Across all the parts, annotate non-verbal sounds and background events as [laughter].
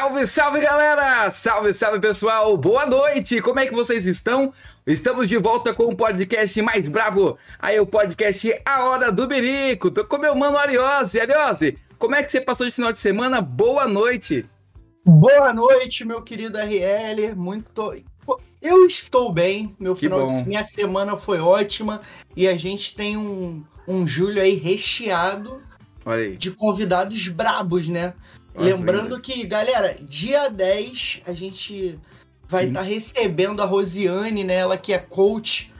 Salve, salve galera! Salve, salve pessoal! Boa noite! Como é que vocês estão? Estamos de volta com o podcast mais brabo. Aí o podcast A Hora do Berico. Tô com meu mano Ariose. Ariose, como é que você passou de final de semana? Boa noite! Boa noite, meu querido RL. Muito. Eu estou bem. Meu Que final de... Minha semana foi ótima. E a gente tem um, um julho aí recheado de convidados brabos, né? Nossa, Lembrando que, galera, dia 10 a gente vai estar recebendo a Rosiane, né? Ela que é coach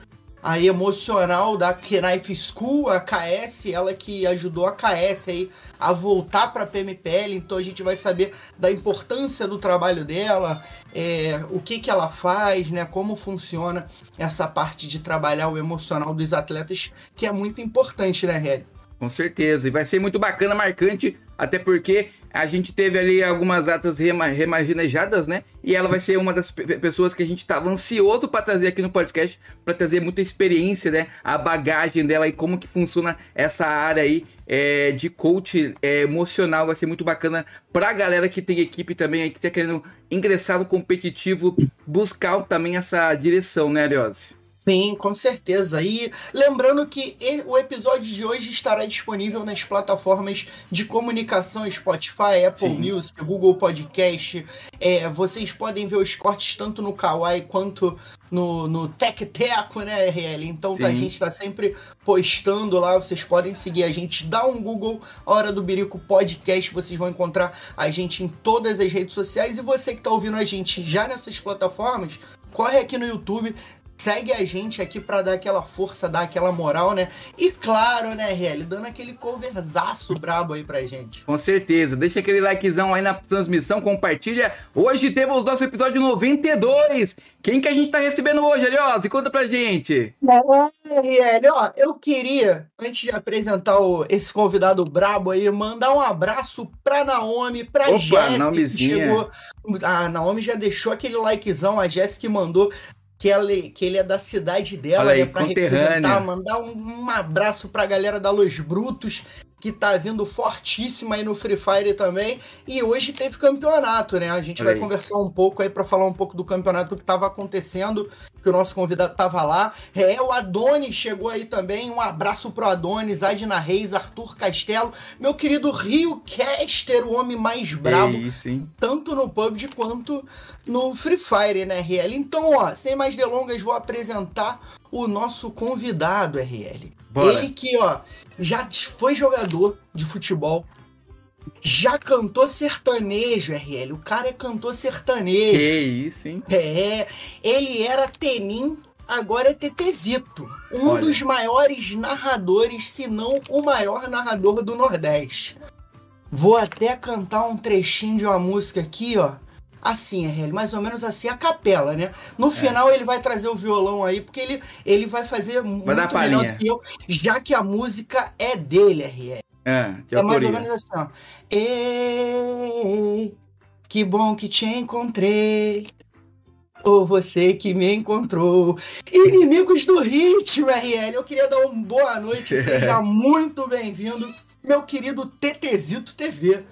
aí emocional da Knife School, a KS, ela que ajudou a KS aí a voltar para a PMPL, então a gente vai saber da importância do trabalho dela, é, o que que ela faz, né? Como funciona essa parte de trabalhar o emocional dos atletas, que é muito importante, né, Red? Com certeza. E vai ser muito bacana, marcante, até porque a gente teve ali algumas atas rema remaginejadas, né? E ela vai ser uma das pe- pessoas que a gente estava ansioso para trazer aqui no podcast, para trazer muita experiência, né? A bagagem dela e como que funciona essa área aí é, de coach é, emocional. Vai ser muito bacana pra galera que tem equipe também, aí que tá querendo ingressar no competitivo, buscar também essa direção, né, Ariose? Sim, com certeza. E lembrando que o episódio de hoje estará disponível nas plataformas de comunicação Spotify, Apple Sim. Music, Google Podcast. É, vocês podem ver os cortes tanto no Kawaii quanto no, no Tec Teco, né, RL? Então tá, a gente tá sempre postando lá. Vocês podem seguir a gente. Dá um Google Hora do Birico Podcast. Vocês vão encontrar a gente em todas as redes sociais. E você que tá ouvindo a gente já nessas plataformas, corre aqui no YouTube. Segue a gente aqui pra dar aquela força, dar aquela moral, né? E claro, né, RL, dando aquele coverzaço brabo aí pra gente. Com certeza. Deixa aquele likezão aí na transmissão, compartilha. Hoje temos nosso episódio 92. Quem que a gente tá recebendo hoje, Ariose? Conta pra gente. RL, ó, eu queria, antes de apresentar o- esse convidado brabo aí, mandar um abraço pra Naomi, pra Opa, Jéssica que chegou. A Naomi já deixou aquele likezão, a Jéssica mandou. Que, ela, que ele é da cidade dela, Olha aí, né? Pra representar, mandar um, um abraço pra galera da Los Brutos, que tá vindo fortíssima aí no Free Fire também. E hoje teve campeonato, né? A gente Olha vai aí. conversar um pouco aí pra falar um pouco do campeonato que tava acontecendo, que o nosso convidado tava lá. É, o Adonis chegou aí também. Um abraço pro Adonis, Adna Reis, Arthur Castelo, meu querido Rio Caster, o homem mais brabo hein? tanto no PUBG quanto no Free Fire, né, RL? Então, ó, sem mais delongas, vou apresentar o nosso convidado, RL. Bora. Ele que, ó, já foi jogador de futebol, já cantou sertanejo, RL. O cara é cantor sertanejo. Que isso, hein? É, ele era Tenim, agora é Tetezito. Um Olha. dos maiores narradores, se não o maior narrador do Nordeste. Vou até cantar um trechinho de uma música aqui, ó. Assim, RL, mais ou menos assim, a capela, né? No É. final ele vai trazer o violão aí, porque ele, ele vai fazer muito dar palhinha. melhor que eu, já que a música é dele, RL. Ah, que É mais ou menos assim, ó. Ei, que bom que te encontrei. Ou você que me encontrou. Inimigos do ritmo, RL. Eu queria dar uma boa noite. [laughs] Seja muito bem-vindo, meu querido Tetezito TV.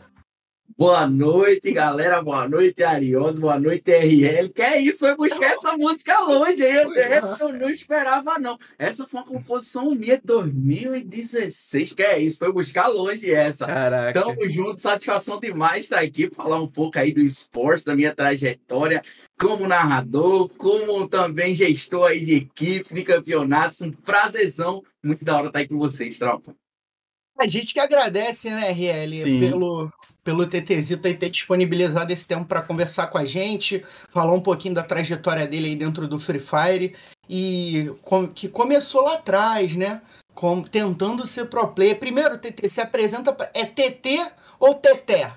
Boa noite, galera. Boa noite, Ariose. Boa noite, RL. Que é isso? Foi buscar essa música longe. aí. Foi Essa eu não esperava, não. Essa foi uma composição minha de 2016. Que é isso? Foi buscar longe essa. Caraca. Tamo junto, satisfação demais estar aqui, falar um pouco aí do esporte, da minha trajetória como narrador, como também gestor aí de equipe, de campeonatos. Um prazerzão. Muito da hora estar aí com vocês, tropa. A gente que agradece, né, RL, Sim. pelo, pelo TTzito aí ter disponibilizado esse tempo para conversar com a gente, falar um pouquinho da trajetória dele aí dentro do Free Fire e com- que começou lá atrás, né? Com, tentando ser pro player. Primeiro, TT, se apresenta. pra- É TT ou Teté?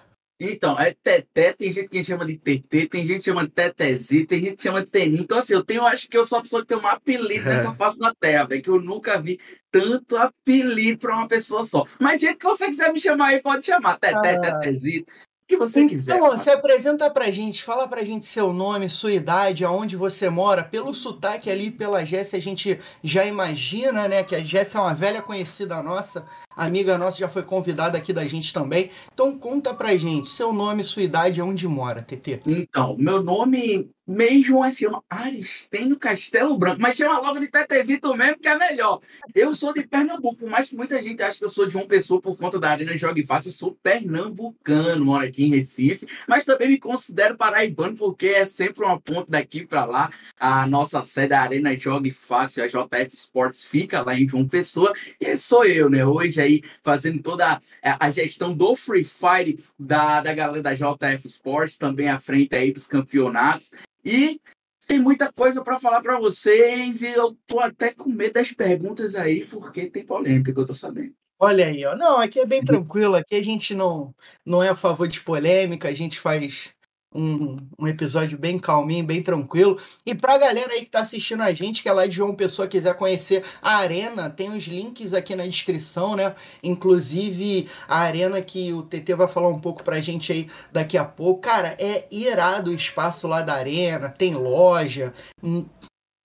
Então, é Teté, tem gente que chama de TT, tem gente que chama de Tetezito, tem gente que chama de Teninho. Então, assim, eu tenho, acho que eu sou a pessoa que tem um apelido É. nessa [laughs] face da terra, velho, que eu nunca vi tanto apelido pra uma pessoa só. Mas, gente, que você quiser me chamar aí, pode chamar. Teté, Ah. Tetezito. Que você quiser. Então, se apresenta pra gente, fala pra gente seu nome, sua idade, aonde você mora. Pelo sotaque ali, pela Jéssica, a gente já imagina, né? Que a Jéssica é uma velha conhecida nossa, amiga nossa, já foi convidada aqui da gente também. Então conta pra gente, seu nome, sua idade, aonde mora, TT. Então, meu nome mesmo é se chama Aristenho Castelo Branco, mas chama logo de Tetezito mesmo, que é melhor. Eu sou de Pernambuco, mas muita gente acha que eu sou de uma pessoa por conta da Arena Jogue Fácil. Eu sou pernambucano, moro aqui em Recife, mas também me considero paraibano, porque é sempre uma ponte daqui para lá. A nossa sede, da Arena Jogue Fácil, a JF Sports, fica lá em João Pessoa, e sou eu, né? Hoje aí fazendo toda a gestão do Free Fire da, da galera da JF Sports, também à frente aí dos campeonatos. E tem muita coisa para falar para vocês e eu tô até com medo das perguntas aí, porque tem polêmica que eu tô sabendo. Olha aí, ó. Não, aqui é bem tranquilo. Aqui a gente não, não é a favor de polêmica, a gente faz um, um episódio bem calminho, bem tranquilo. E pra galera aí que tá assistindo a gente, que é lá de João Pessoa, quiser conhecer a Arena, tem os links aqui na descrição, né? Inclusive a Arena que o TT vai falar um pouco pra gente aí daqui a pouco. Cara, é irado o espaço lá da Arena, tem loja,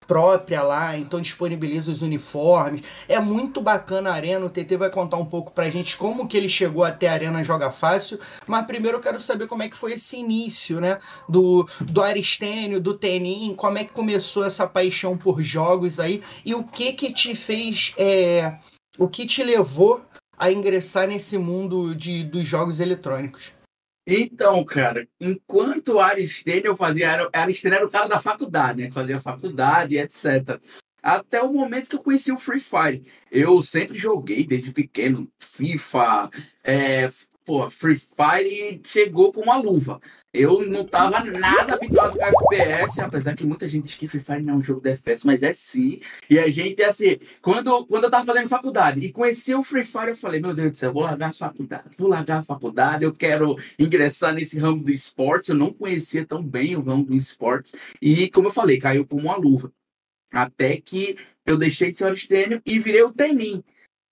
própria lá, então disponibiliza os uniformes. É muito bacana a Arena, o TT vai contar um pouco pra gente como que ele chegou até a Arena Joga Fácil, mas primeiro eu quero saber como é que foi esse início, né, do, do Aristênio, do Tenin, como é que começou essa paixão por jogos aí, e o que que te fez, é, o que te levou a ingressar nesse mundo de, dos jogos eletrônicos. Então, cara, enquanto Aristênio fazia. Aristênio era o cara da faculdade, né? Fazia faculdade, etc. Até o momento que eu conheci o Free Fire. Eu sempre joguei desde pequeno FIFA, é, pô, Free Fire chegou com uma luva. Eu não tava nada habituado com FPS, apesar que muita gente diz que Free Fire não é um jogo de FPS, mas é sim. E a gente, assim, quando, quando eu tava fazendo faculdade e conheci o Free Fire, eu falei, meu Deus do céu, vou largar a faculdade, vou largar a faculdade, eu quero ingressar nesse ramo do esportes. Eu não conhecia tão bem o ramo do esportes. E, como eu falei, caiu como uma luva. Até que eu deixei de ser o e virei o Tenim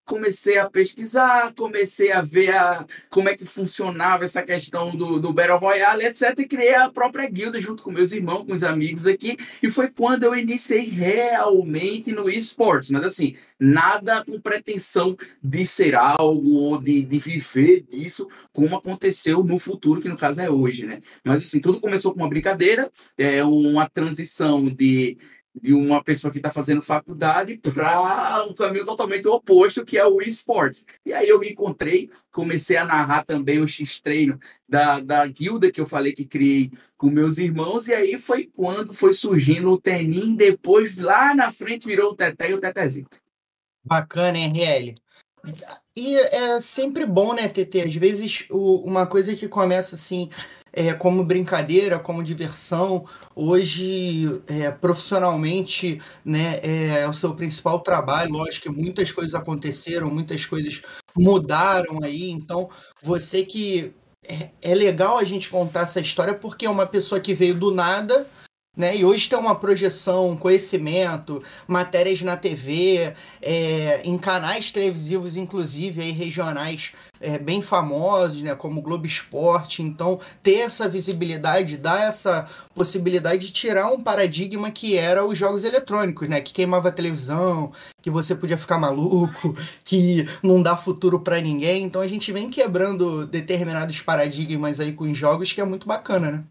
comecei a pesquisar, comecei a ver a, como é que funcionava essa questão do, do Battle Royale, etc. E criei a própria guilda junto com meus irmãos, com os amigos aqui. E foi quando eu iniciei realmente no esportes. Mas assim, nada com pretensão de ser algo ou de, de viver disso, como aconteceu no futuro, que no caso é hoje, né? Mas assim, tudo começou com uma brincadeira, é uma transição de de uma pessoa que está fazendo faculdade para um caminho totalmente oposto, que é o esportes. E aí eu me encontrei, comecei a narrar também o X-Treino da, da guilda que eu falei que criei com meus irmãos, e aí foi quando foi surgindo o Tenim, depois lá na frente virou o Teté e o Tetezinho. Bacana, hein, RL? E é sempre bom, né, TT? Às vezes o, uma coisa que começa assim é, como brincadeira, como diversão, hoje é, profissionalmente né, é o seu principal trabalho. Lógico que muitas coisas aconteceram, muitas coisas mudaram aí. Então, você que. É, é legal a gente contar essa história porque é uma pessoa que veio do nada né? E hoje tem uma projeção, conhecimento, matérias na TV, é, em canais televisivos, inclusive aí, regionais é, bem famosos, né? como Globo Esporte. Então, ter essa visibilidade dá essa possibilidade de tirar um paradigma que era os jogos eletrônicos, né? que queimava a televisão, que você podia ficar maluco, [laughs] que não dá futuro para ninguém. Então, a gente vem quebrando determinados paradigmas aí com os jogos, que é muito bacana, né?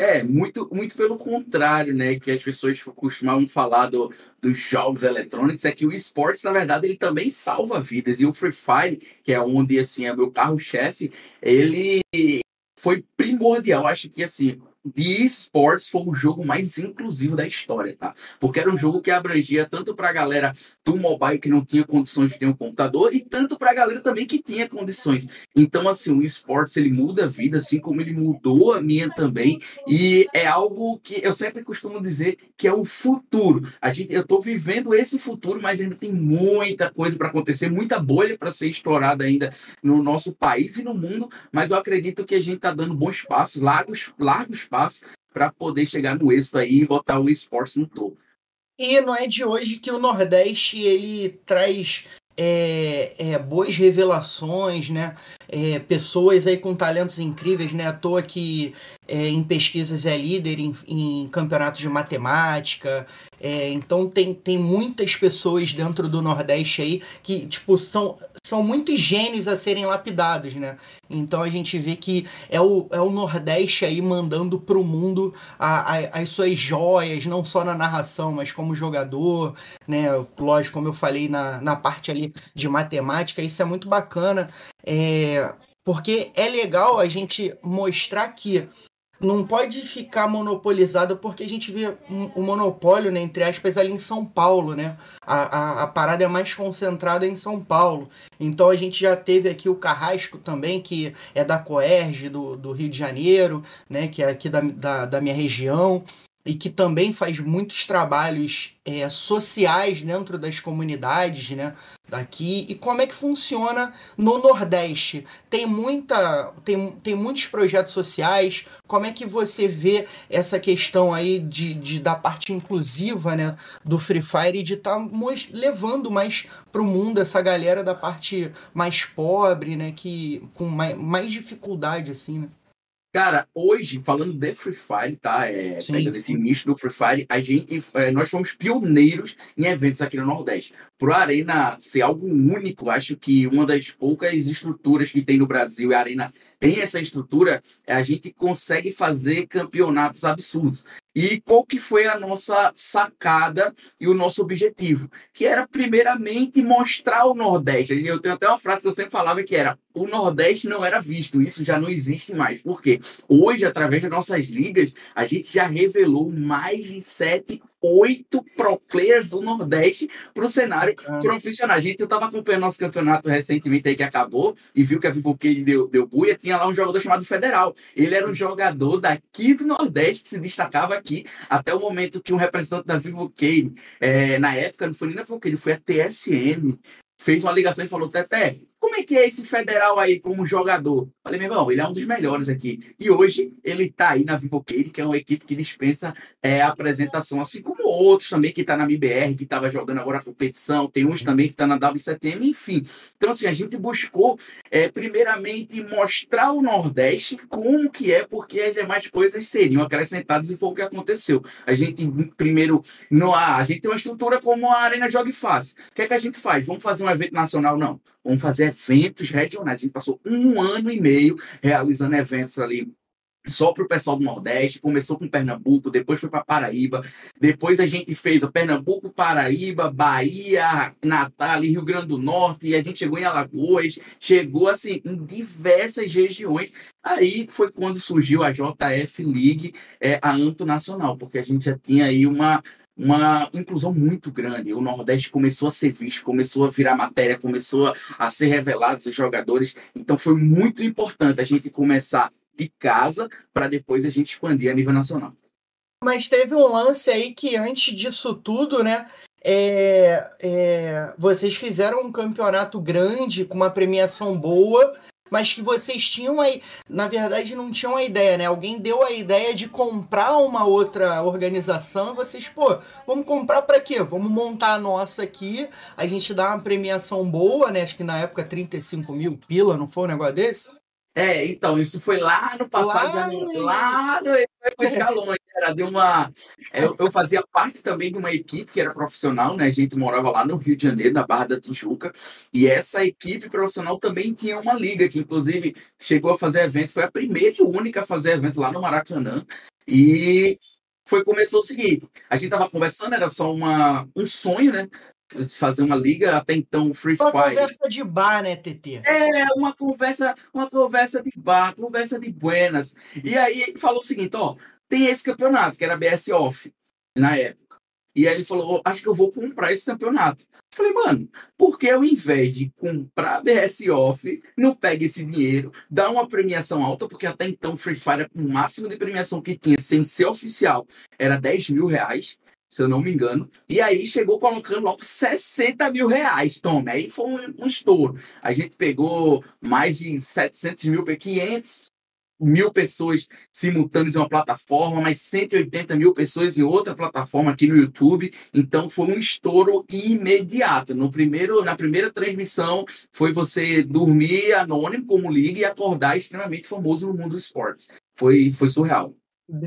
É, muito, muito pelo contrário, né? Que as pessoas costumavam falar do, dos jogos eletrônicos, é que o esportes, na verdade, ele também salva vidas. E o Free Fire, que é onde, assim, é meu carro-chefe, ele foi primordial. Acho que, assim, de esportes foi o jogo mais inclusivo da história, tá? Porque era um jogo que abrangia tanto para a galera do mobile que não tinha condições de ter um computador e tanto para a galera também que tinha condições. Então, assim, o esportes ele muda a vida, assim como ele mudou a minha também. E é algo que eu sempre costumo dizer que é o futuro. A gente, eu estou vivendo esse futuro, mas ainda tem muita coisa para acontecer, muita bolha para ser estourada ainda no nosso país e no mundo. Mas eu acredito que a gente está dando bons passos, largos, largos espaço para poder chegar no êxito aí e botar o esporte no topo. E não é de hoje que o Nordeste ele traz é, é, boas revelações, né? é, pessoas aí com talentos incríveis, né? À toa que é, em pesquisas é líder em, em campeonatos de matemática. É, então tem, tem muitas pessoas dentro do Nordeste aí que, tipo, são, são muitos gênios a serem lapidados, né? Então a gente vê que é o, é o Nordeste aí mandando pro mundo a, a, as suas joias, não só na narração, mas como jogador, né? Lógico, como eu falei na, na parte ali de matemática, isso é muito bacana. É, porque é legal a gente mostrar que não pode ficar monopolizado porque a gente vê o monopólio, né, entre aspas, ali em São Paulo, né? A, a, a, parada é mais concentrada em São Paulo. Então a gente já teve aqui o Carrasco também, que é da Coerge, do, do Rio de Janeiro, né? Que é aqui da, da, da minha região e que também faz muitos trabalhos é, sociais dentro das comunidades né, daqui. E como é que funciona no Nordeste? Tem, muita, tem, tem muitos projetos sociais. Como é que você vê essa questão aí de, de da parte inclusiva né, do Free Fire e de estar tá levando mais para o mundo essa galera da parte mais pobre, né, que, com mais, mais dificuldade, assim, né? Cara, hoje, falando de Free Fire, tá? É, sim, pegando sim. esse início do Free Fire, a gente, é, nós fomos pioneiros em eventos aqui no Nordeste. Pro Arena ser algo único, acho que uma das poucas estruturas que tem no Brasil, a Arena tem essa estrutura, a gente consegue fazer campeonatos absurdos. E qual que foi a nossa sacada e o nosso objetivo? Que era, primeiramente, mostrar o Nordeste. Eu tenho até uma frase que eu sempre falava que era o Nordeste não era visto. Isso já não existe mais. Por quê? Hoje, através das nossas ligas, a gente já revelou mais de sete oito pro players do Nordeste para o cenário ah. profissional. A gente, eu estava acompanhando nosso campeonato recentemente aí que acabou e viu que a Vivo deu, deu buia. Tinha lá um jogador chamado Federal. Ele era um jogador daqui do Nordeste que se destacava aqui até o momento que um representante da Vivo é, na época, não foi nem na Vivo ele foi a TSM, fez uma ligação e falou: Teté, como é que é esse federal aí como jogador? Falei, meu irmão, ele é um dos melhores aqui. E hoje ele está aí na Vivocade, que é uma equipe que dispensa é, apresentação, assim como outros também que está na MBR, que estava jogando agora a competição, tem uns também que está na W7M, enfim. Então, assim, a gente buscou, é, primeiramente, mostrar o Nordeste como que é, porque as demais coisas seriam acrescentadas e foi o que aconteceu. A gente, primeiro, no, a gente tem uma estrutura como a Arena Jogue Fácil. O que é que a gente faz? Vamos fazer um evento nacional? Não. Vamos fazer eventos regionais. A gente passou um ano e meio realizando eventos ali só para o pessoal do Nordeste, começou com Pernambuco, depois foi para Paraíba, depois a gente fez o Pernambuco, Paraíba, Bahia, Natal, Rio Grande do Norte, e a gente chegou em Alagoas, chegou assim em diversas regiões. Aí foi quando surgiu a JF League, é, a âmbito nacional, porque a gente já tinha aí uma uma inclusão muito grande. O Nordeste começou a ser visto, começou a virar matéria, começou a ser revelados os jogadores. Então foi muito importante a gente começar de casa para depois a gente expandir a nível nacional. Mas teve um lance aí que antes disso tudo, né? É, é, vocês fizeram um campeonato grande com uma premiação boa mas que vocês tinham aí, na verdade não tinham a ideia, né? Alguém deu a ideia de comprar uma outra organização e vocês, pô, vamos comprar para quê? Vamos montar a nossa aqui, a gente dá uma premiação boa, né? Acho que na época 35 mil pila, não foi um negócio desse? É, então, isso foi lá no passado, lá, já, lá no, foi escalões, era de uma. Eu, eu, fazia parte também de uma equipe que era profissional, né? A gente morava lá no Rio de Janeiro, na Barra da Tijuca, e essa equipe profissional também tinha uma liga, que inclusive chegou a fazer evento, foi a primeira e única a fazer evento lá no Maracanã. E foi começou o seguinte: a gente tava conversando, era só uma, um sonho, né? Fazer uma liga até então Free Fire. Uma conversa de bar, né, TT? É, uma conversa, uma conversa de bar, conversa de buenas. E aí ele falou o seguinte, ó, tem esse campeonato, que era BS Off, na época. E aí ele falou, acho que eu vou comprar esse campeonato. Eu falei, mano, por que ao invés de comprar BS Off, não pega esse dinheiro, dá uma premiação alta, porque até então Free Fire, o máximo de premiação que tinha, sem ser oficial, era 10 mil reais se eu não me engano. E aí chegou colocando logo 60 mil reais, toma. Aí foi um, um estouro. A gente pegou mais de 700 mil, 500 mil pessoas simultâneas em uma plataforma, mais 180 mil pessoas em outra plataforma aqui no YouTube. Então foi um estouro imediato. No primeiro, na primeira transmissão foi você dormir anônimo como liga e acordar extremamente famoso no mundo dos esportes. Foi, foi surreal.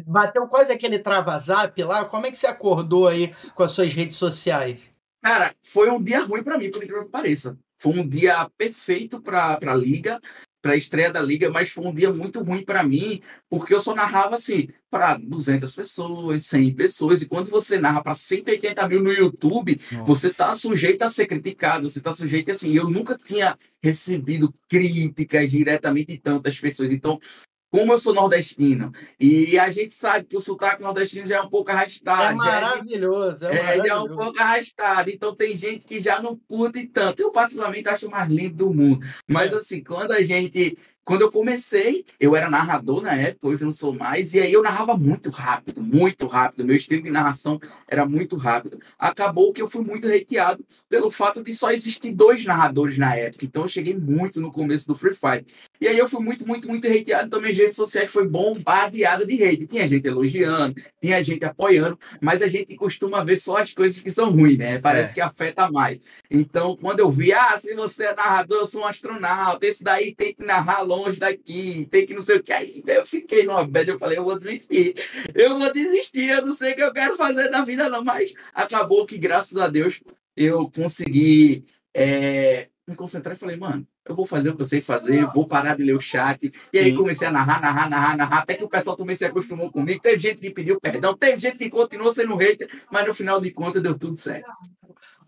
Bateu quase aquele trava-zap lá. Como é que você acordou aí com as suas redes sociais? Cara, foi um dia ruim para mim, por incrível que pareça. Foi um dia perfeito para a liga, para a estreia da liga, mas foi um dia muito ruim para mim, porque eu só narrava assim para 200 pessoas, 100 pessoas, e quando você narra para 180 mil no YouTube, Nossa. você está sujeito a ser criticado, você está sujeito assim. Eu nunca tinha recebido críticas diretamente de tantas pessoas, então como eu sou nordestino, e a gente sabe que o sotaque nordestino já é um pouco arrastado. É maravilhoso, é, é, maravilhoso. é um pouco arrastado, então tem gente que já não curte tanto. Eu, particularmente, acho o mais lindo do mundo. Mas, é. assim, quando a gente quando eu comecei, eu era narrador na época, hoje não sou mais, e aí eu narrava muito rápido, muito rápido. Meu estilo de narração era muito rápido. Acabou que eu fui muito hateado pelo fato de só existir dois narradores na época. Então eu cheguei muito no começo do Free Fire. E aí eu fui muito, muito, muito hateado. Então minhas redes sociais foi bombardeada de hate. Tinha gente elogiando, tinha gente apoiando, mas a gente costuma ver só as coisas que são ruins, né? Parece é. que afeta mais. Então, quando eu vi, ah, se você é narrador, eu sou um astronauta, esse daí tem que narrar longe daqui, tem que não sei o que. Aí eu fiquei numa bad, eu falei, eu vou desistir. Eu vou desistir, eu não sei o que eu quero fazer da vida, não. Mas acabou que, graças a Deus, eu consegui é, me concentrar e falei, mano, eu vou fazer o que eu sei fazer, vou parar de ler o chat. E aí comecei a narrar, narrar, narrar, narrar, até que o pessoal também se acostumou comigo. Teve gente que pediu perdão, teve gente que continuou sendo hater, mas no final de contas deu tudo certo.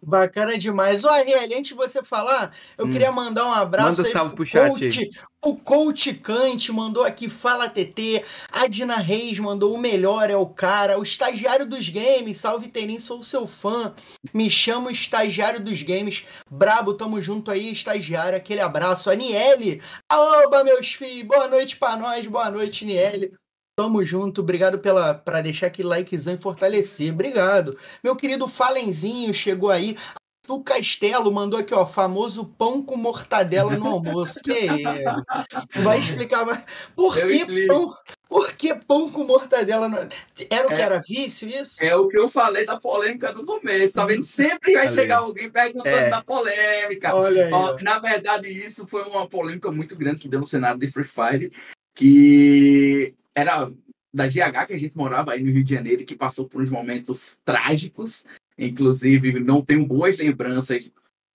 Bacana demais. Ô, Ariel, antes de você falar, eu hum. queria mandar um abraço Manda um salve pro chat. Coach, o Coach Kant mandou aqui Fala TT. A Dina Reis mandou o melhor é o cara. O estagiário dos games, salve Tenim, sou seu fã. Me chamo estagiário dos games. Brabo, tamo junto aí, estagiário. Aquele abraço. A Niele. Oba, meus filhos. Boa noite pra nós. Boa noite, Niele. Tamo junto, obrigado pela para deixar aquele likezão e fortalecer. Obrigado. Meu querido Falenzinho chegou aí. O Castelo mandou aqui, ó, famoso pão com mortadela no almoço. Que é? Vai explicar mais. Por que pão? Por que pão com mortadela? No... Era o é, que era vício isso? É o que eu falei da polêmica do começo. Tá vendo? Sempre vai chegar alguém perguntando é. da polêmica. Olha aí, ó, na verdade, isso foi uma polêmica muito grande que deu no cenário de Free Fire. Que era da GH que a gente morava aí no Rio de Janeiro, que passou por uns momentos trágicos. Inclusive, não tenho boas lembranças.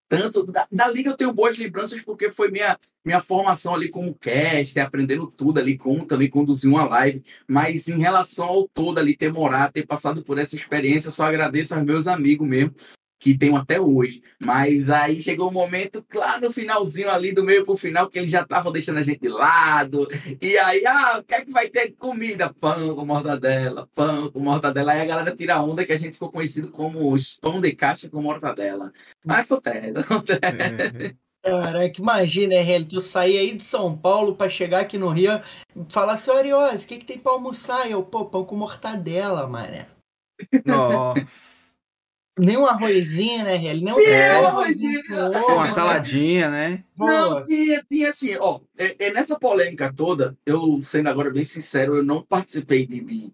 Tanto da, da liga eu tenho boas lembranças porque foi minha, minha formação ali como cast, aprendendo tudo ali, como também conduzir uma live. Mas em relação ao todo ali, ter morado, ter passado por essa experiência, só agradeço aos meus amigos mesmo que tenho até hoje. Mas aí chegou um momento, claro, no finalzinho ali, do meio pro final, que eles já estavam deixando a gente de lado. E aí, ah, o que é que vai ter de comida? Pão com mortadela, pão com mortadela. Aí a galera tira a onda que a gente ficou conhecido como os pão de caixa com mortadela. Mas acontece, [laughs] acontece. É. Caraca, imagina, RL, tu sair aí de São Paulo para chegar aqui no Rio e falar assim, Ariose, o que, que tem pra almoçar? E eu, pô, pão com mortadela, mané. Nossa. Nem um arrozinho, né, Ele Nem um, é, um arrozinho. Uma né? saladinha, né? Não, tinha, tinha assim, ó. É, é, nessa polêmica toda, eu, sendo agora bem sincero, eu não participei de, de.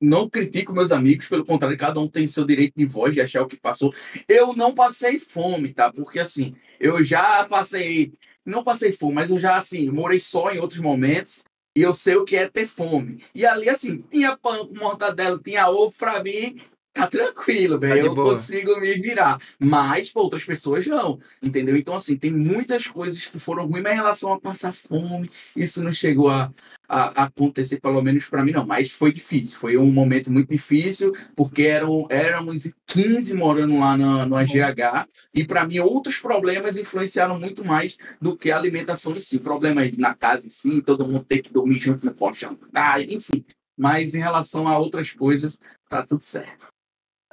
Não critico meus amigos, pelo contrário, cada um tem seu direito de voz de achar o que passou. Eu não passei fome, tá? Porque assim, eu já passei. Não passei fome, mas eu já, assim, morei só em outros momentos e eu sei o que é ter fome. E ali, assim, tinha pão com mortadela, tinha ovo pra mim, tá tranquilo, velho. Tá eu boa. consigo me virar. Mas para outras pessoas não, entendeu? Então, assim, tem muitas coisas que foram ruins, mas em relação a passar fome, isso não chegou a, a, a acontecer, pelo menos para mim, não. Mas foi difícil, foi um momento muito difícil, porque eram, éramos 15 morando lá no, no AGH, e para mim outros problemas influenciaram muito mais do que a alimentação em si. Problemas na casa em si, todo mundo ter que dormir junto no colchão, ah, enfim. Mas em relação a outras coisas, tá tudo certo.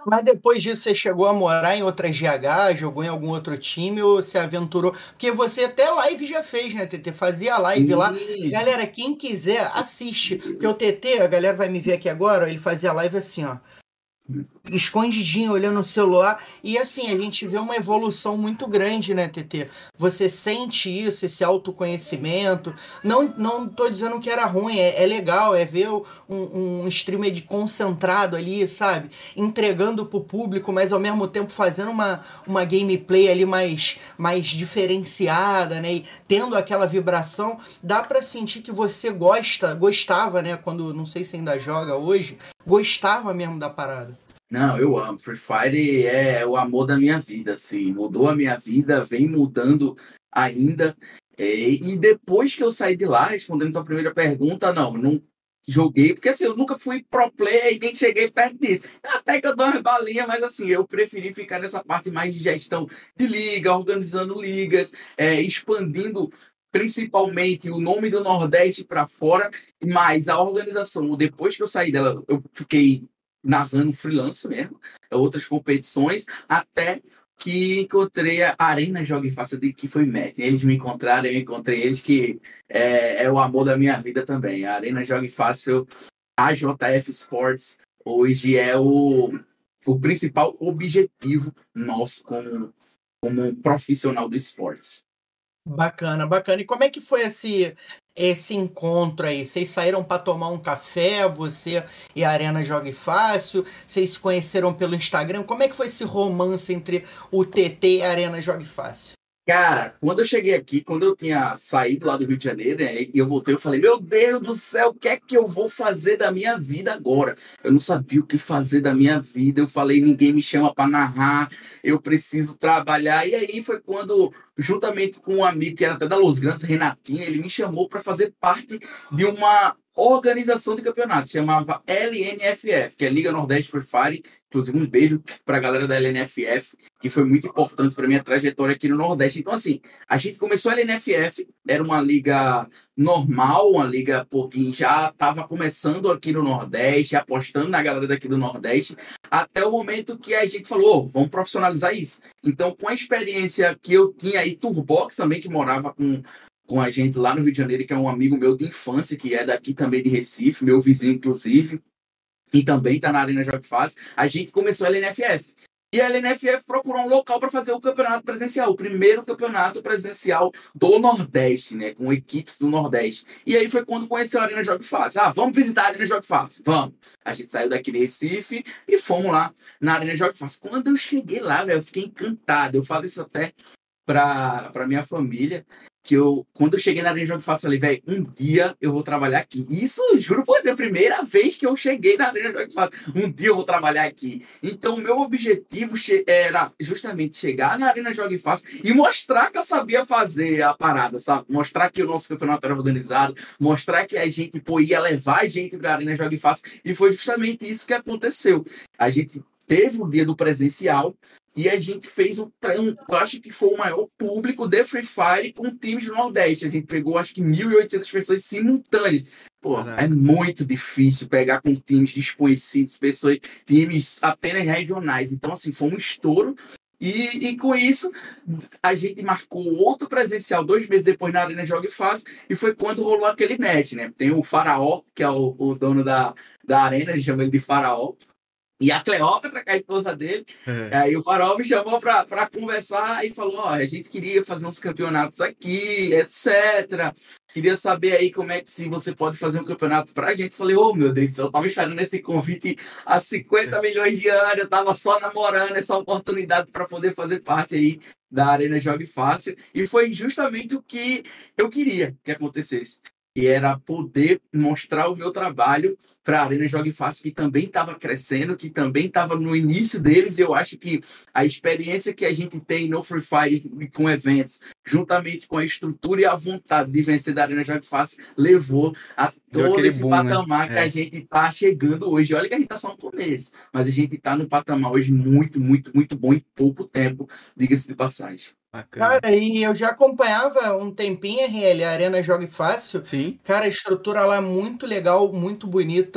Mas depois disso você chegou a morar em outra GH, jogou em algum outro time ou se aventurou? Porque você até live já fez, né, TT? Fazia live lá. Galera, quem quiser, assiste. Porque o TT, a galera vai me ver aqui agora, ele fazia live assim, ó. Escondidinho, olhando o celular. E assim, a gente vê uma evolução muito grande, né, TT? Você sente isso, esse autoconhecimento. Não, não tô dizendo que era ruim, é, é legal, é ver um, um streamer de concentrado ali, sabe? Entregando pro público, mas ao mesmo tempo fazendo uma, uma gameplay ali mais, mais diferenciada, né? E tendo aquela vibração. Dá para sentir que você gosta, gostava, né? Quando, não sei se ainda joga hoje, gostava mesmo da parada. Não, eu amo. Free Fire é o amor da minha vida, assim. Mudou a minha vida, vem mudando ainda. É, e depois que eu saí de lá, respondendo a primeira pergunta, não, não joguei, porque assim, eu nunca fui pro player e nem cheguei perto disso. Até que eu dou umas balinhas, mas assim, eu preferi ficar nessa parte mais de gestão de liga, organizando ligas, é, expandindo principalmente o nome do Nordeste para fora, mas a organização, depois que eu saí dela, eu fiquei narrando freelance mesmo, outras competições, até que encontrei a Arena Jogue Fácil, que foi match. Eles me encontraram, eu encontrei eles, que é, é o amor da minha vida também. A Arena Jogue Fácil, a JF Sports, hoje é o, o principal objetivo nosso como, como profissional do esportes. Bacana, bacana. E como é que foi esse, esse encontro aí? Vocês saíram para tomar um café, você e a Arena Jogue Fácil? Vocês se conheceram pelo Instagram? Como é que foi esse romance entre o TT e a Arena Jogue Fácil? Cara, quando eu cheguei aqui, quando eu tinha saído lá do Rio de Janeiro, né, e eu voltei, eu falei, meu Deus do céu, o que é que eu vou fazer da minha vida agora? Eu não sabia o que fazer da minha vida, eu falei, ninguém me chama para narrar, eu preciso trabalhar. E aí foi quando, juntamente com um amigo que era até da Los Grandes, Renatinho, ele me chamou para fazer parte de uma organização de campeonato, chamava LNFF, que é Liga Nordeste Free Fire. Inclusive, um beijo para a galera da LNFF, que foi muito importante para minha trajetória aqui no Nordeste. Então, assim, a gente começou a LNFF, era uma liga normal, uma liga que já estava começando aqui no Nordeste, apostando na galera daqui do Nordeste, até o momento que a gente falou, oh, vamos profissionalizar isso. Então, com a experiência que eu tinha aí, Turbox também, que morava com com a gente lá no Rio de Janeiro, que é um amigo meu de infância, que é daqui também de Recife, meu vizinho, inclusive, e também está na Arena Jogue Fase. A gente começou a LNFF. E a LNFF procurou um local para fazer o campeonato presencial, o primeiro campeonato presencial do Nordeste, né? Com equipes do Nordeste. E aí foi quando conheceu a Arena Jogue Fácil. Ah, vamos visitar a Arena Jogue Fácil. Vamos. A gente saiu daqui de Recife e fomos lá na Arena Jogue Fácil. Quando eu cheguei lá, velho, eu fiquei encantado. Eu falo isso até para minha família que eu, quando eu cheguei na Arena Jogo Fácil, falei, velho, um dia eu vou trabalhar aqui. Isso, juro por Deus, primeira vez que eu cheguei na Arena Jogo Fácil, um dia eu vou trabalhar aqui. Então, meu objetivo era justamente chegar na Arena Jogo Fácil e mostrar que eu sabia fazer a parada, sabe? Mostrar que o nosso campeonato era organizado, mostrar que a gente pô, ia levar a gente para a Arena Jogo Fácil. E foi justamente isso que aconteceu. A gente teve o dia do presencial, e a gente fez um, eu acho que foi o maior público de Free Fire com times do Nordeste. A gente pegou acho que 1.800 pessoas simultâneas. Pô, Caraca. é muito difícil pegar com times desconhecidos, pessoas, times apenas regionais. Então, assim, foi um estouro. E, e, com isso, a gente marcou outro presencial dois meses depois na Arena Jogue Fácil, e foi quando rolou aquele match, né? Tem o Faraó, que é o, o dono da, da arena, a gente chama ele de Faraó, e a Cleópatra, que é a esposa dele, é. aí o Farol me chamou para conversar e falou: ó, a gente queria fazer uns campeonatos aqui, etc. Queria saber aí como é que se você pode fazer um campeonato para a gente. Falei, ô oh, meu Deus eu tava esperando esse convite há 50 é. milhões de anos, eu tava só namorando essa oportunidade para poder fazer parte aí da Arena Jogue Fácil. E foi justamente o que eu queria que acontecesse que era poder mostrar o meu trabalho para a Arena Jogue Fácil, que também estava crescendo, que também estava no início deles. Eu acho que a experiência que a gente tem no Free Fire com eventos, juntamente com a estrutura e a vontade de vencer da Arena Jogue Fácil, levou a todo esse boom, né? patamar né? que é. a gente está chegando hoje. Olha que a gente está só no começo, mas a gente está no patamar hoje muito, muito, muito bom em pouco tempo, diga-se de passagem. Bacana. Cara, e eu já acompanhava um tempinho RL, a Arena Jogue Fácil. Sim. Cara, a estrutura lá é muito legal, muito bonita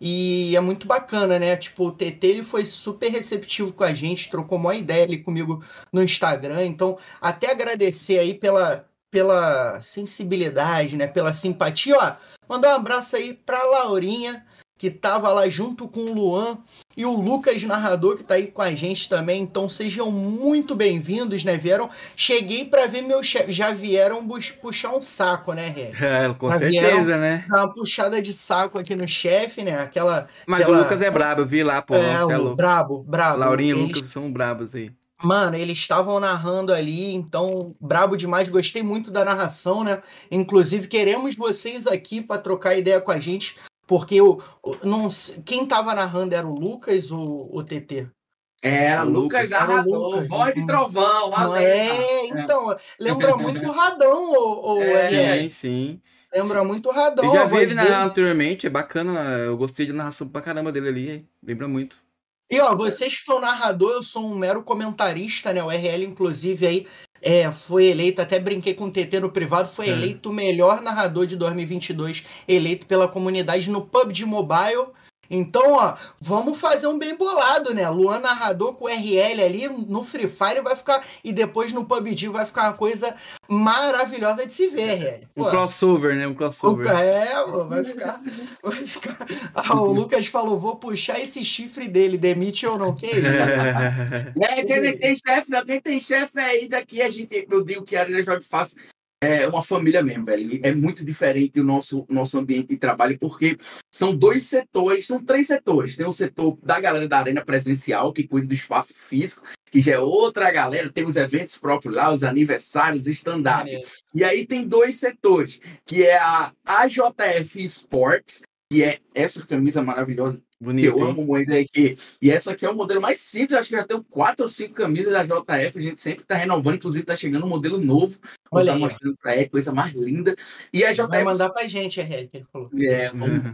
e é muito bacana, né? Tipo, o TT ele foi super receptivo com a gente, trocou uma ideia ali comigo no Instagram. Então, até agradecer aí pela, pela sensibilidade, né? Pela simpatia. Ó, mandar um abraço aí pra Laurinha que tava lá junto com o Luan e o Lucas narrador que tá aí com a gente também. Então sejam muito bem-vindos, né? Vieram, cheguei para ver meu chefe, já vieram puxar um saco, né, Ré? [laughs] É, com já certeza, né? Dar uma puxada de saco aqui no chefe, né? Aquela Mas aquela... o Lucas é brabo, eu vi lá, pô. É, o é brabo, brabo. Laurinho e Lucas são brabos aí. Mano, eles estavam narrando ali, então brabo demais. Gostei muito da narração, né? Inclusive, queremos vocês aqui para trocar ideia com a gente, porque o, o não, quem tava narrando era o Lucas ou o TT? Era o Lucas narrador, voz de trovão. Não é, então, lembra [laughs] muito o Radão, o, o é, Sim, sim. Lembra muito o Radão. Eu já vi ele narrar anteriormente, é bacana, eu gostei de narração pra caramba dele ali, lembra muito. E ó, vocês que são narrador, eu sou um mero comentarista, né? O RL, inclusive, aí é, foi eleito, até brinquei com o TT no privado, foi é. eleito o melhor narrador de 2022, eleito pela comunidade no PUBG Mobile. Então, ó, vamos fazer um bem bolado, né? Luan narrador com RL ali no Free Fire vai ficar. E depois no PUBG vai ficar uma coisa maravilhosa de se ver, RL. Um crossover, né? Um crossover. É, vai ficar. [laughs] Vai ficar. Ah, o Lucas falou: vou puxar esse chifre dele, demite ou não quer? [laughs] é, quem tem chefe, não. Quem tem chefe aí daqui, a gente. Eu digo que a Arena Joga Fácil é uma família mesmo, velho. É muito diferente o nosso, nosso ambiente de trabalho, porque são dois setores, são três setores. Tem o setor da galera da arena presencial, que cuida do espaço físico, que já é outra galera, tem os eventos próprios lá, os aniversários, stand-up. É. E aí tem dois setores, que é a AJF Sports, que é essa camisa maravilhosa Bonito, eu amo muito aqui. E essa aqui é o modelo mais simples, acho que já tenho quatro ou cinco camisas da JF, a gente sempre está renovando, inclusive está chegando um modelo novo. Olha tá mostrando para ele, coisa mais linda. E a JF. Vai mandar pra gente, é que ele falou. É, vamos...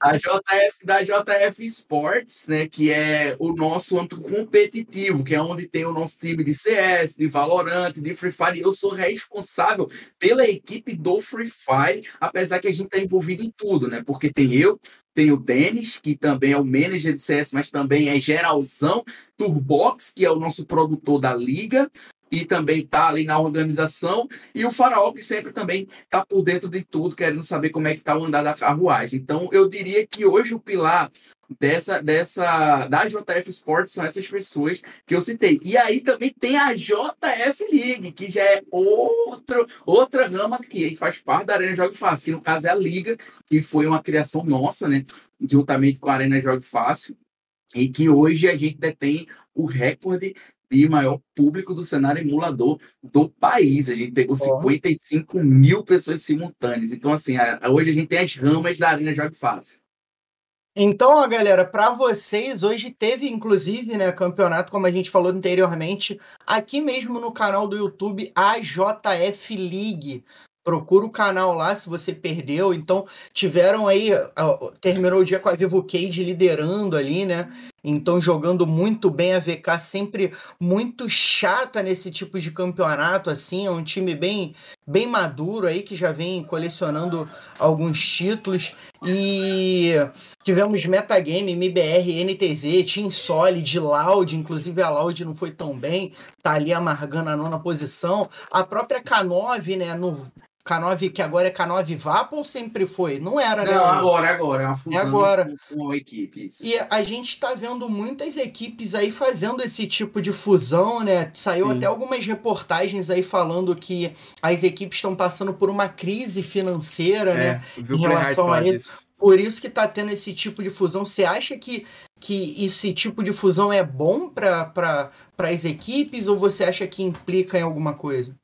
a JF da JF Sports, né? Que é o nosso âmbito competitivo, que é onde tem o nosso time de CS, de Valorant, de Free Fire. Eu sou responsável pela equipe do Free Fire, apesar que a gente está envolvido em tudo, né? Porque tem eu, tem o Denis, que também é o manager de CS, mas também é geralzão. Turbox, que é o nosso produtor da liga e também está ali na organização, e o Faraó, que sempre também está por dentro de tudo, querendo saber como é que está o andar da carruagem. Então, eu diria que hoje o pilar dessa, dessa da JF Sports são essas pessoas que eu citei. E aí também tem a JF League, que já é outro, outra rama que faz parte da Arena Jogo Fácil, que no caso é a Liga, que foi uma criação nossa, né? Juntamente com a Arena Jogo Fácil, e que hoje a gente detém o recorde de maior público do cenário emulador do país. A gente pegou oh. 55 mil pessoas simultâneas. Então, assim, hoje a gente tem as ramas da Arena Jogo Fácil. Então, ó, galera, para vocês, hoje teve inclusive, né, campeonato, como a gente falou anteriormente, aqui mesmo no canal do YouTube, a JF League. Procura o canal lá se você perdeu. Então, tiveram aí. Terminou o dia com a Vivo Cage liderando ali, né? Então, jogando muito bem a VK, sempre muito chata nesse tipo de campeonato, assim. É um time bem, bem maduro aí, que já vem colecionando alguns títulos. E tivemos Metagame, MBR, NTZ, Team Solid, Loud. Inclusive, a Loud não foi tão bem, tá ali amargando a nona posição. A própria K9, né, no K9, que agora é K9 Vapo ou sempre foi? Não era, né? Não, agora, agora. É uma fusão é agora. Com, equipes. E a gente está vendo muitas equipes aí fazendo esse tipo de fusão, né? Saiu Sim. até algumas reportagens aí falando que as equipes estão passando por uma crise financeira, é, né? Em relação a isso. Por isso que está tendo esse tipo de fusão. Você acha que, que esse tipo de fusão é bom para pra, as equipes ou você acha que implica em alguma coisa?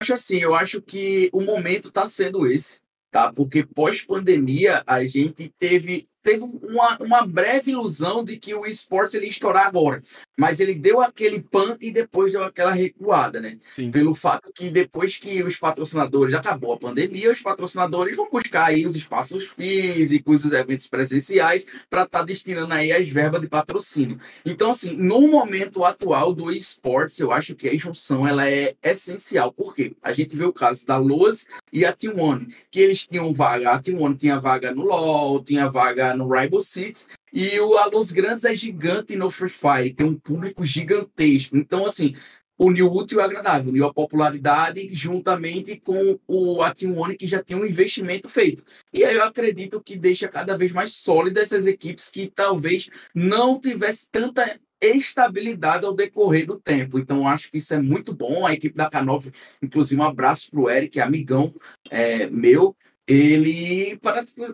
Acho assim, eu acho que o momento está sendo esse, tá? Porque pós-pandemia a gente teve teve uma, uma breve ilusão de que o esporte ele ia estourar agora. Mas ele deu aquele pan e depois deu aquela recuada, né? Sim. Pelo fato que depois que os patrocinadores acabou a pandemia, os patrocinadores vão buscar aí os espaços físicos, os eventos presenciais para estar tá destinando aí as verbas de patrocínio. Então, assim, no momento atual do esportes, eu acho que a junção ela é essencial. Por quê? A gente vê o caso da Loas e a T1, que eles tinham vaga, a T1 tinha vaga no LoL, tinha vaga no Rainbow Six. E o A Los Grandes é gigante no Free Fire, tem um público gigantesco. Então, assim, unir o útil e agradável, uniu a popularidade juntamente com o a Team One que já tem um investimento feito. E aí eu acredito que deixa cada vez mais sólidas essas equipes que talvez não tivesse tanta estabilidade ao decorrer do tempo. Então, acho que isso é muito bom. A equipe da K9, inclusive, um abraço para o Eric, amigão é, meu. Ele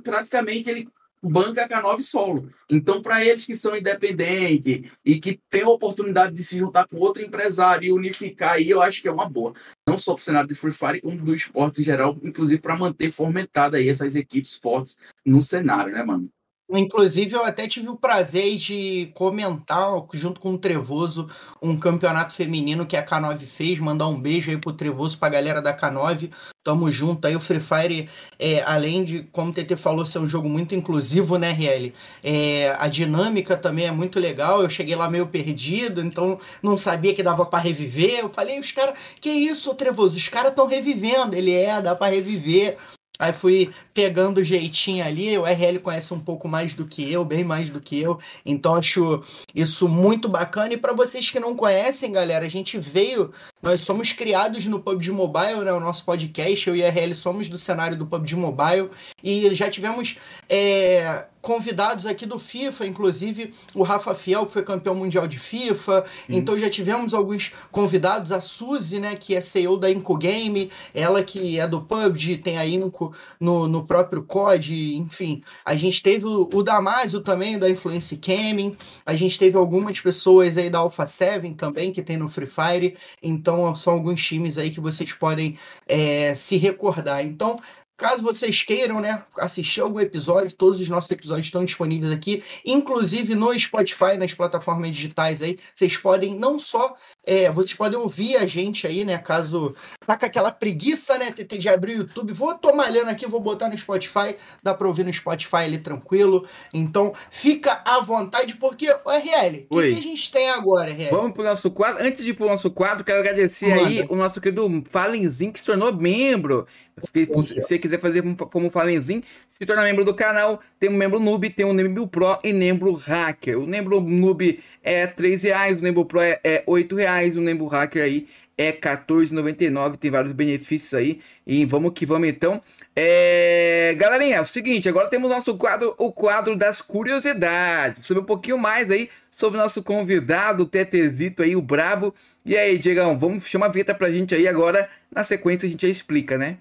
praticamente ele banca a K9 solo. Então, para eles que são independentes e que têm a oportunidade de se juntar com outro empresário e unificar aí, eu acho que é uma boa. Não só para o cenário de Free Fire, como do esporte em geral, inclusive para manter fomentada aí essas equipes fortes no cenário, né, mano? Inclusive, eu até tive o prazer de comentar, junto com o Trevoso, um campeonato feminino que a K9 fez. Mandar um beijo aí pro Trevoso, pra galera da K9. Tamo junto aí. O Free Fire, é, além de, como o TT falou, ser um jogo muito inclusivo, né, RL? É, a dinâmica também é muito legal. Eu cheguei lá meio perdido, então não sabia que dava para reviver. Eu falei, os caras, que isso, Trevoso? Os caras estão revivendo. Ele é, dá para reviver. Aí fui pegando o jeitinho ali. O RL conhece um pouco mais do que eu, bem mais do que eu. Então acho isso muito bacana. E para vocês que não conhecem, galera, a gente veio. Nós somos criados no PUBG Mobile, né? O nosso podcast. Eu e a RL somos do cenário do PUBG Mobile. E já tivemos. É convidados aqui do FIFA, inclusive o Rafa Fiel, que foi campeão mundial de FIFA. Então já tivemos alguns convidados, a Suzy, né, que é CEO da Inco Game, ela que é do PUBG, tem a Inco no, no próprio COD, enfim. A gente teve o, o Damásio também, da Influence Gaming. A gente teve algumas pessoas aí da Alpha 7 também, que tem no Free Fire. Então são alguns times aí que vocês podem é, se recordar. Então, Caso vocês queiram, né, assistir algum episódio, todos os nossos episódios estão disponíveis aqui, inclusive no Spotify, nas plataformas digitais aí. Vocês podem não só, é, vocês podem ouvir a gente aí, né, caso tá com aquela preguiça, né, de abrir o YouTube. Vou tô malhando aqui, vou botar no Spotify, dá para ouvir no Spotify ali tranquilo. Então, fica à vontade, porque, o RL, o que, que, a gente tem agora, RL? Vamos pro nosso quadro. Antes de ir pro nosso quadro, quero agradecer Manda. aí o nosso querido Falenzinho, que se tornou membro. Se você quiser fazer como Falenzinho, se torna membro do canal. Tem um membro noob, tem um membro pro e membro hacker. O membro noob é 3 reais, o membro pro é, é 8 reais, o membro hacker aí é 14,99. Tem vários benefícios aí. E vamos que vamos então. É... Galerinha, é o seguinte, agora temos o nosso quadro, o quadro das curiosidades. Saber um pouquinho mais aí sobre o nosso convidado, o Tetezito aí, o Brabo. E aí, Diegão, vamos chamar a vinheta pra gente aí agora. Na sequência a gente já explica, né?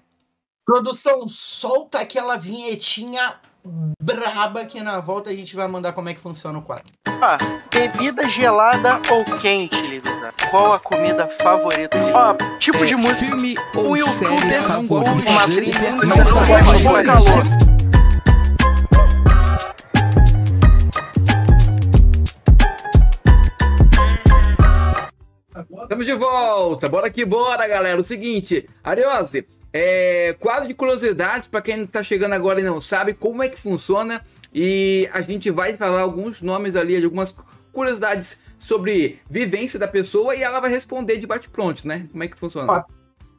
Produção, solta aquela vinhetinha braba que na volta a gente vai mandar como é que funciona o quadro. Ah, bebida gelada ou quente, Livisa? Qual a comida favorita? Ó, ah, tipo é, de música. Filme ou o youtuber. Uma trilha. Não, não, calor. Estamos de volta, bora que bora, galera. O seguinte, Ariose, é, quadro de curiosidades, para quem está chegando agora e não sabe como é que funciona. E a gente vai falar alguns nomes ali, algumas curiosidades sobre vivência da pessoa e ela vai responder de bate-pronto, né? Como é que funciona?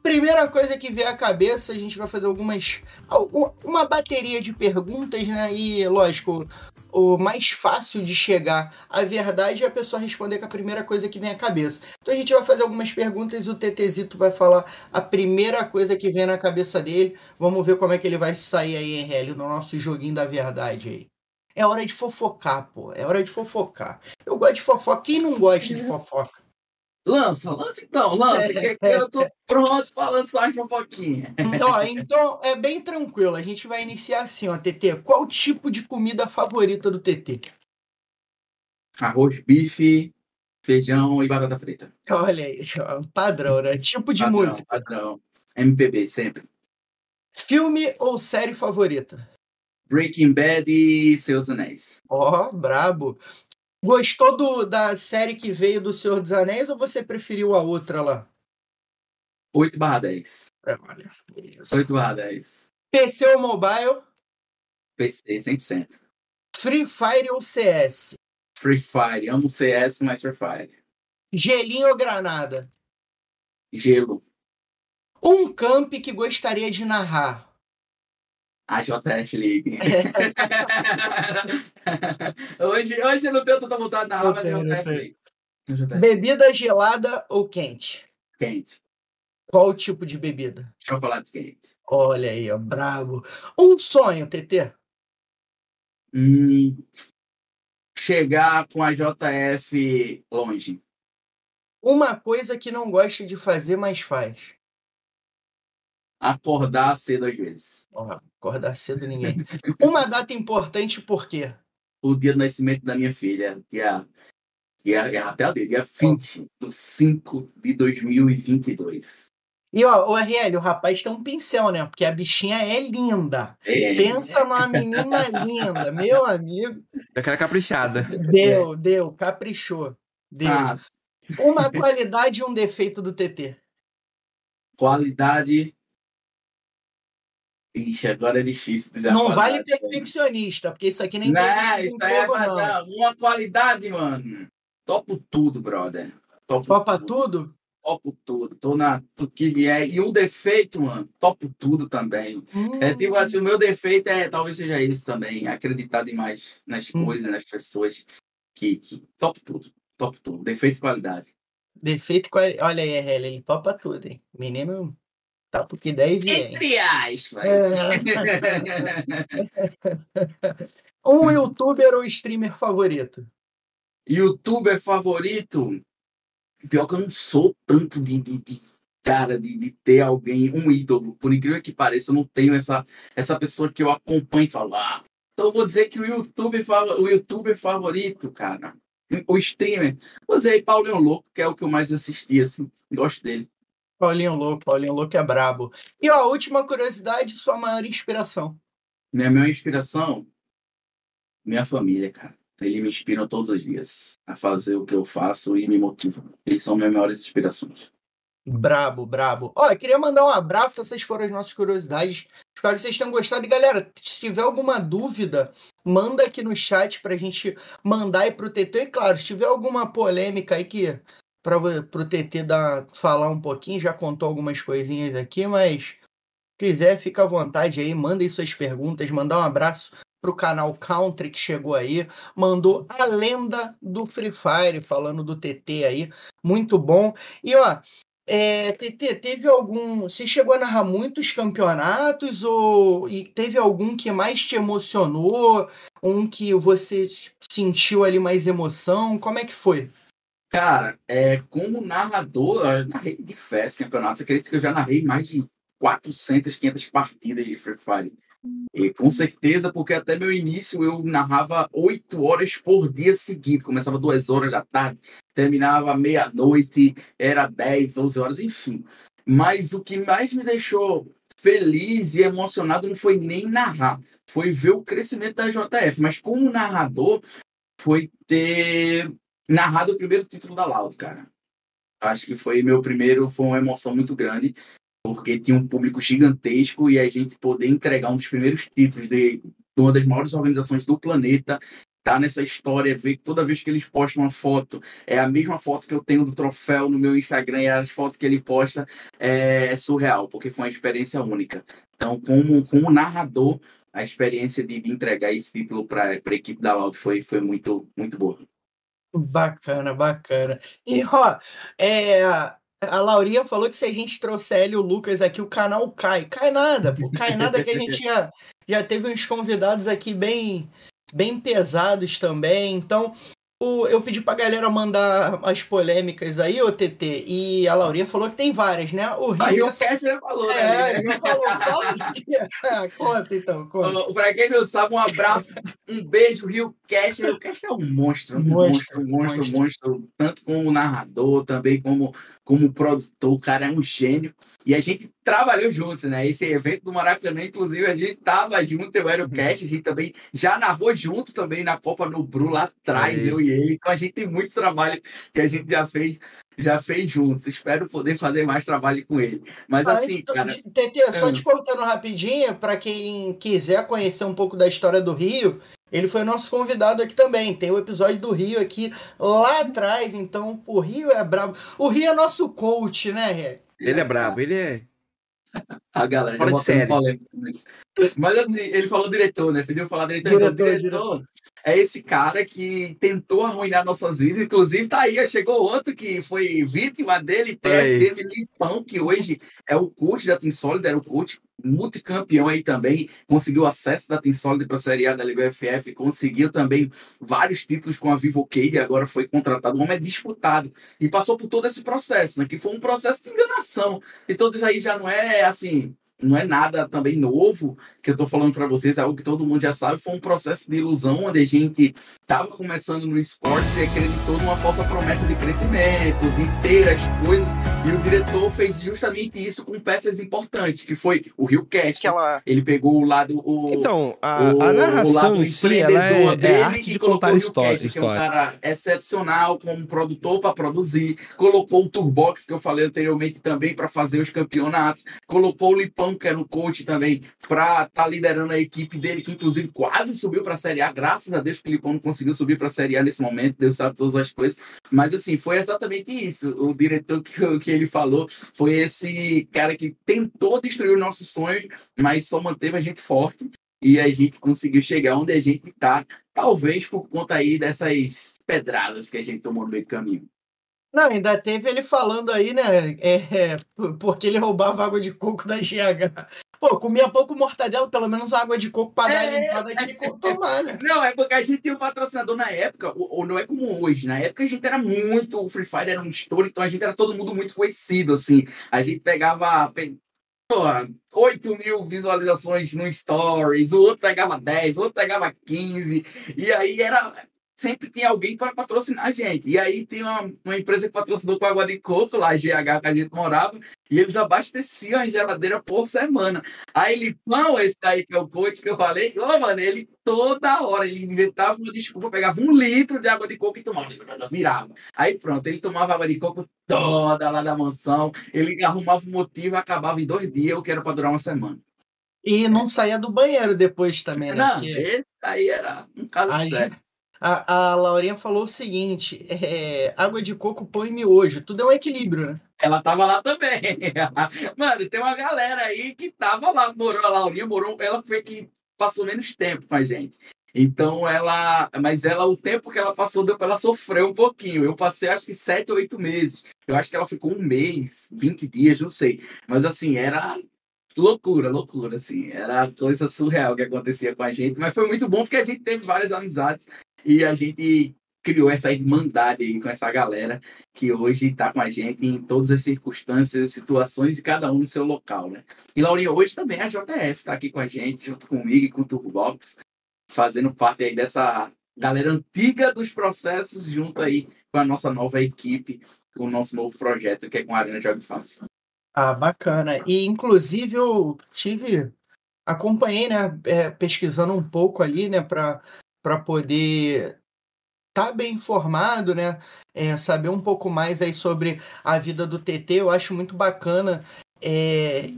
Primeira coisa que vier à cabeça, a gente vai fazer algumas. Uma bateria de perguntas, né? E, lógico, o mais fácil de chegar à verdade é a pessoa responder com a primeira coisa que vem à cabeça. Então a gente vai fazer algumas perguntas e o TTzito vai falar a primeira coisa que vem na cabeça dele. Vamos ver como é que ele vai sair aí, Hélio, no nosso joguinho da verdade aí. É hora de fofocar, pô. É hora de fofocar. Eu gosto de fofoca. Quem não gosta de fofoca? Lança, lança então, lança, que, eu tô [laughs] pronto pra lançar as fofoquinhas. Ó, então é bem tranquilo, a gente vai iniciar assim, ó, TT. Qual o tipo de comida favorita do TT? Arroz, bife, feijão e batata frita. Olha aí, ó, padrão, né? Tipo de padrão, música. Padrão, MPB, sempre. Filme ou série favorita? Breaking Bad e Seus Anéis. Ó, oh, brabo. Gostou do, da série que veio do Senhor dos Anéis ou você preferiu a outra lá? 8 barra 10. É, olha, 8 barra 10. PC ou mobile? PC, 100%. Free Fire ou CS? Free Fire. Amo CS, mas Free Fire. Gelinho ou granada? Gelo. Um camp que gostaria de narrar? A JF League. [laughs] hoje, hoje eu não tenho tanta vontade de narrar, mas a JF League. Bebida gelada ou quente? Quente. Qual o tipo de bebida? Chocolate quente. Olha aí, ó, brabo. Um sonho, TT. Hum, chegar com a JF longe. Uma coisa que não gosta de fazer, mas faz. Acordar cedo às vezes. Acordar cedo ninguém. [laughs] Uma data importante por quê? O dia do nascimento da minha filha, dia, dia, dia até o dia, dia 20 de 5 de 2022. E ó, o RL, o rapaz tem um pincel, né? Porque a bichinha é linda. É, Pensa numa menina linda, meu amigo. Daquela caprichada. Deu, deu, caprichou. Deu. ah, Uma qualidade e um defeito do TT. qualidade. Ixi, agora é difícil Não vale qualidade. perfeccionista, porque isso aqui nem Não, isso aí é não. uma qualidade, mano. Topo tudo, brother. Topo Topa tudo. tudo? Topo tudo. Tô na tudo que vier. E um defeito, mano. Topo tudo também. É tipo Hum, assim, o meu defeito é talvez seja isso também. Acreditar demais nas Hum. coisas, nas pessoas. Que, que topo tudo. Topo tudo. Defeito e qualidade. Defeito e qualidade. Olha aí, RL, ele topa tudo, hein? Menino tá porque der e vier. hein? Entre aspas. [laughs] Um youtuber ou streamer favorito? Youtuber favorito? Pior que eu não sou tanto de, de, de cara, de, de ter alguém, um ídolo. Por incrível que pareça, eu não tenho essa, essa pessoa que eu acompanho e falo, ah, então eu vou dizer que o youtuber, o YouTuber favorito, cara, o streamer, vou dizer aí Paulinho Louco, que é o que eu mais assisti, assim, gosto dele. Paulinho Louco, Paulinho Louco é brabo. E ó, a última curiosidade, sua maior inspiração. Minha maior inspiração, minha família, cara. Eles me inspiram todos os dias a fazer o que eu faço e me motivam. Eles são minhas maiores inspirações. Brabo, brabo. Ó, eu queria mandar um abraço, essas foram as nossas curiosidades. Espero que vocês tenham gostado. E galera, se tiver alguma dúvida, manda aqui no chat pra gente mandar aí pro TT. E claro, se tiver alguma polêmica aí que vo- pro TT dar, falar um pouquinho, já contou algumas coisinhas aqui, mas quiser, fica à vontade aí, mandem suas perguntas, mandar um abraço pro canal Country que chegou aí, mandou a lenda do Free Fire, falando do TT aí, muito bom. E ó, é, TT, teve algum. Você chegou a narrar muitos campeonatos ou e teve algum que mais te emocionou? Um que você sentiu ali mais emoção? Como é que foi? Cara, é, como narrador, eu narrei diversos campeonatos. Acredito que eu já narrei mais de 400, 500 partidas de Free Fire. E com certeza, porque até meu início eu narrava 8 horas por dia seguido. Começava 2 horas da tarde, terminava meia-noite, era 10, 12 horas, enfim. Mas o que mais me deixou feliz e emocionado não foi nem narrar, foi ver o crescimento da JF. Mas como narrador, foi ter narrado o primeiro título da Loud, cara. Acho que foi meu primeiro, foi uma emoção muito grande, porque tinha um público gigantesco e a gente poder entregar um dos primeiros títulos de, de uma das maiores organizações do planeta, tá nessa história, ver que toda vez que eles postam uma foto, é a mesma foto que eu tenho do troféu no meu Instagram, e as fotos que ele posta é, é surreal, porque foi uma experiência única. Então, como, como narrador, a experiência de, de entregar esse título para a equipe da Loud foi, foi muito, muito boa. Bacana, bacana. E ó, é, a Laurinha falou que se a gente trouxer ele e o Lucas aqui, o canal cai. Cai nada, pô. Cai nada que a gente já, já teve uns convidados aqui bem, bem pesados também. Então, eu pedi pra galera mandar as polêmicas aí, ô TT, e a Laurinha falou que tem várias, né? O Aí Rio. o Cat já falou, É, né? ele já falou. Fala aqui. [laughs] conta então, conta. Pra quem não sabe, um abraço, um beijo, Rio Cast. O Rio Cast é um monstro, um Monstro, monstro, um monstro, monstro. um monstro, tanto como narrador, também como, como produtor. O cara é um gênio. E a gente trabalhou juntos, né? Esse evento do Maracanã, inclusive, a gente tava junto, eu era o Cast, a gente também já narrou junto também na Copa no Bru lá atrás, Aí. eu e ele. Então a gente tem muito trabalho que a gente já fez. Já fez juntos. Espero poder fazer mais trabalho com ele. Mas Ah, assim, cara. TT, só Ah. te cortando rapidinho, para quem quiser conhecer um pouco da história do Rio, ele foi nosso convidado aqui também. Tem o episódio do Rio aqui lá atrás, então o Rio é brabo. O Rio é nosso coach, né, Ré? Ele é brabo, ele é. A galera Fora de série. polêmica. né? Mas assim, ele falou diretor, né? Pediu falar diretor. Então, Diretor, diretor é esse cara que tentou arruinar nossas vidas. Inclusive, tá aí, chegou outro que foi vítima dele, TSM Lipão, que hoje é o coach da Team Solid, era o coach multicampeão aí também, conseguiu acesso da Team Solid para a Série A da Liga FF, conseguiu também vários títulos com a Vivo Cade, agora foi contratado, o homem é disputado, e passou por todo esse processo, né, que foi um processo de enganação, e tudo isso aí já não é, assim, não é nada também novo que eu tô falando para vocês, é algo que todo mundo já sabe, foi um processo de ilusão onde a gente tava começando no esporte e acreditou numa falsa promessa de crescimento, de ter as coisas, e o diretor fez justamente isso com peças importantes, que foi o Rio Cast. Aquela. Ele pegou o lado o Então, a, o, a o narração lado em si, ela empreendedor é, dele é arte e de contar o Rio história. Cast, que é um cara excepcional como produtor para produzir, colocou o Turbox, que eu falei anteriormente também, para fazer os campeonatos, colocou o Lipão, que era um coach também, para estar liderando a equipe dele, que inclusive quase subiu para a Série A, graças a Deus que o Lipão não conseguiu subir para a Série A nesse momento, Deus sabe todas as coisas, mas assim, foi exatamente isso, o diretor que, que ele falou foi esse cara que tentou destruir os nossos sonhos, mas só manteve a gente forte, e a gente conseguiu chegar onde a gente está, talvez por conta aí dessas pedradas que a gente tomou no meio do caminho. Não, ainda teve ele falando aí, né? É, é, porque ele roubava água de coco da GH. Pô, comia pouco mortadela, pelo menos água de coco pra dar É. limpada tinha que tomar, né? Não, é porque a gente tinha um patrocinador na época, ou, ou não é como hoje. Na época a gente era muito, o Free Fire era um estouro, então a gente era todo mundo muito conhecido, assim. A gente pegava, pe- pô, 8 mil visualizações no Stories, o outro pegava 10, o outro pegava 15, e aí era. Sempre tinha alguém para patrocinar a gente. E aí tem uma, uma empresa que patrocinou com água de coco, lá, a GH, que a gente morava, e eles abasteciam a geladeira por semana. Aí ele, não, esse daí que é o coach que eu falei, ô, mano, ele toda hora, ele inventava uma desculpa, pegava um litro de água de coco e tomava, virava. Aí pronto, ele tomava água de coco toda lá da mansão, ele arrumava um motivo e acabava em dois dias, o que era para durar uma semana. E não saía do banheiro depois também, né? Não, Porque esse aí era um caso a, sério. gen- a, a Laurinha falou o seguinte: é, água de coco, pão e miojo. Tudo é um equilíbrio, né? Ela tava lá também. [laughs] Mano, tem uma galera aí que tava lá, morou, a Laurinha morou, ela foi que passou menos tempo com a gente. Então ela, mas ela, o tempo que ela passou, deu pra ela sofrer um pouquinho. Eu passei acho que sete ou oito meses. Eu acho que ela ficou um mês, 20 dias, não sei. Mas assim, era loucura, loucura, assim. Era coisa surreal que acontecia com a gente. Mas foi muito bom porque a gente teve várias amizades e a gente criou essa irmandade aí com essa galera que hoje está com a gente em todas as circunstâncias, situações e cada um no seu local, né? E Laurinha, hoje também a JF está aqui com a gente, junto comigo e com o Turbobox, fazendo parte aí dessa galera antiga dos processos, junto aí com a nossa nova equipe, com o nosso novo projeto, que é com a Arena Jogue Fácil. Ah, bacana. E inclusive eu tive, acompanhei, né, é, pesquisando um pouco ali, né, para para poder estar bem informado, né, é, saber um pouco mais aí sobre a vida do TT. Eu acho muito bacana. É,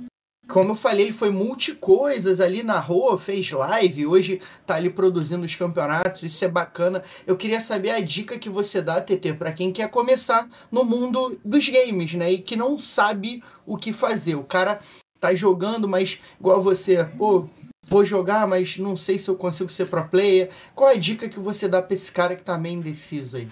como eu falei, ele foi multicoisas ali na rua, fez live, hoje tá ali produzindo os campeonatos, isso é bacana. Eu queria saber a dica que você dá, TT, para quem quer começar no mundo dos games, né? E que não sabe o que fazer. O cara tá jogando, mas igual você, pô, vou jogar, mas não sei se eu consigo ser pro player. Qual é a dica que você dá pra esse cara que tá meio indeciso aí?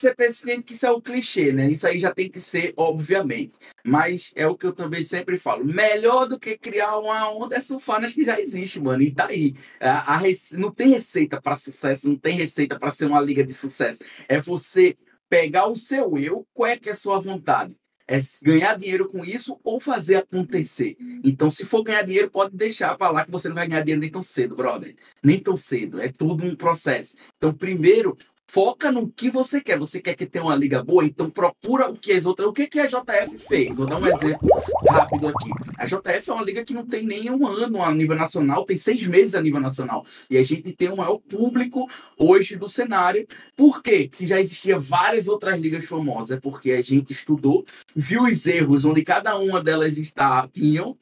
Você pensa que isso é o clichê, né? Isso aí já tem que ser, obviamente. Mas é o que eu também sempre falo. Melhor do que criar uma onda é surfar nas que já existe, mano. E tá aí. A, a rece- Não tem receita para sucesso, não tem receita para ser uma liga de sucesso. É você pegar o seu eu, qual é que é a sua vontade? É ganhar dinheiro com isso ou fazer acontecer. Então, se for ganhar dinheiro, pode deixar lá que você não vai ganhar dinheiro nem tão cedo, brother. Nem tão cedo. É tudo um processo. Então, primeiro, foca no que você quer. Você quer que tenha uma liga boa? Então procura o que as outras. O que, que a JF fez? Vou dar um exemplo rápido aqui. A JF é uma liga que não tem nem um ano a nível nacional, tem seis meses a nível nacional. E a gente tem o maior público hoje do cenário. Por quê? Se já existia várias outras ligas famosas, é porque a gente estudou, viu os erros onde cada uma delas está, tinham,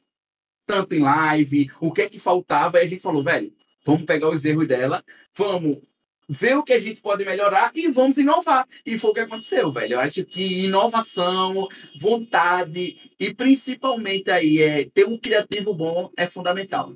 tanto em live, o que é que faltava, e a gente falou, velho, vamos pegar os erros dela, vamos ver o que a gente pode melhorar e vamos inovar. E foi o que aconteceu, velho. Eu acho que inovação, vontade e principalmente aí é ter um criativo bom é fundamental.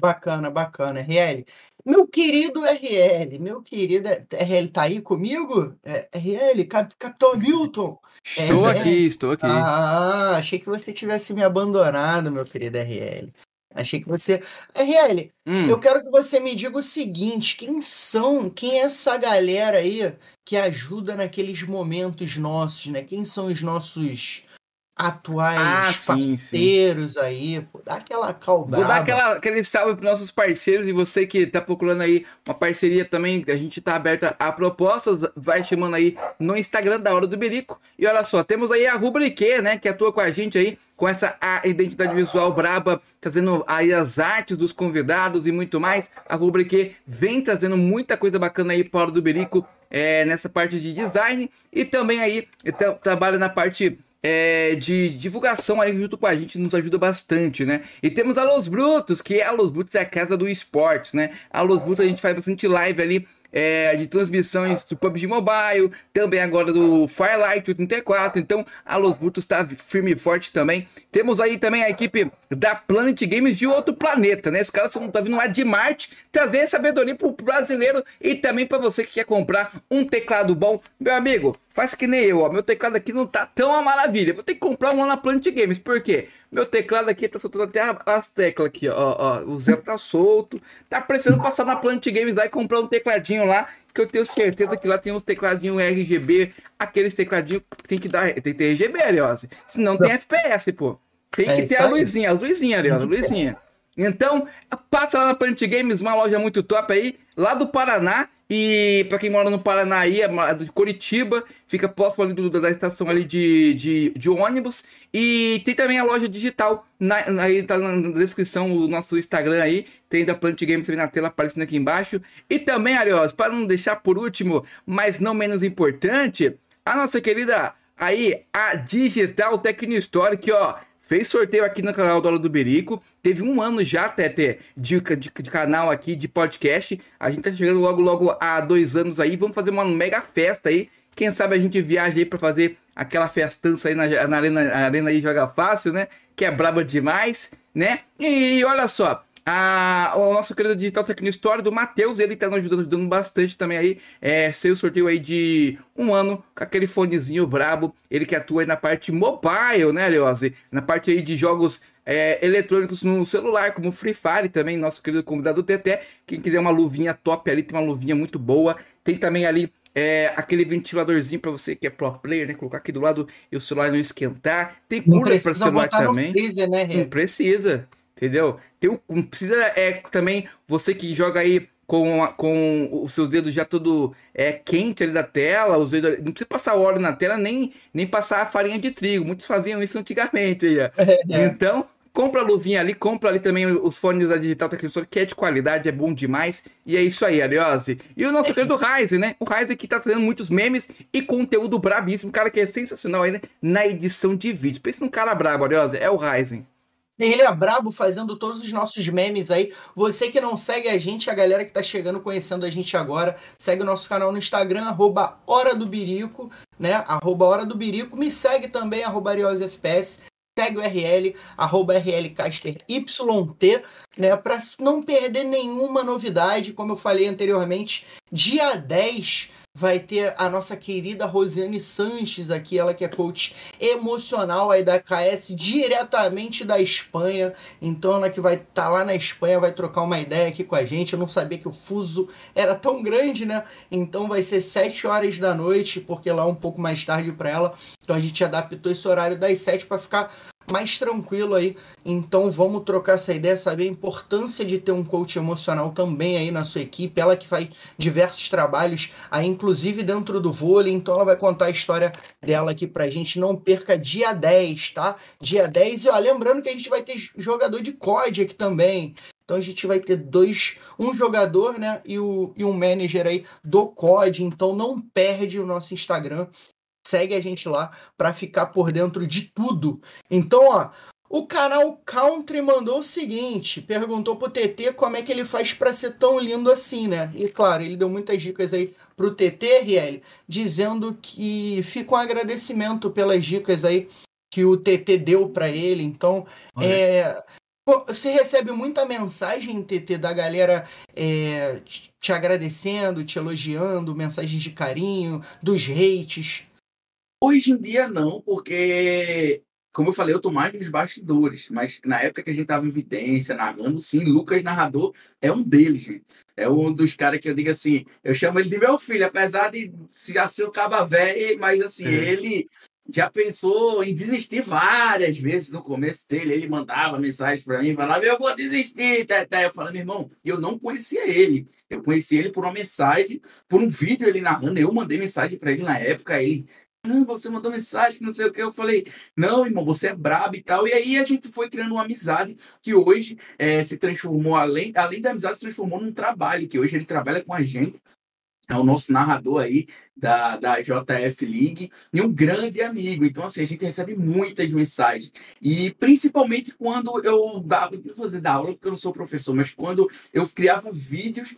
Bacana, bacana, RL. Meu querido RL, meu querido RL tá aí comigo? É, RL, Cap- Capitão Milton. Estou É, aqui, estou aqui. Ah, achei que você tivesse me abandonado, meu querido RL. Achei que você. RL, Hum, eu quero que você me diga o seguinte: quem são, quem é essa galera aí que ajuda naqueles momentos nossos, né? Quem são os nossos atuais Ah, sim, sim. parceiros aí? Pô, dá aquela calda. Vou dar aquela, aquele salve para nossos parceiros e você que tá procurando aí uma parceria também, a gente tá aberta a propostas, vai chamando aí no Instagram da Hora do Berico. E olha só, temos aí a Rubrique, né, que atua com a gente aí, com essa identidade visual braba, trazendo aí as artes dos convidados e muito mais. A Rubrique vem trazendo muita coisa bacana aí para Hora do Berico, é, nessa parte de design e também aí então, trabalha na parte é, de divulgação ali junto com a gente nos ajuda bastante, né? E temos a Los Brutos, que é a Los Brutos é a casa do esportes, né? A Los Brutos a gente faz bastante live ali. É, de transmissões do PUBG Mobile, também agora do Firelight 84, então a Los Brutos está firme e forte também. Temos aí também a equipe da Planet Games de outro planeta, né? Os caras estão tá vindo lá de Marte trazer sabedoria pro brasileiro e também para você que quer comprar um teclado bom. Meu amigo, faz que nem eu, ó. Meu teclado aqui não tá tão uma maravilha. Vou ter que comprar um lá na Planet Games. Por quê? Meu teclado aqui tá soltando até a- as teclas aqui, ó, ó. O zero tá solto. Tá precisando passar na Planet Games lá e comprar um tecladinho lá. Que eu tenho certeza que lá tem uns tecladinhos RGB. Aqueles tecladinhos que tem que dar. Tem que ter RGB, Ariose. Senão tem FPS, pô. Tem É que ter a luzinha, as luzinhas, Ariose, a luzinha. Então, passa lá na Planet Games, uma loja muito top aí, lá do Paraná. E pra quem mora no Paraná aí, é ma- de Curitiba, fica próximo ali do- da estação ali de, de, de ônibus. E tem também a loja digital, na, na- aí tá na descrição o nosso Instagram aí, tem da Planet Games também na tela aparecendo aqui embaixo. E também, Arios, para não deixar por último, mas não menos importante, a nossa querida aí, a Digital Tecno Store, que ó, fez sorteio aqui no canal do Hora do Berico. Teve um ano já, Tete, de, de, de canal aqui, de podcast. A gente tá chegando logo, logo a dois anos aí. Vamos fazer uma mega festa aí. Quem sabe a gente viaja aí pra fazer aquela festança aí na, na arena, arena aí Joga Fácil, né? Que é braba demais, né? E olha só, a, o nosso querido Digital Tecno Store do Matheus, ele tá nos ajudando, ajudando bastante também aí. É, seu sorteio aí de um ano com aquele fonezinho brabo. Ele que atua aí na parte mobile, né, Leose? Na parte aí de jogos é, eletrônicos no celular, como Free Fire também, nosso querido convidado Teté. Quem quiser uma luvinha top ali, tem uma luvinha muito boa. Tem também ali é, aquele ventiladorzinho para você que é pro player, né? Colocar aqui do lado e o celular não esquentar. Tem cooler para celular também. freezer, né, Não precisa, entendeu? Tem não precisa é também você que joga aí com, com os seus dedos já todo é, quente ali da tela, os dedos, não precisa passar óleo na tela nem nem passar a farinha de trigo. Muitos faziam isso antigamente aí, ó. [laughs] É. Então, compra a luvinha ali, compra ali também os fones da Digital Tecnostor, que é de qualidade, é bom demais. E é isso aí, Ariose. E o nosso querido Ryzen, né? O Ryzen que tá trazendo muitos memes e conteúdo brabíssimo. Cara que é sensacional aí, né? Na edição de vídeo. Pensa num cara brabo, Ariose. É o Ryzen. Ele é brabo fazendo todos os nossos memes aí. Você que não segue a gente, a galera que tá chegando, conhecendo a gente agora, segue o nosso canal no Instagram, arroba Hora do Birico, né? Arroba Hora do Birico. Me segue também, arroba AriosFPS. Segue o RL, arroba RLCasterYT, né? Pra não perder nenhuma novidade, como eu falei anteriormente. Dia 10 vai ter a nossa querida Rosiane Sanches aqui, ela que é coach emocional aí da KS, diretamente da Espanha. Então ela que vai estar lá na Espanha, vai trocar uma ideia aqui com a gente. Eu não sabia que o fuso era tão grande, né? Então vai ser 7 horas da noite, porque lá é um pouco mais tarde para ela. Então a gente adaptou esse horário das 7 para ficar mais tranquilo aí. Então vamos trocar essa ideia, saber a importância de ter um coach emocional também aí na sua equipe. Ela que faz diversos trabalhos, aí inclusive dentro do vôlei. Então ela vai contar a história dela aqui pra gente. Não perca dia 10, tá? Dia 10. E ó, lembrando que a gente vai ter jogador de COD aqui também. Então a gente vai ter dois, um jogador, né, e, o, e um manager aí do COD. Então não perde o nosso Instagram. Segue a gente lá para ficar por dentro de tudo. Então, ó, O canal Country mandou o seguinte: perguntou pro TT como é que ele faz para ser tão lindo assim, né? E claro, ele deu muitas dicas aí pro TT, Riel, dizendo que fica um agradecimento pelas dicas aí que o TT deu para ele. Então, Olha. é, você recebe muita mensagem, TT, da galera é, te te agradecendo, te elogiando, mensagens de carinho, dos hates. Hoje em dia não, porque, como eu falei, eu tô mais nos bastidores, mas na época que a gente tava em evidência, narrando, sim, Lucas Narrador é um deles, gente. É um dos caras que eu digo assim, eu chamo ele de meu filho, apesar de já ser um caba velho, mas assim, É. ele já pensou em desistir várias vezes no começo dele. Ele mandava mensagem para mim, falava, eu vou desistir, Teté. Eu falava, meu irmão, eu não conhecia ele. Eu conheci ele por uma mensagem, por um vídeo ele narrando. Eu mandei mensagem para ele na época, ele. Caramba, você mandou mensagem, não sei o que. Eu falei, não, irmão, você é brabo e tal. E aí a gente foi criando uma amizade que hoje eh, se transformou, além, além da amizade, se transformou num trabalho, que hoje ele trabalha com a gente. É o nosso narrador aí da, da JF League e um grande amigo. Então, assim, a gente recebe muitas mensagens. E principalmente quando eu dava, não vou fazer da aula porque eu não sou professor, mas quando eu criava vídeos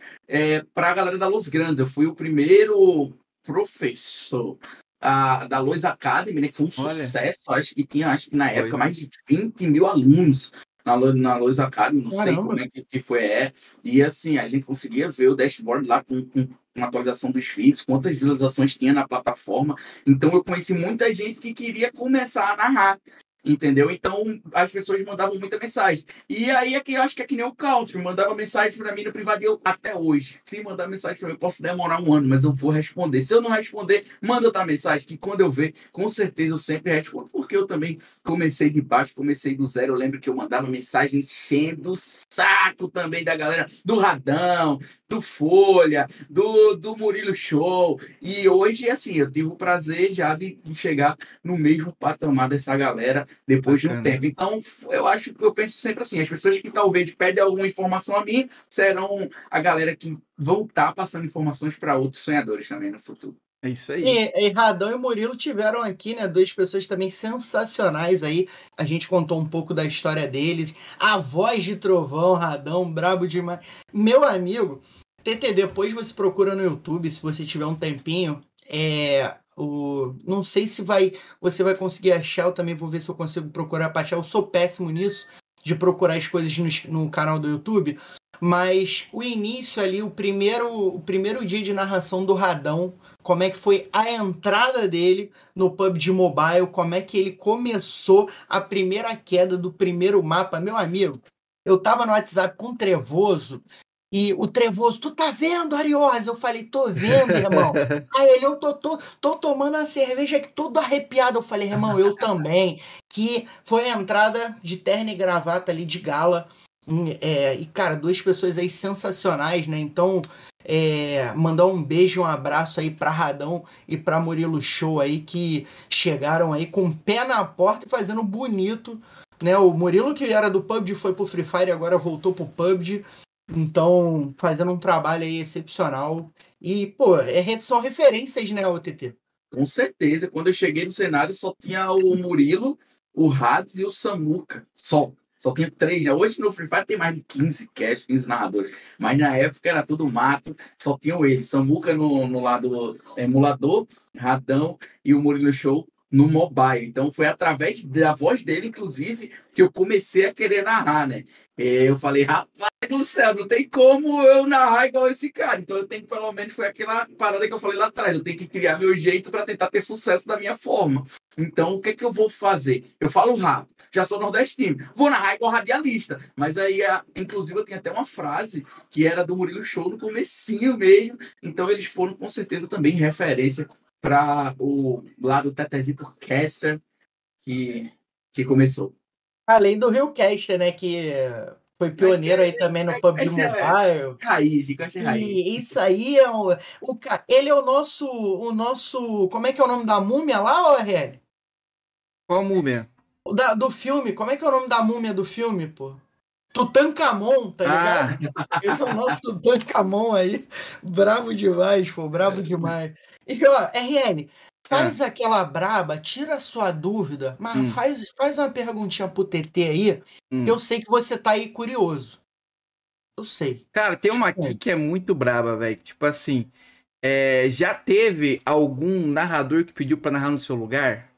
para a galera da Los Grandes. Eu fui o primeiro professor ah, da Los Academy, né? Que foi um Olha. sucesso. Acho que tinha, acho que na Foi. época, mais de 20 mil alunos na, na Los Academy. Não sei Caramba. como é que, que foi. É. E assim, a gente conseguia ver o dashboard lá com, com uma atualização dos feeds, quantas visualizações tinha na plataforma. Então eu conheci muita gente que queria começar a narrar. Entendeu? Então as pessoas mandavam muita mensagem. E aí é que eu acho que é que nem o Country, mandava mensagem para mim no privado eu, até hoje. Se mandar mensagem para mim, eu posso demorar um ano, mas eu vou responder. Se eu não responder, manda outra mensagem, que quando eu ver, com certeza eu sempre respondo, porque eu também comecei de baixo, comecei do zero. Eu lembro que eu mandava mensagem enchendo o saco também da galera do Radão, do Folha, do, do Murilo Show. E hoje, assim, eu tive o prazer já de, de chegar no mesmo patamar dessa galera depois de um Bacana. tempo. Então, eu acho que eu penso sempre assim: as pessoas que talvez pedem alguma informação a mim serão a galera que vão estar passando informações para outros sonhadores também no futuro. É isso aí. E, e Radão e Murilo tiveram aqui, né? Duas pessoas também sensacionais aí. A gente contou um pouco da história deles. A voz de trovão, Radão, brabo demais. Meu amigo, TT, depois você procura no YouTube, se você tiver um tempinho. É. O, não sei se vai você vai conseguir achar, eu também vou ver se eu consigo procurar pra achar. Eu sou péssimo nisso, de procurar as coisas no, no canal do YouTube. Mas o início ali, o primeiro, o primeiro dia de narração do Radão, como é que foi a entrada dele no PUBG Mobile, como é que ele começou a primeira queda do primeiro mapa. Meu amigo, eu tava no WhatsApp com Trevoso e o Trevoso, tu tá vendo, Ariosa? Eu falei, tô vendo, irmão. [laughs] Aí ele, eu tô, tô, tô tomando a cerveja aqui todo arrepiado. Eu falei, irmão, eu também. Que foi a entrada de terno e gravata ali de gala. Hum, é, e, cara, duas pessoas aí sensacionais, né? Então, é, mandar um beijo, um abraço aí pra Radão e pra Murilo Show aí, que chegaram aí com o pé na porta e fazendo bonito, né? O Murilo que era do PUBG foi pro Free Fire e agora voltou pro PUBG. Então, fazendo um trabalho aí excepcional. E, pô, é, são referências, né, OTT? Com certeza, quando eu cheguei no cenário só tinha o Murilo, o Hades e o Samuca. Só. Só tinha três. Já hoje no Free Fire tem mais de 15 cash, 15 narradores. Mas na época era tudo mato, só tinham eles. Samuca no, no lado emulador, Radão e o Murilo Show no mobile. Então foi através da voz dele, inclusive, que eu comecei a querer narrar, né? Eu falei, rapaz do céu, não tem como eu narrar igual esse cara. Então eu tenho que, pelo menos, foi aquela parada que eu falei lá atrás. Eu tenho que criar meu jeito para tentar ter sucesso da minha forma. Então, o que é que eu vou fazer? Eu falo rápido, já sou nordestino, vou narrar igual radialista. Mas aí, inclusive, eu tenho até uma frase que era do Murilo Show no comecinho mesmo. Então, eles foram com certeza também referência para o lado Tetezito Caster que, que começou. Além do Rio Caster, né? Que foi pioneiro aí também no PUBG Esse é- Mobile. Raiz, Chico, achei raiz. E isso aí é o, o. Ele é o nosso. O nosso. Como é que é o nome da múmia lá, RL? Qual múmia? Da, do filme. Como é que é o nome da múmia do filme, pô? Tutankamon, tá ligado? Ah, Ele é o nosso Tutankamon aí. Brabo demais, pô. Brabo demais. E, ó, RN, Faz aquela braba, tira a sua dúvida, mas Hum. faz, faz uma perguntinha pro TT aí, Hum. que eu sei que você tá aí curioso. Eu sei. Cara, tem uma Tipo- aqui que é muito braba, velho. Tipo assim, é, já teve algum narrador que pediu pra narrar no seu lugar?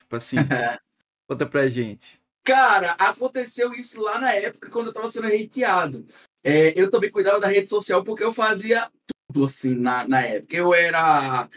Tipo assim, [laughs] conta pra gente. Cara, aconteceu isso lá na época quando eu tava sendo hateado. É, eu também cuidava da rede social porque eu fazia assim na, na época. Eu era.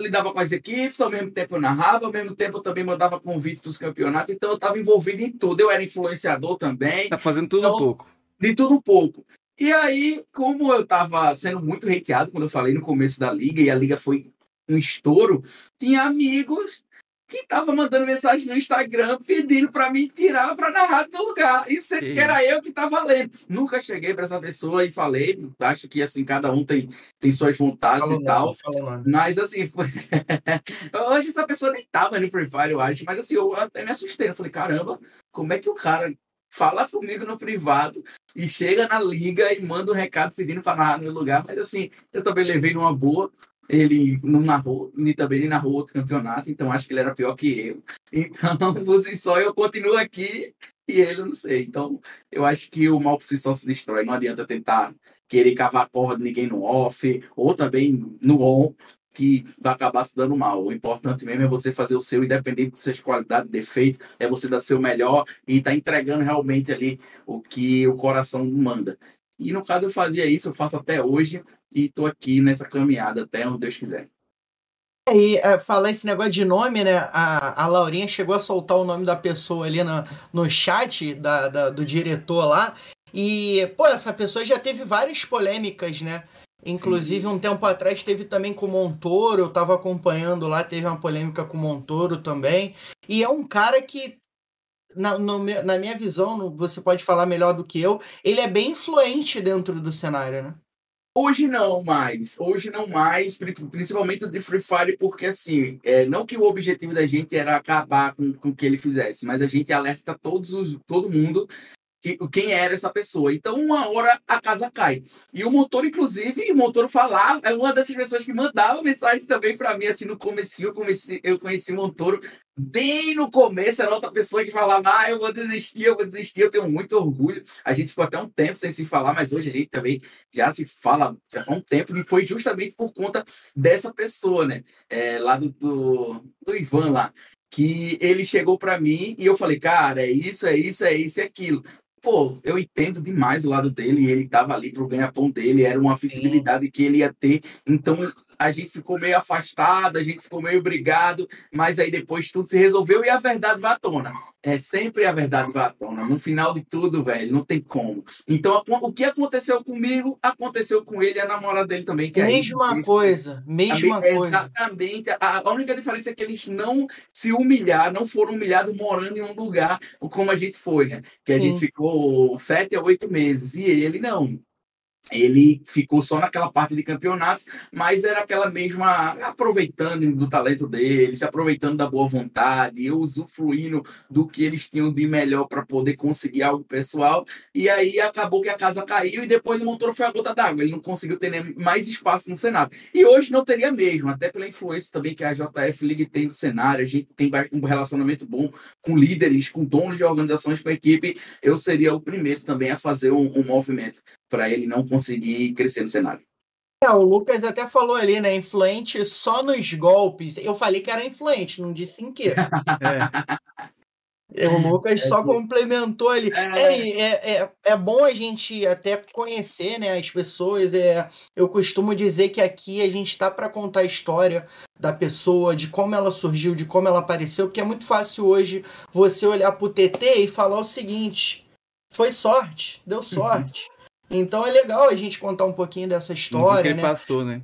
lidava com as equipes, ao mesmo tempo eu narrava, ao mesmo tempo eu também mandava convite para os campeonatos, então eu estava envolvido em tudo. Eu era influenciador também, Tá fazendo tudo um Então- pouco. de tudo um pouco. E aí, como eu tava sendo muito hateado quando eu falei no começo da liga, e a liga foi um estouro, tinha amigos que estavam mandando mensagem no Instagram pedindo para mim tirar para narrar do lugar. Isso é Que era eu que tava lendo. Nunca cheguei para essa pessoa e falei, acho que assim, cada um tem, tem suas vontades Fala e tal. o nome. Mas assim, foi... [laughs] hoje essa pessoa nem tava no Free Fire, eu acho. Mas assim, eu até me assustei. Eu falei, caramba, como é que o cara fala comigo no privado e chega na liga e manda um recado pedindo para narrar no lugar? Mas assim, eu também levei numa boa. Ele não narrou, nem também narrou outro campeonato, então acho que ele era pior que eu. [laughs] Então, [laughs] fosse só eu continuo aqui e ele eu não sei. Então, eu acho que o mal por si só se destrói. Não adianta tentar querer cavar a corda de ninguém no off, ou também no on, que vai acabar se dando mal. O importante mesmo é você fazer o seu, independente de suas qualidades, defeito, é você dar seu melhor e tá entregando realmente ali o que o coração manda. E no caso eu fazia isso, eu faço até hoje e tô aqui nessa caminhada até onde Deus quiser. E é, falar esse negócio de nome, né? A, a Laurinha chegou a soltar o nome da pessoa ali no, no chat da, da- do diretor lá. E, pô, essa pessoa já teve várias polêmicas, né? Inclusive, um tempo atrás teve também com o Montoro, eu tava acompanhando lá, teve uma polêmica com o Montoro também. E é um cara que, na, no na minha visão, você pode falar melhor do que eu, ele é bem influente dentro do cenário, né? Hoje não mais, hoje não mais, pri- principalmente de Free Fire, porque assim, é, não que o objetivo da gente era acabar com, com o que ele fizesse, mas a gente alerta todos os, todo mundo que, quem era essa pessoa. Então, uma hora a casa cai. E o motor, inclusive, o motor falava, é uma dessas pessoas que mandava mensagem também para mim, assim, no comecinho, eu conheci, eu conheci o Montoro bem no começo, era outra pessoa que falava, ah, eu vou desistir, eu vou desistir, eu tenho muito orgulho. A gente ficou até um tempo sem se falar, mas hoje a gente também já se fala já há um tempo, e foi justamente por conta dessa pessoa, né? É, lá do, do, do Ivan lá. Que ele chegou para mim e eu falei, cara, é isso, é isso, é isso e aquilo. Pô, eu entendo demais o lado dele, e ele tava ali pro ganha-pão dele, era uma visibilidade que ele ia ter. Então a gente ficou meio afastado, a gente ficou meio brigado, mas aí depois tudo se resolveu e a verdade vai à tona. É sempre a verdade vai à tona. No final de tudo, velho, não tem como. Então o que aconteceu comigo, aconteceu com ele e a namorada dele também. Que aí- Mesma coisa, mesma Também- coisa. Exatamente. A, a única diferença é que eles não se humilharam, não foram humilhados morando em um lugar como a gente foi, né? Que a Sim. gente ficou sete a oito meses. E ele não. Ele ficou só naquela parte de campeonatos, mas era aquela mesma aproveitando do talento dele, se aproveitando da boa vontade, usufruindo do que eles tinham de melhor para poder conseguir algo pessoal. E aí acabou que a casa caiu e depois o motor foi a gota d'água. Ele não conseguiu ter mais espaço no cenário. E hoje não teria mesmo, até pela influência também que a JF League tem no cenário. A gente tem um relacionamento bom com líderes, com donos de organizações, com a equipe. Eu seria o primeiro também a fazer um, um movimento para ele não conseguir crescer no cenário. É, o Lucas até falou ali, né? Influente só nos golpes. Eu falei que era influente, não disse em quê. [laughs] É. O Lucas só É, complementou ali. É. É, é, é, é bom a gente até conhecer né, as pessoas. É, eu costumo dizer que aqui a gente está para contar a história da pessoa, de como ela surgiu, de como ela apareceu, porque é muito fácil hoje você olhar pro TT e falar o seguinte: foi sorte, deu sorte. Então é legal a gente contar um pouquinho dessa Não viu o que história, né? passou, né?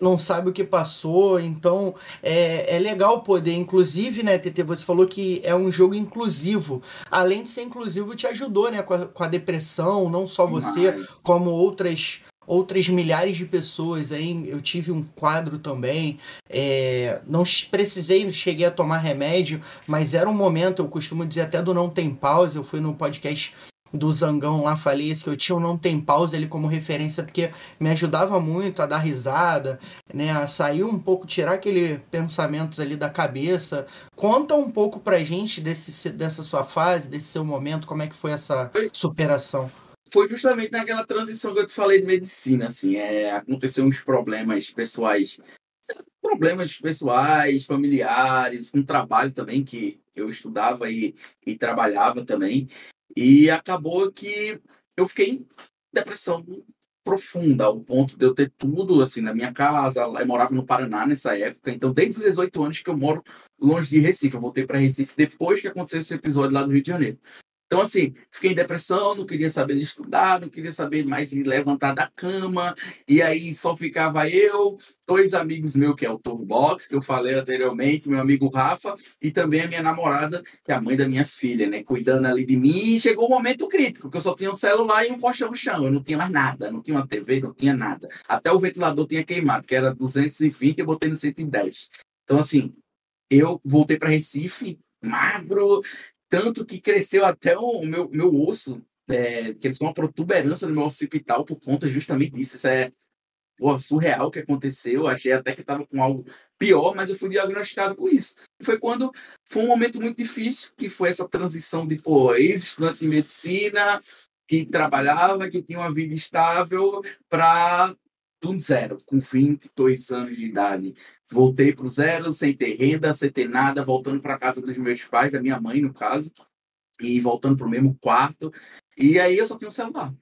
não sabe o que passou, então é, é legal poder, inclusive, né, TT, você falou que é um jogo inclusivo. Além de ser inclusivo, te ajudou, né, com a, com a depressão, não só você, Mas- como outras outras milhares de pessoas aí. Eu tive um quadro também. é, não precisei, cheguei a tomar remédio, mas era um momento, eu costumo dizer até do não tem pausa. Eu fui no podcast do Zangão lá, falei que eu tinha o Não Tem Pausa ali como referência, porque me ajudava muito a dar risada, né? A sair um pouco, tirar aquele pensamentos ali da cabeça. Conta um pouco pra gente desse, dessa sua fase, desse seu momento, como é que foi essa superação? Foi justamente naquela transição que eu te falei de medicina, assim, é, aconteceu uns problemas pessoais problemas pessoais, familiares, com trabalho também, que eu estudava e, e trabalhava também. E acabou que eu fiquei em depressão profunda, ao ponto de eu ter tudo assim na minha casa. Eu morava no Paraná nessa época, então desde os 18 anos que eu moro longe de Recife. Eu voltei para Recife depois que aconteceu esse episódio lá do Rio de Janeiro. Então, assim, fiquei em depressão, não queria saber estudar, não queria saber mais de levantar da cama, e aí só ficava eu, dois amigos meus, que é o Turbox, que eu falei anteriormente, meu amigo Rafa, e também a minha namorada, que é a mãe da minha filha, né, cuidando ali de mim, e chegou o um momento crítico, que eu só tinha um celular e um colchão no chão, eu não tinha mais nada, não tinha uma TV, não tinha nada. Até o ventilador tinha queimado, que era 220, eu botei no 110. Então, assim, eu voltei para Recife, magro, tanto que cresceu até o meu, meu osso, é, que eles uma protuberância no meu occipital por conta justamente disso. Isso é pô, surreal que aconteceu. Achei até que estava com algo pior, mas eu fui diagnosticado com isso. Foi quando foi um momento muito difícil, que foi essa transição de pô, ex-estudante de medicina, que trabalhava, que tinha uma vida estável, para do zero, com 22 anos de idade. Voltei para o zero, sem ter renda, sem ter nada, voltando para casa dos meus pais, da minha mãe, no caso, e voltando para o mesmo quarto. E aí eu só tinha um celular.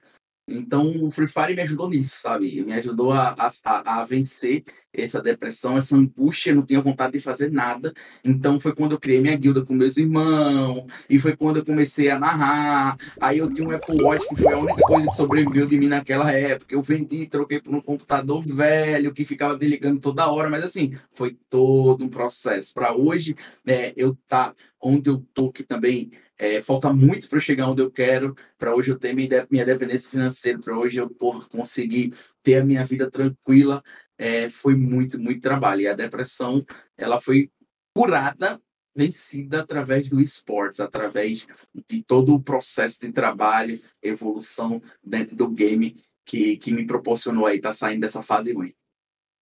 Então, o Free Fire me ajudou nisso, sabe? Me ajudou a, a, a vencer essa depressão, essa angústia, eu não tinha vontade de fazer nada. Então, foi quando eu criei minha guilda com meus irmãos, e foi quando eu comecei a narrar. Aí, eu tinha um Apple Watch, que foi a única coisa que sobreviveu de mim naquela época. Eu vendi, troquei por um computador velho, que ficava desligando toda hora, mas assim, foi todo um processo. Para hoje, é, eu tá onde eu tô, que também é, falta muito para chegar onde eu quero, para hoje eu ter minha, minha dependência financeira, para hoje eu por conseguir ter a minha vida tranquila, é, foi muito, muito trabalho. E a depressão, ela foi curada, vencida através do esportes, através de todo o processo de trabalho, evolução dentro do game que, que me proporcionou aí estar tá saindo dessa fase ruim.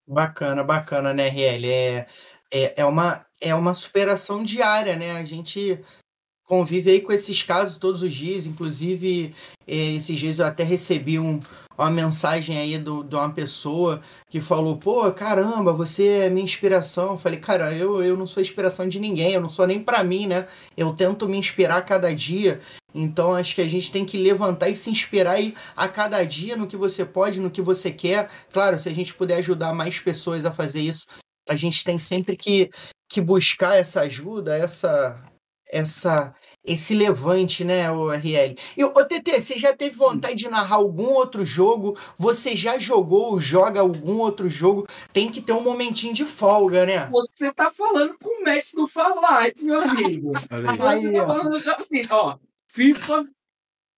Bacana, bacana, né, RL? É, é, é, uma, é uma superação diária, né? A gente convive aí com esses casos todos os dias, inclusive eh, esses dias eu até recebi um, uma mensagem aí do, de uma pessoa que falou, pô, caramba, você é minha inspiração. Eu falei, cara, eu, eu não sou inspiração de ninguém, eu não sou nem para mim, né? Eu tento me inspirar a cada dia. Então acho que a gente tem que levantar e se inspirar aí a cada dia no que você pode, no que você quer. Claro, se a gente puder ajudar mais pessoas a fazer isso, a gente tem sempre que, que buscar essa ajuda, essa, essa esse levante, né, o RL. E o TT, você já teve vontade de narrar algum outro jogo? Você já jogou ou joga algum outro jogo? Tem que ter um momentinho de folga, né? Você tá falando com o mestre do Farlight, meu amigo. [laughs] aí, Você tá falando assim, ó, FIFA,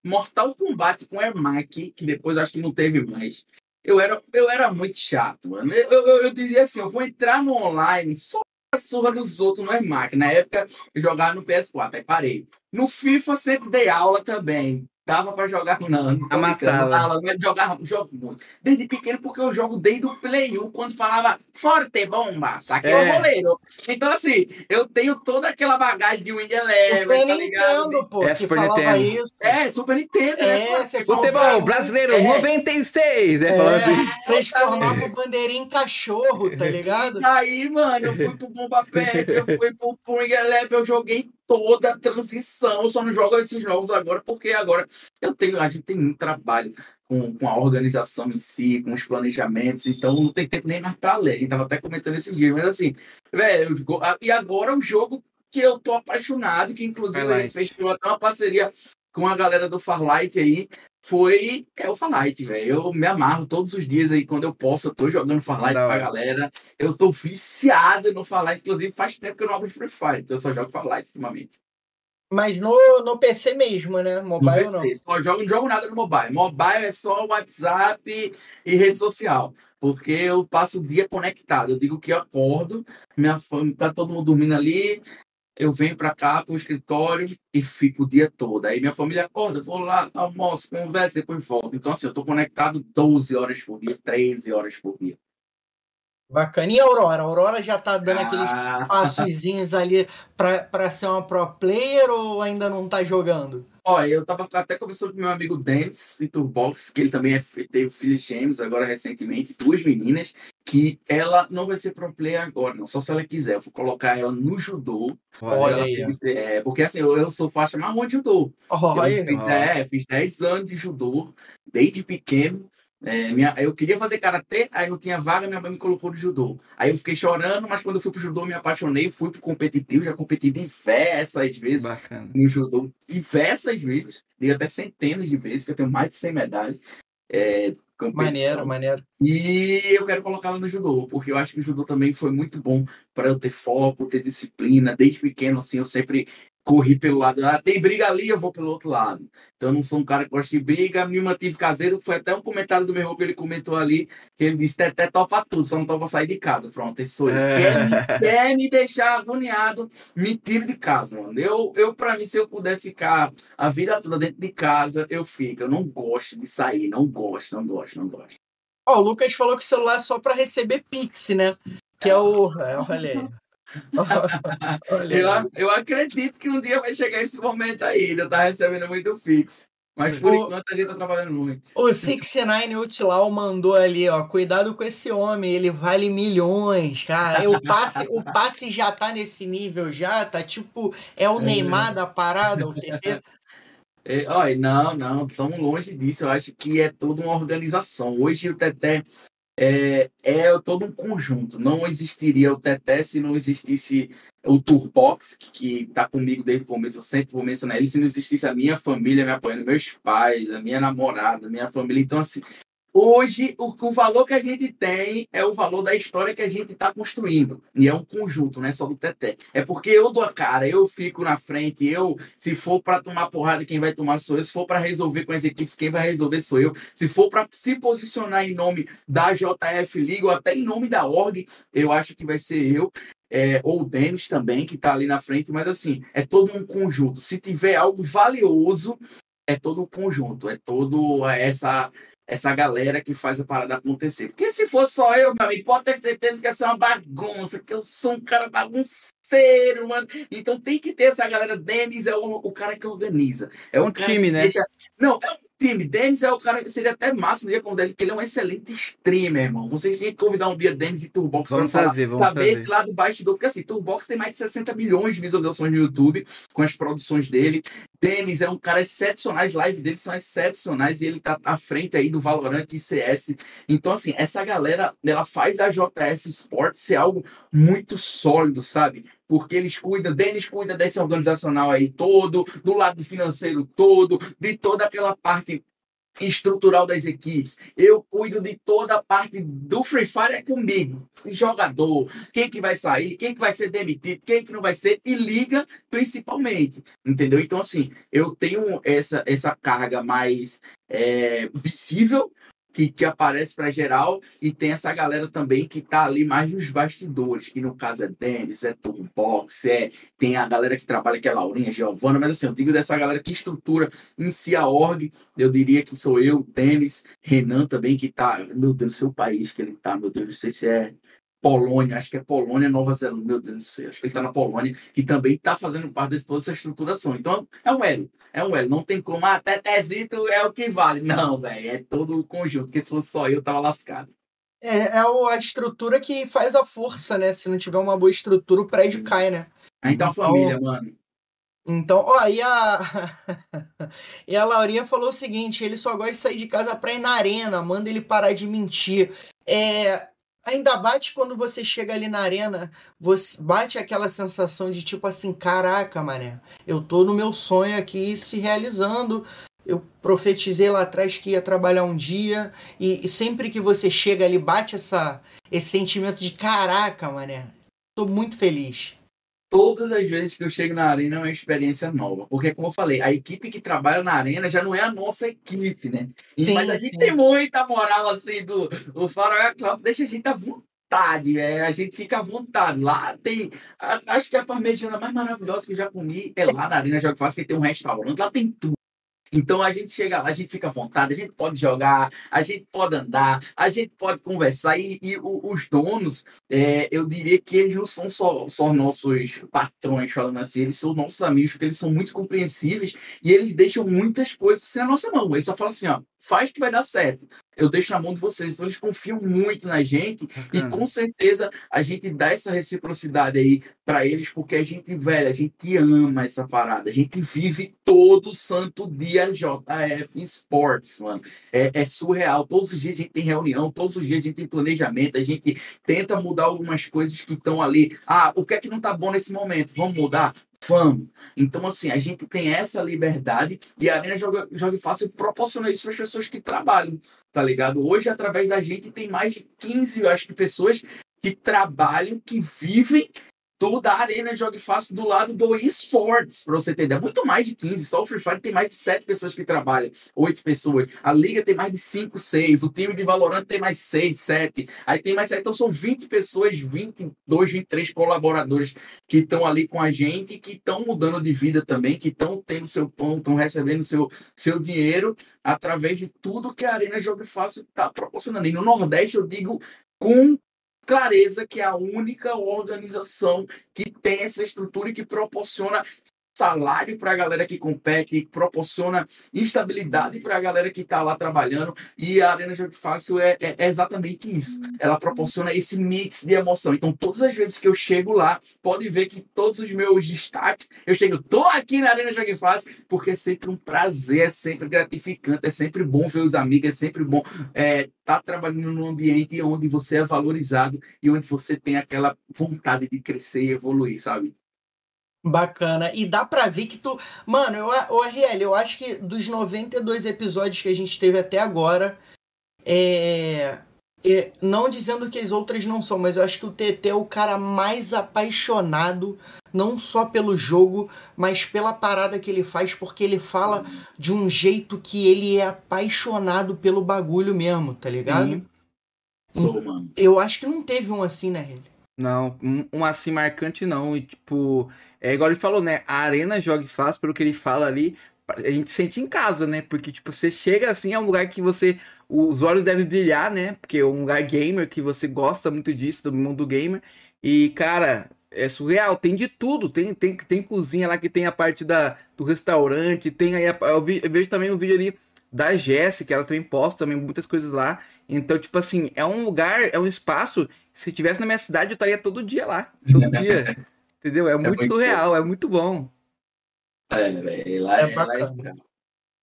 Mortal Kombat com Ermac, que depois acho que não teve mais. Eu era, eu era muito chato, mano. Eu, eu, eu dizia assim, eu vou entrar no online só a surra dos outros no Ermac. Na época, jogava no PS4, aí parei. No FIFA, sempre dei aula também. Dava pra jogar, não. não Amatava. Mas jogava, jogo muito. Desde pequeno, porque eu jogo desde o Play 1, quando falava forte bomba, saquei é. o goleiro. Então, assim, eu tenho toda aquela bagagem de Win Eleven, Super tá ligado? Nintendo, pô, é, Super Nintendo. Isso. É, Super Nintendo, é, né? Futebol brasileiro, é. 96, né? É, assim. Transformava o bandeirinha em cachorro, tá ligado? Aí, mano, eu fui pro Bomba Pet, eu fui pro, pro Win Eleven, eu joguei toda a transição. Eu só não jogo esses jogos agora porque agora eu tenho, a gente tem muito trabalho com, com a organização em si, com os planejamentos, então não tem tempo nem mais para ler. A gente tava até comentando esses dias, mas assim, velho, e agora o jogo que eu tô apaixonado, que inclusive Farlight. a gente fez até uma parceria com a galera do Farlight aí, foi é o Farlight, velho. Eu me amarro todos os dias aí, quando eu posso, eu tô jogando Farlight com a galera. Eu tô viciado no Farlight, inclusive faz tempo que eu não abro Free Fire, porque eu só jogo Farlight ultimamente. Mas no, no PC mesmo, né? Mobile no PC, não. Só jogo, não jogo nada no mobile. Mobile é só WhatsApp e rede social. Porque eu passo o dia conectado. Eu digo que eu acordo, minha fama, tá todo mundo dormindo ali, eu venho para cá, para o escritório e fico o dia todo. Aí minha família acorda, vou lá, almoço, conversa, depois volto. Então, assim, eu estou conectado 12 horas por dia, 13 horas por dia. Bacana. E a Aurora? A Aurora já tá dando aqueles Ah. passozinhos ali pra, pra ser uma pro player ou ainda não tá jogando? Olha, eu tava até conversando com meu amigo Dennis de Turbox, que ele também é, teve filhos gêmeos agora recentemente, duas meninas, que ela não vai ser pro player agora, não, só se ela quiser. Eu vou colocar ela no judô. Olha aí, ser- é, porque assim, eu, eu sou faixa marrom de judô. Olha, Eu fiz, ó. é, fiz 10 anos de judô, desde pequeno. É, minha, eu queria fazer karatê, aí não tinha vaga, minha mãe me colocou no judô. Aí eu fiquei chorando, mas quando eu fui pro judô, me apaixonei, fui pro competitivo, já competi diversas vezes Bacana. no judô, diversas vezes, dei até centenas de vezes, que eu tenho mais de 100 medalhas. É, maneiro, maneiro. E eu quero colocá-la no judô, porque eu acho que o judô também foi muito bom para eu ter foco, ter disciplina. Desde pequeno, assim, eu sempre corri pelo lado. Ah, tem briga ali, eu vou pelo outro lado. Então, eu não sou um cara que gosta de briga, me mantive caseiro. Foi até um comentário do meu irmão que ele comentou ali, que ele disse: Teté topa tudo, só não topa sair de casa. Pronto, esse sou eu. É. Quer, me, quer me deixar agoniado, me tire de casa, mano. Eu, eu para mim, se eu puder ficar a vida toda dentro de casa, eu fico. Eu não gosto de sair, não gosto, não gosto, não gosto. Ó, o Lucas falou que o celular é só pra receber Pix, né? Que é o. é, olha aí. [laughs] Eu, eu acredito que um dia vai chegar esse momento aí, eu estar recebendo muito fixo. Mas por O- enquanto a gente tá trabalhando muito. O 69 Utilau mandou ali, ó. Cuidado com esse homem, ele vale milhões, cara. O passe, o passe já tá nesse nível, já, tá tipo. É o É. Neymar da parada, o TT. É, olha, não, não, estamos longe disso. Eu acho que é toda uma organização. Hoje o Teté é, é todo um conjunto. Não existiria o Teté se não existisse o Turbox, que está comigo desde o começo. Eu sempre vou mencionar ele. Se não existisse a minha família me apoiando, meus pais, a minha namorada, a minha família. Então, assim, hoje o, o valor que a gente tem é o valor da história que a gente está construindo. E é um conjunto, não é só do Teté. É porque eu dou a cara, eu fico na frente, eu, se for para tomar porrada, quem vai tomar sou eu. Se for para resolver com as equipes, quem vai resolver sou eu. Se for para se posicionar em nome da JF League ou até em nome da org, eu acho que vai ser eu. é, ou o Denis também, que está ali na frente, mas assim, é todo um conjunto. Se tiver algo valioso, é todo um conjunto, é todo essa essa galera que faz a parada acontecer. Porque se for só eu, meu amigo, pode ter certeza que ia ser uma bagunça, que eu sou um cara bagunceiro, mano. Então tem que ter essa galera. Denis é o, o cara que organiza. É um time, né? deixa- Não, é um time. Denis é o cara que seria até massa no dia com o Denis, porque ele é um excelente streamer, irmão. Vocês têm que convidar um dia Denis e Turbox Vamos pra falar, vamos saber trazer. esse lado bastidor. Porque assim, Turbox tem mais de 60 milhões de visualizações no YouTube com as produções dele. Denis é um cara excepcional, as lives dele são excepcionais e ele tá à frente aí do Valorant e CS. Então, assim, essa galera, ela faz da JF Sports ser algo muito sólido, sabe? Porque eles cuidam, Denis cuida desse organizacional aí todo, do lado financeiro todo, de toda aquela parte estrutural das equipes. Eu cuido de toda a parte do Free Fire é comigo. Jogador, quem que vai sair, quem que vai ser demitido, quem que não vai ser, e liga principalmente. Entendeu? Então, assim, eu tenho essa, essa carga mais é, visível que, que aparece para geral e tem essa galera também que tá ali mais nos bastidores, que no caso é Dennis, é Turbox, é, tem a galera que trabalha que é Laurinha, Giovana, mas assim, eu digo dessa galera que estrutura em si a org, eu diria que sou eu, Denis, Renan também, que tá, meu Deus, seu país que ele tá, meu Deus, não sei se é Polônia, acho que é Polônia, Nova Zelândia, meu Deus do céu, acho que ele tá na Polônia, que também tá fazendo parte de toda essa estruturação. Então, é um elo, é um elo, não tem como, ah, Tetezito é o que vale. Não, velho, é todo o conjunto, porque se fosse só eu, tava lascado. É, é a estrutura que faz a força, né? Se não tiver uma boa estrutura, o prédio cai, né? A uma Então- família, mano. Então, ó, e a, [laughs] e a Laurinha falou o seguinte: ele só gosta de sair de casa pra ir na arena, manda ele parar de mentir. É, ainda bate quando você chega ali na arena, você bate aquela sensação de tipo assim: caraca, mané, eu tô no meu sonho aqui se realizando. Eu profetizei lá atrás que ia trabalhar um dia, e, e sempre que você chega ali, bate essa, esse sentimento de caraca, mané, tô muito feliz. Todas as vezes que eu chego na arena é uma experiência nova. Porque, como eu falei, a equipe que trabalha na arena já não é a nossa equipe, né? E- Sim, mas a gente sim. tem muita moral, assim, do o Faroé Club, deixa a gente à vontade, vontade, é, a gente fica à vontade. Lá tem, a- acho que a parmegiana mais maravilhosa que eu já comi é lá na Arena Jogo Fácil, que tem um restaurante, lá tem tudo. Então a gente chega lá, a gente fica à vontade, a gente pode jogar, a gente pode andar, a gente pode conversar. E, e os donos, é, eu diria que eles não são só, só nossos patrões, falando assim, eles são nossos amigos, porque eles são muito compreensíveis e eles deixam muitas coisas assim na nossa mão. Eles só falam assim, ó, faz que vai dar certo. Eu deixo na mão de vocês. Então eles confiam muito na gente e Bacana. com certeza a gente dá essa reciprocidade aí para eles, porque a gente, velho, a gente ama essa parada. A gente vive todo santo dia JF Sports, mano. É, é surreal. Todos os dias a gente tem reunião, todos os dias a gente tem planejamento, a gente tenta mudar algumas coisas que estão ali. Ah, o que é que não tá bom nesse momento? Vamos mudar? Vamos. Então, assim, a gente tem essa liberdade e a Arena Joga, Joga Fácil proporciona isso para as pessoas que trabalham, tá ligado? Hoje, através da gente, tem mais de 15, eu acho que, pessoas que trabalham, que vivem toda a Arena Jogue Fácil do lado do esportes, para você entender. Muito mais de 15, só o Free Fire tem mais de 7 pessoas que trabalham, 8 pessoas. A Liga tem mais de 5, 6, o time de Valorant tem mais 6, 7. Aí tem mais 7, então são 20 pessoas, 22, 23 colaboradores que estão ali com a gente, que estão mudando de vida também, que estão tendo seu pão, estão recebendo seu, seu dinheiro através de tudo que a Arena Jogo Fácil está proporcionando. E no Nordeste, eu digo com clareza que é a única organização que tem essa estrutura e que proporciona salário para a galera que compete, proporciona instabilidade para a galera que está lá trabalhando. E a Arena Jogo Fácil é, é- é exatamente isso. Ela proporciona esse mix de emoção. Então, todas as vezes que eu chego lá, pode ver que todos os meus destaques, eu chego, tô aqui na Arena Jogo Fácil, porque é sempre um prazer, é sempre gratificante, é sempre bom ver os amigos, é sempre bom é, tá trabalhando num ambiente onde você é valorizado e onde você tem aquela vontade de crescer e evoluir, sabe? Bacana. E dá pra ver que tu. Mano, eu, o RL, eu acho que dos 92 episódios que a gente teve até agora, é. é, não dizendo que as outras não são, mas eu acho que o TT é o cara mais apaixonado, não só pelo jogo, mas pela parada que ele faz, porque ele fala de um jeito que ele é apaixonado pelo bagulho mesmo, tá ligado? Sim. Sou, mano. Eu acho que não teve um assim, né, RL? Não, um, um assim marcante não. E tipo, é igual ele falou, né? A Arena Jogue Fácil, pelo que ele fala ali, a gente sente em casa, né? Porque, tipo, você chega assim, é um lugar que você. Os olhos devem brilhar, né? Porque é um lugar gamer que você gosta muito disso, do mundo gamer. E, cara, é surreal, tem de tudo. Tem, tem, tem cozinha lá que tem a parte da, do restaurante, tem aí. a- eu, vi- eu vejo também o vídeo ali da Jéssica, ela também posta também muitas coisas lá. Então, tipo assim, é um lugar, é um espaço. Se tivesse na minha cidade, eu estaria todo dia lá. Todo dia. [laughs] Entendeu? É muito muito surreal, é muito bom. É, velho. Lá É é, lá é bacana. surreal.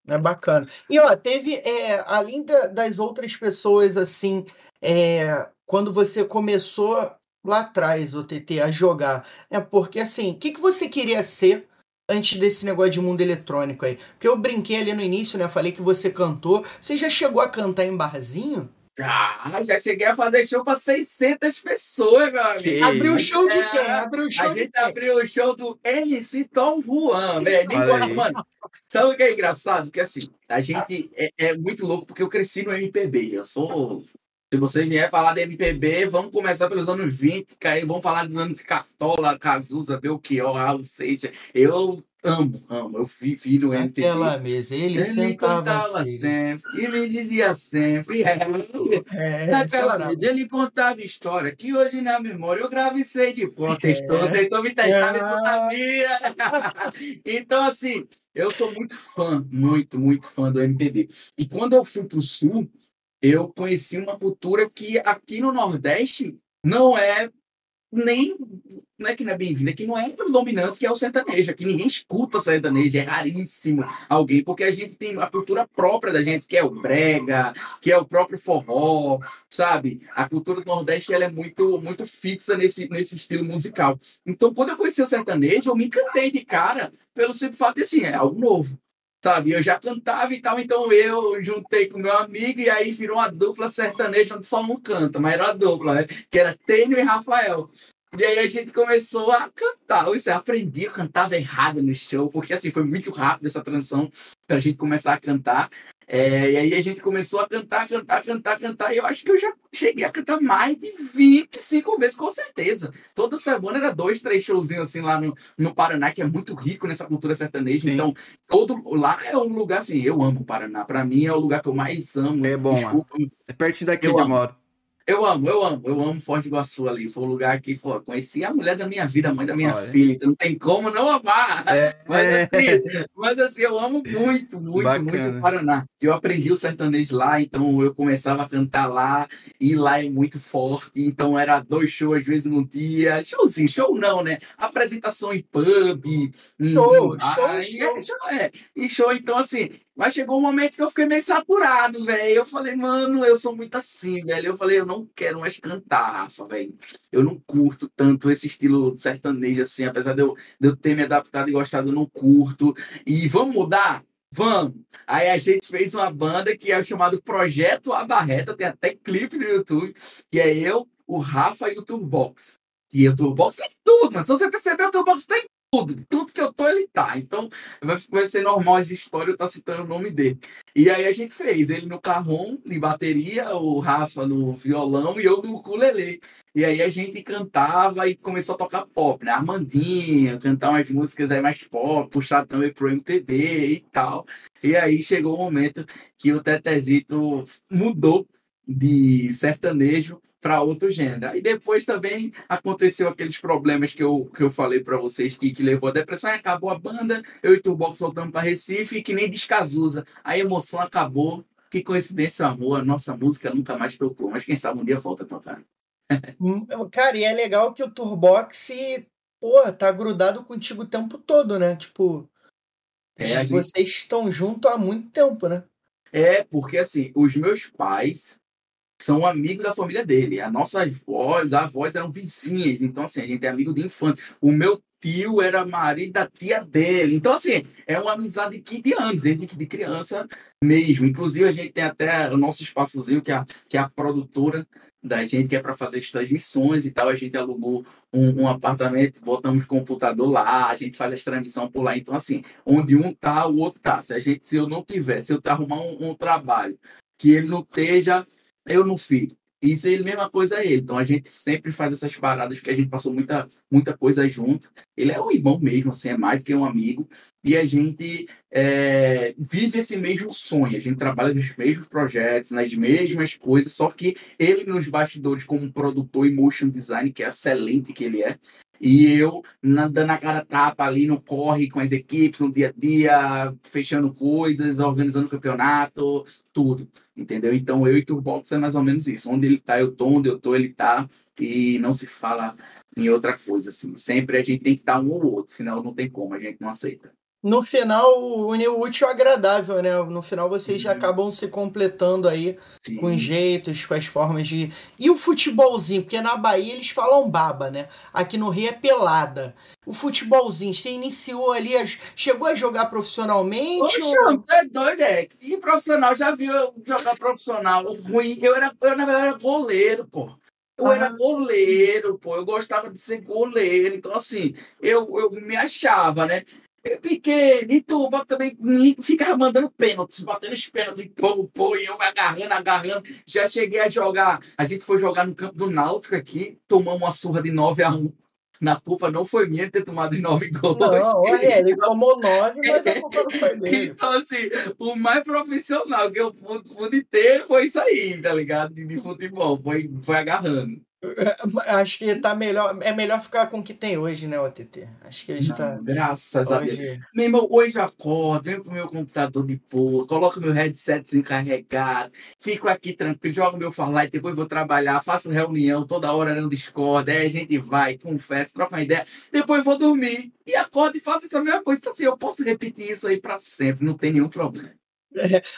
É bacana. E ó, teve, é, além da- das outras pessoas, assim, é, quando você começou lá atrás, o TT, a jogar, né? Porque assim, o que, que você queria ser antes desse negócio de mundo eletrônico aí? Porque eu brinquei ali no início, né? Falei que você cantou. Você já chegou a cantar em barzinho? Ah, já cheguei a fazer show para 600 pessoas, meu amigo. Que Abriu o show de É, quem? Abriu o show A gente quem? abriu o show do MC Tom Juan, velho. Mano, sabe o que é engraçado? Porque assim, a gente é, é muito louco porque eu cresci no MPB. Eu sou. Se você vier falar de MPB, vamos começar pelos anos 20, que aí vamos falar dos anos de Cartola, Cazuza, Belchior, Raul Seixas. Eu amo, amo. Eu vivi no MPB. Naquela mesa, ele, Ele sentava assim. sempre e me dizia sempre. É, É, é Naquela vez ele contava história que hoje na memória eu gravei de pô, testou, É. tentou me testar, mas não sabia. [laughs] então, assim, eu sou muito fã, muito, muito fã do MPB. E quando eu fui pro Sul, eu conheci uma cultura que aqui no Nordeste não é nem não é que não é bem-vinda, é que não é predominante, que é o sertanejo. Aqui ninguém escuta sertanejo, é raríssimo alguém, porque a gente tem a cultura própria da gente, que é o brega, que é o próprio forró, sabe? A cultura do Nordeste ela é muito, muito fixa nesse, nesse estilo musical. Então, quando eu conheci o sertanejo, eu me encantei de cara pelo simples fato de assim, é algo novo. Sabe, eu já cantava e tal, então eu juntei com meu amigo e aí virou uma dupla sertaneja onde só um canta, mas era uma dupla, né? Que era Tênio e Rafael. E aí a gente começou a cantar. Eu assim, aprendi, eu cantava errado no show, porque assim, foi muito rápido essa transição pra gente começar a cantar. É, e aí a gente começou a cantar, cantar, cantar, cantar. E eu acho que eu já cheguei a cantar mais de 25 vezes, com certeza. Toda semana era dois, três showzinhos assim lá no, no Paraná, que é muito rico nessa cultura sertaneja. Sim. Então, todo lá é um lugar assim, eu amo o Paraná. Para mim é o lugar que eu mais amo. É bom, Desculpa, É perto daqui Eu eu moro. Eu amo, eu amo, eu amo Foz do Iguaçu ali. Foi um lugar que, pô, conheci a mulher da minha vida, a mãe da minha Olha. filha. Então não tem como não amar. É, Mas é. assim, mas assim, eu amo muito, muito, Bacana. muito o Paraná. Eu aprendi o sertanejo lá, então eu começava a cantar lá, e lá é muito forte, então era dois shows às vezes no dia. Showzinho, show não, né? Apresentação em pub, Show, em show, bar, show. e é, show, é. E show, então assim, mas chegou um momento que eu fiquei meio saturado, velho. Eu falei, mano, eu sou muito assim, velho. Eu falei, eu não quero mais cantar, Rafa, velho. Eu não curto tanto esse estilo sertanejo assim, apesar de eu, de eu ter me adaptado e gostado, eu não curto. E vamos mudar? Vamos! Aí a gente fez uma banda que é o chamado Projeto A Barreta, tem até clipe no YouTube, que é eu, o Rafa e o Turbox. E o Turbox tem tudo, mas se você perceber, o Turbox tem tudo. Tudo que eu tô, ele tá. Então vai, vai ser normal essa história eu estar citando o nome dele. E aí a gente fez ele no carrom, de bateria, o Rafa no violão e eu no ukulele. E aí a gente cantava e começou a tocar pop, né? Armandinha, cantar umas músicas aí mais pop, puxar também pro MPB e tal. E aí chegou o momento que o Tetezito mudou de sertanejo para outro gênero. E depois também aconteceu aqueles problemas que eu, que eu falei para vocês que, que levou a depressão, e acabou a banda, eu e o Turbox voltamos para Recife, que nem Descazuza. A emoção acabou. Que coincidência, amor, a nossa música nunca mais tocou, mas quem sabe um dia volta a tocar. Hum, Cara, e é legal que o Turbox, pô, tá grudado contigo o tempo todo, né? Tipo, É, gente- vocês estão juntos há muito tempo, né? É, porque assim, os meus pais são amigos da família dele. As nossas avós, avós eram vizinhas. Então, assim, a gente é amigo de infância. O meu tio era marido da tia dele. Então, assim, é uma amizade que de anos, desde de criança mesmo. Inclusive, a gente tem até o nosso espaçozinho, que é a, que é a produtora da gente, que é para fazer as transmissões e tal. A gente alugou um, um apartamento, botamos computador lá, a gente faz as transmissões por lá. Então, assim, onde um tá, o outro tá. Se a gente, se eu não tiver, se eu arrumar um, um trabalho que ele não esteja, eu não fico. Isso é a mesma coisa a ele. Então a gente sempre faz essas paradas porque a gente passou muita, muita coisa junto. Ele é um irmão mesmo, assim, é mais do que um amigo. E a gente é, vive esse mesmo sonho. A gente trabalha nos mesmos projetos, nas mesmas coisas, só que ele nos bastidores como produtor e motion design, que é excelente que ele é, e eu dando a cara tapa ali no corre com as equipes no dia a dia, fechando coisas, organizando campeonato, tudo. Entendeu? Então eu e Turbox é mais ou menos isso. Onde ele tá, eu tô, onde eu tô, ele tá, e não se fala em outra coisa, assim. Sempre a gente tem que estar um ou outro, senão não tem como, a gente não aceita. No final, une o útil ao agradável, né? No final vocês Uhum. acabam se completando aí Sim. com os jeitos, com as formas de. E o futebolzinho, porque na Bahia eles falam baba, né? Aqui no Rio é pelada. O futebolzinho, você iniciou ali, chegou a jogar profissionalmente? ou- Poxa, é doido, é. Que profissional, já viu eu jogar profissional ruim? Eu, era, eu na verdade, era goleiro, pô. Eu Ah. era goleiro, pô. Eu gostava de ser goleiro. Então, assim, eu, eu me achava, né? E tu Bob também ficava mandando pênaltis, batendo os pênaltis, pô, pô, e eu me agarrando, agarrando. Já cheguei a jogar. A gente foi jogar no campo do Náutico aqui, tomamos uma surra de 9 a 1 Na culpa não foi minha ter tomado os 9 gols. Não, olha, ele tomou nove, mas a culpa não foi dele. Então, assim, o mais profissional que eu pude, pude ter foi isso aí, tá ligado? De, de futebol, foi, foi agarrando. Acho que tá melhor. É melhor ficar com o que tem hoje, né, OTT? Acho que a gente tá. graças a Deus. Hoje... Meu irmão, hoje eu acordo, venho pro meu computador de boa, coloco meu headset encarregado, fico aqui tranquilo, jogo meu Farlight, depois vou trabalhar, faço reunião toda hora no Discord, aí a gente vai, confessa, troca uma ideia, depois vou dormir e acordo e faço essa mesma coisa. Então, assim, eu posso repetir isso aí pra sempre, não tem nenhum problema.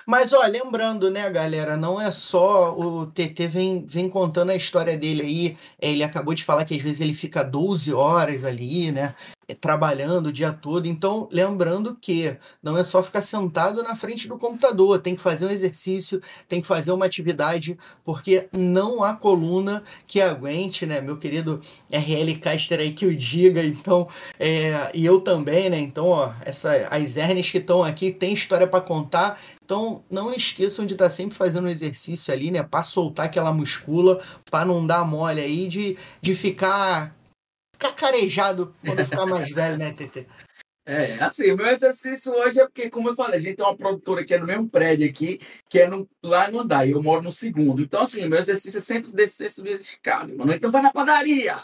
Mas, ó, lembrando, né, galera, não é só o TT vem, vem contando a história dele aí. é, Ele acabou de falar que às vezes ele fica 12 horas ali, né? Trabalhando o dia todo. Então, lembrando que não é só ficar sentado na frente do computador, tem que fazer um exercício, tem que fazer uma atividade, porque não há coluna que aguente, né? Meu querido RL Caster aí que o diga, então, é, e eu também, né? Então, ó, essa, as hernias que estão aqui tem história para contar. Então, não esqueçam de estar tá sempre fazendo um exercício ali, né? Para soltar aquela muscula, para não dar mole aí de, de ficar cacarejado quando ficar mais velho, né, TT? É, assim, meu exercício hoje é porque, como eu falei, a gente tem uma produtora que é no mesmo prédio aqui, que é no, lá no andar, e eu moro no segundo. Então, assim, meu exercício é sempre descer, subir escada, mano. Então vai na padaria,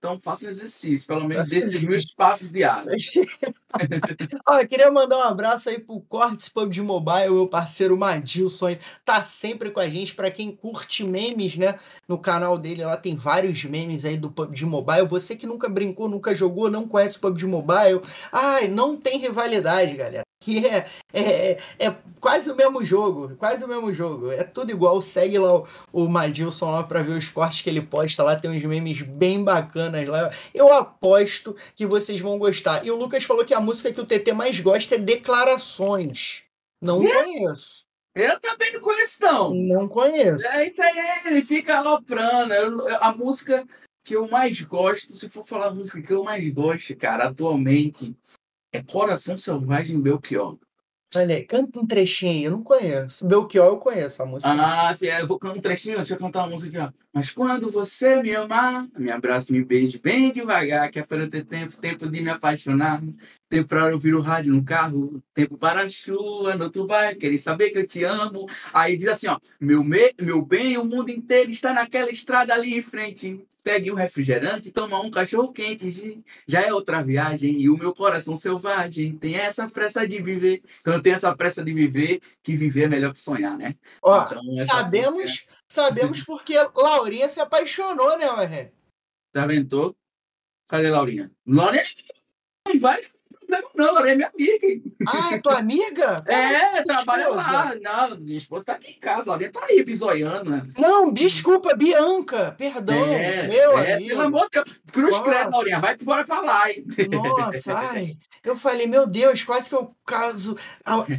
então faça exercício, pelo menos desses mil passos diários. [laughs] Eu queria mandar um abraço aí pro Cortes PUBG Mobile, meu parceiro Madilson, tá sempre com a gente. Para quem curte memes, né? No canal dele lá tem vários memes aí do PUBG Mobile. Você que nunca brincou, nunca jogou, não conhece o PUBG Mobile, ai, não tem rivalidade, galera que é, é, é quase o mesmo jogo, quase o mesmo jogo. É tudo igual. Segue lá o, o Madilson lá para ver os cortes que ele posta lá. Tem uns memes bem bacanas lá. Eu aposto que vocês vão gostar. E o Lucas falou que a música que o TT mais gosta é Declarações. Não é? conheço. Eu também não conheço, não. Não conheço. É isso aí, ele fica aloprando. A música que eu mais gosto, se for falar a música que eu mais gosto, cara, atualmente, é Coração Selvagem Belchior. Olha aí, canta um trechinho eu não conheço. Belchior eu conheço a música. Ah, eu vou cantar um trechinho, deixa eu cantar uma música aqui, ó. Mas quando você me amar, me abraça, me beije bem devagar, que é para eu ter tempo, tempo de me apaixonar. Tempo para ouvir o rádio no carro, tempo para a chuva no outro bairro, querer saber que eu te amo. Aí diz assim, ó, meu, me, meu bem, o mundo inteiro está naquela estrada ali em frente. Pegue um refrigerante, toma um cachorro quente, já é outra viagem. E o meu coração selvagem tem essa pressa de viver. Eu tenho essa pressa de viver, que viver é melhor que sonhar, né? Ó, então, sabemos, sabemos porque Laurinha se apaixonou, né, Ué? Já ventou? Cadê Laurinha? Laurinha vai não, Lorena é minha amiga. Ah, é tua amiga? É, trabalha lá. Não, minha esposa tá aqui em casa. A Lorena tá aí bisoiando. Né? Não, desculpa, Bianca. Perdão. É, meu é, amigo. Pelo amor de Deus. Cruz credo, Lorena. Vai embora pra lá, hein? Nossa, ai. Eu falei, meu Deus, quase que eu caso,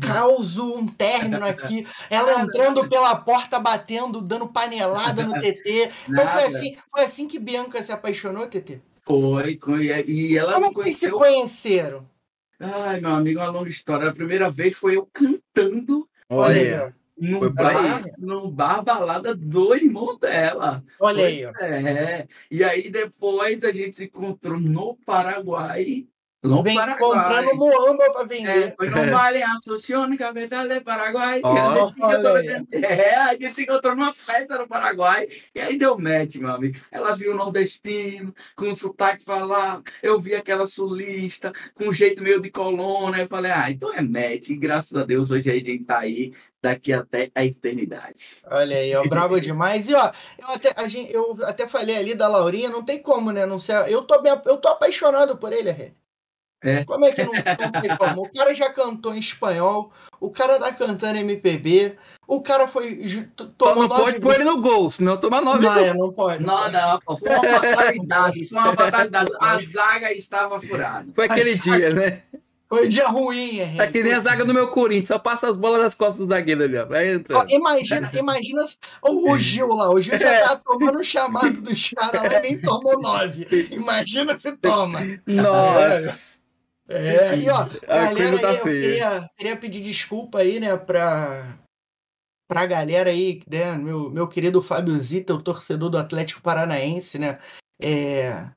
causo um término aqui. Ela entrando pela porta, batendo, dando panelada no TT. Então foi assim, foi assim que Bianca se apaixonou, TT? Foi, e ela Como é que se conheceram? Ai, meu amigo, uma longa história. A primeira vez foi eu cantando. Olha. No bar, no bar balada do irmão dela. Olha aí. É. E aí depois a gente se encontrou no Paraguai. No Vem comprando moamba para vender. É, no Vale Assunción, capital do Paraguai. Oh, é, a gente se encontrou numa festa no Paraguai. E aí deu match, meu amigo. Ela viu o nordestino, com um sotaque falar. Eu vi aquela sulista, com um jeito meio de coluna. Eu falei, ah, então é match. E graças a Deus hoje a gente tá aí daqui até a eternidade. Olha aí, ó, brabo [laughs] demais. E ó, eu até, a gente, eu até falei ali da Laurinha, não tem como, né? Não sei, eu tô, eu tô apaixonado por ele, Rê. É. Como é que não, não tem como? O cara já cantou em espanhol, o cara tá cantando MPB, o cara foi. Tomou não pode pôr ele no gol, senão toma nove. Não, é, não pode. Não, não, pô, foi uma fatalidade. Foi uma fatalidade. A zaga estava furada. Foi aquele dia, né? Foi dia ruim, é. Tá que nem a zaga do meu Corinthians, só passa as bolas nas costas do zagueiro ali, ó. Vai entrando. imagina, imagina o, Gil lá. O Gil já tá tomando o chamado dos caras lá e nem tomou nove. Imagina se toma. Nossa. É, e ó, galera, tá eu queria, queria pedir desculpa aí, né, pra, pra galera aí, né, meu, meu querido Fábio Zita, o torcedor do Atlético Paranaense, né, é,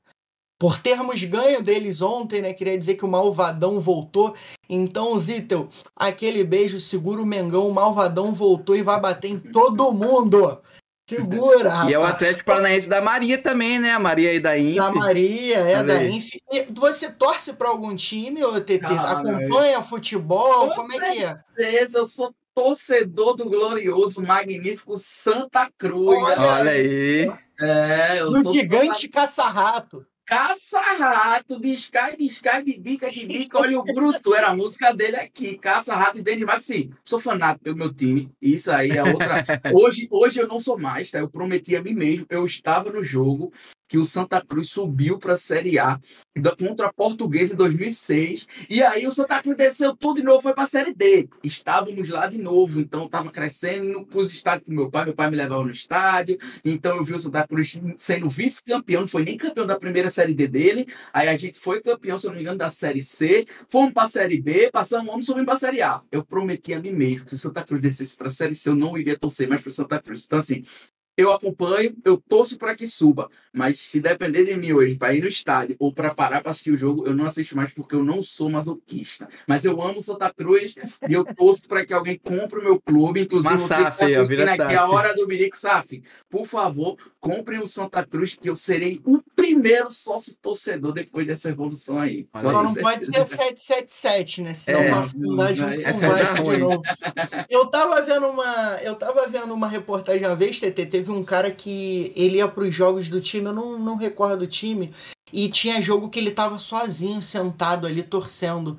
por termos ganho deles ontem, né, queria dizer que o Malvadão voltou, então, Zittel, aquele beijo, segura o Mengão, o Malvadão voltou e vai bater em todo mundo. Segura, rapaz. E é o Atlético Paranaense da Maria também, né? A Maria aí da Inf. Da Maria, é, da Inf. E você torce para algum time, ou TT? Ah, Acompanha futebol? Como é que é? Certeza, eu sou torcedor do glorioso, magnífico Santa Cruz. Olha, Olha aí. É, eu no sou gigante caça-rato. Caça-rato, descai, descai, de bica, de bica, olha o Bruto, era a música dele aqui, caça-rato e bem demais, sim, sou fanático pelo meu time, isso aí é outra, [laughs] hoje, hoje eu não sou mais, tá, eu prometi a mim mesmo, eu estava no jogo, que o Santa Cruz subiu para a Série A contra a Portuguesa em 2006. E aí o Santa Cruz desceu tudo de novo, foi para a Série D. Estávamos lá de novo, então estava crescendo, pus estádio com meu pai, meu pai me levava no estádio. Então eu vi o Santa Cruz sendo vice-campeão, não foi nem campeão da primeira Série D dele. Aí a gente foi campeão, se não me engano, da Série C. Fomos para a Série B, passamos ano, subimos para a Série A. Eu prometi a mim mesmo que se o Santa Cruz descesse para a Série C, eu não iria torcer mais para o Santa Cruz. Então, assim, eu acompanho, eu torço para que suba. Mas se depender de mim hoje para ir no estádio ou para parar para assistir o jogo, eu não assisto mais porque eu não sou masoquista. Mas eu amo Santa Cruz e eu torço para que alguém compre o meu clube. Inclusive, Uma você SAF, que está assistindo aqui SAF. a hora do Mirico Saf, por favor, comprem o Santa Cruz que eu serei o primeiro sócio torcedor depois dessa evolução aí. Olha aí. não pode ser 777, né? Senão É, vai afundar junto vai- com o Vasco de novo. Eu tava vendo uma. Eu tava vendo uma reportagem uma vez, TT, teve um cara que ele ia pros jogos do time, eu não, não recordo o time, e tinha jogo que ele tava sozinho, sentado ali, torcendo.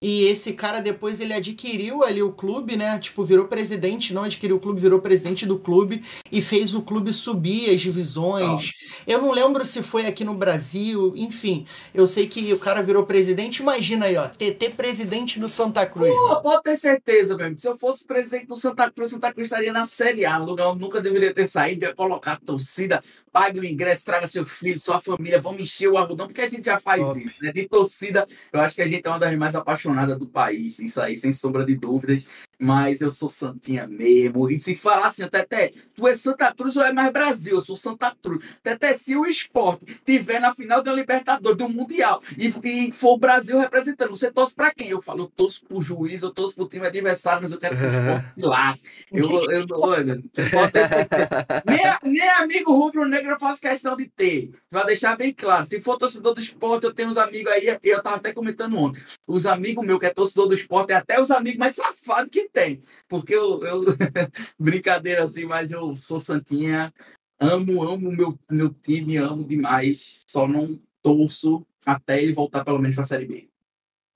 E esse cara depois ele adquiriu ali o clube, né? Tipo, virou presidente, não adquiriu o clube, virou presidente do clube e fez o clube subir as divisões. Eu não lembro se foi aqui no Brasil, enfim. Eu sei que o cara virou presidente. Imagina aí, ó, TT presidente do Santa Cruz. Pô, pode ter certeza, mesmo. Se eu fosse presidente do Santa Cruz, Santa Cruz estaria na Série A, um lugar onde nunca deveria ter saído, ia colocar a torcida, pague o ingresso, traga seu filho, sua família, vamos encher o algodão, porque a gente já faz Top. isso, né? De torcida, eu acho que a gente é uma das mais apaixonadas do país, isso aí, sem sombra de dúvidas. Mas eu sou Santinha mesmo. E se falar assim, Teté, tu é Santa Cruz ou é mais Brasil? Eu sou Santa Cruz. Teté, se o esporte tiver na final de uma Libertadores, do Mundial, e, e for o Brasil representando, você torce pra quem? Eu falo, eu torço pro juiz, eu torço pro time adversário, mas eu quero que o esporte se lasque. Eu, eu, olha, [laughs] nem, nem amigo rubro-negro eu faço questão de ter. Vai deixar bem claro. Se for torcedor do esporte, eu tenho uns amigos aí, eu tava até comentando ontem. Os amigos meus que é torcedor do esporte, é até os amigos mais safados que tem. Porque eu, eu [laughs] brincadeira assim, mas eu sou Santinha, amo, amo meu, meu time, amo demais. Só não torço até ele voltar pelo menos pra Série B.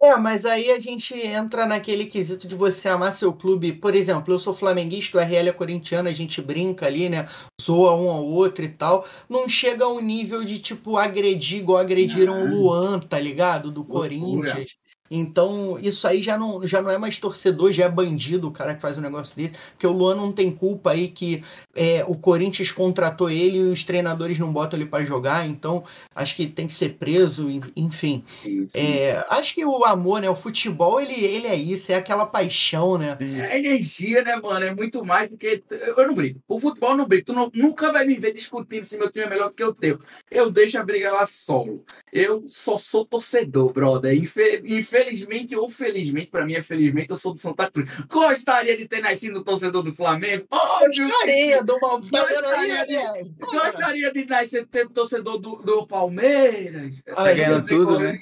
É, mas aí a gente entra naquele quesito de você amar seu clube. Por exemplo, eu sou flamenguista, o RL é corintiano, a gente brinca ali, né? Zoa um ao outro e tal. Não chega ao nível de, tipo, agredir igual agrediram o. Luan, tá ligado? Do Loucura. Corinthians. Então, isso aí já não, já não é mais torcedor, já é bandido o cara que faz um negócio desse. Porque o Luan não tem culpa aí que é, o Corinthians contratou ele e os treinadores não botam ele pra jogar. Então, acho que tem que ser preso, en- enfim. É, acho que o amor, né? O futebol, ele, ele é isso, é aquela paixão, né? É energia, né, mano? É muito mais porque eu não brigo. O futebol não brigo. Tu não- nunca vai me ver discutindo se meu time é melhor do que o teu. Eu deixo a briga lá solo. Eu só sou torcedor, brother. Infe- Infelizmente ou felizmente, pra mim é felizmente, eu sou do Santa Cruz. Gostaria de ter nascido torcedor do Flamengo? Oh. Tá vendo aí, Gostaria de- Ariel? Gostaria de nascer ter torcedor do, do Palmeiras. Tá ganhando tudo, né?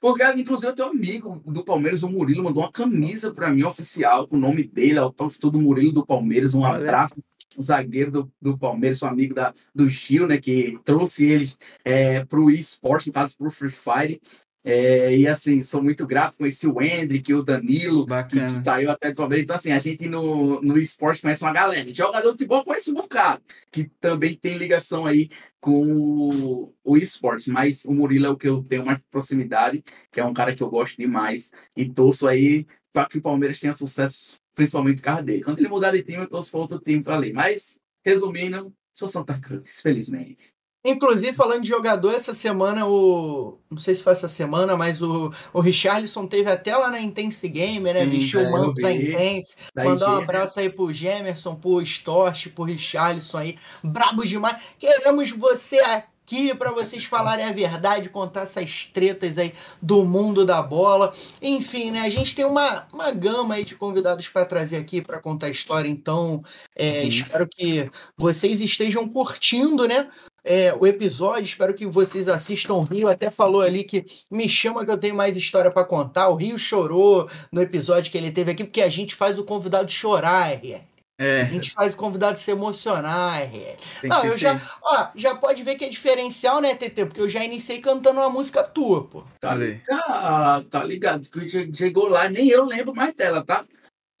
Porque, inclusive, eu tenho um amigo do Palmeiras, o Murilo, mandou uma camisa pra mim oficial, com o nome dele, autógrafo do Murilo do Palmeiras. Um abraço, o zagueiro do, do Palmeiras, sou amigo da, do Gil, né, que trouxe eles é, pro eSports, no caso, pro Free Fire. É, e assim, sou muito grato, conheci o Hendrick, o Danilo, que, que saiu até do Palmeiras. Então, assim, a gente no, no esporte conhece uma galera. Jogador de futebol conhece um bocado, que também tem ligação aí com o, o esporte. Mas o Murilo é o que eu tenho mais proximidade, que é um cara que eu gosto demais. E torço aí para que o Palmeiras tenha sucesso, principalmente por causa dele. Quando ele mudar de time, eu torço para outro time para ali. Mas, resumindo, sou Santa Cruz, felizmente. Inclusive, falando de jogador, essa semana, o. Não sei se foi essa semana, mas o, o Richarlison teve até lá na Intense Gamer, né? Sim, Vestiu o manto da. Intense. Da Mandar um né? abraço aí pro Gemerson, pro Storch, pro Richarlison aí. Brabo demais. Queremos você aqui para vocês falarem a verdade, contar essas tretas aí do mundo da bola. Enfim, né? A gente tem uma, uma gama aí de convidados para trazer aqui para contar a história. Então, é, Uhum. espero que vocês estejam curtindo, né? É, o episódio. Espero que vocês assistam. O Rio até falou ali que me chama que eu tenho mais história para contar. O Rio chorou no episódio que ele teve aqui, porque a gente faz o convidado chorar, RR. É, A gente faz o convidado se emocionar, RR. Não, eu ser já, ó, já pode ver que é diferencial, né, TT? Porque eu já iniciei cantando uma música tua, pô. Tá ligado, tá ligado. Que che- chegou lá, nem eu lembro mais dela, tá?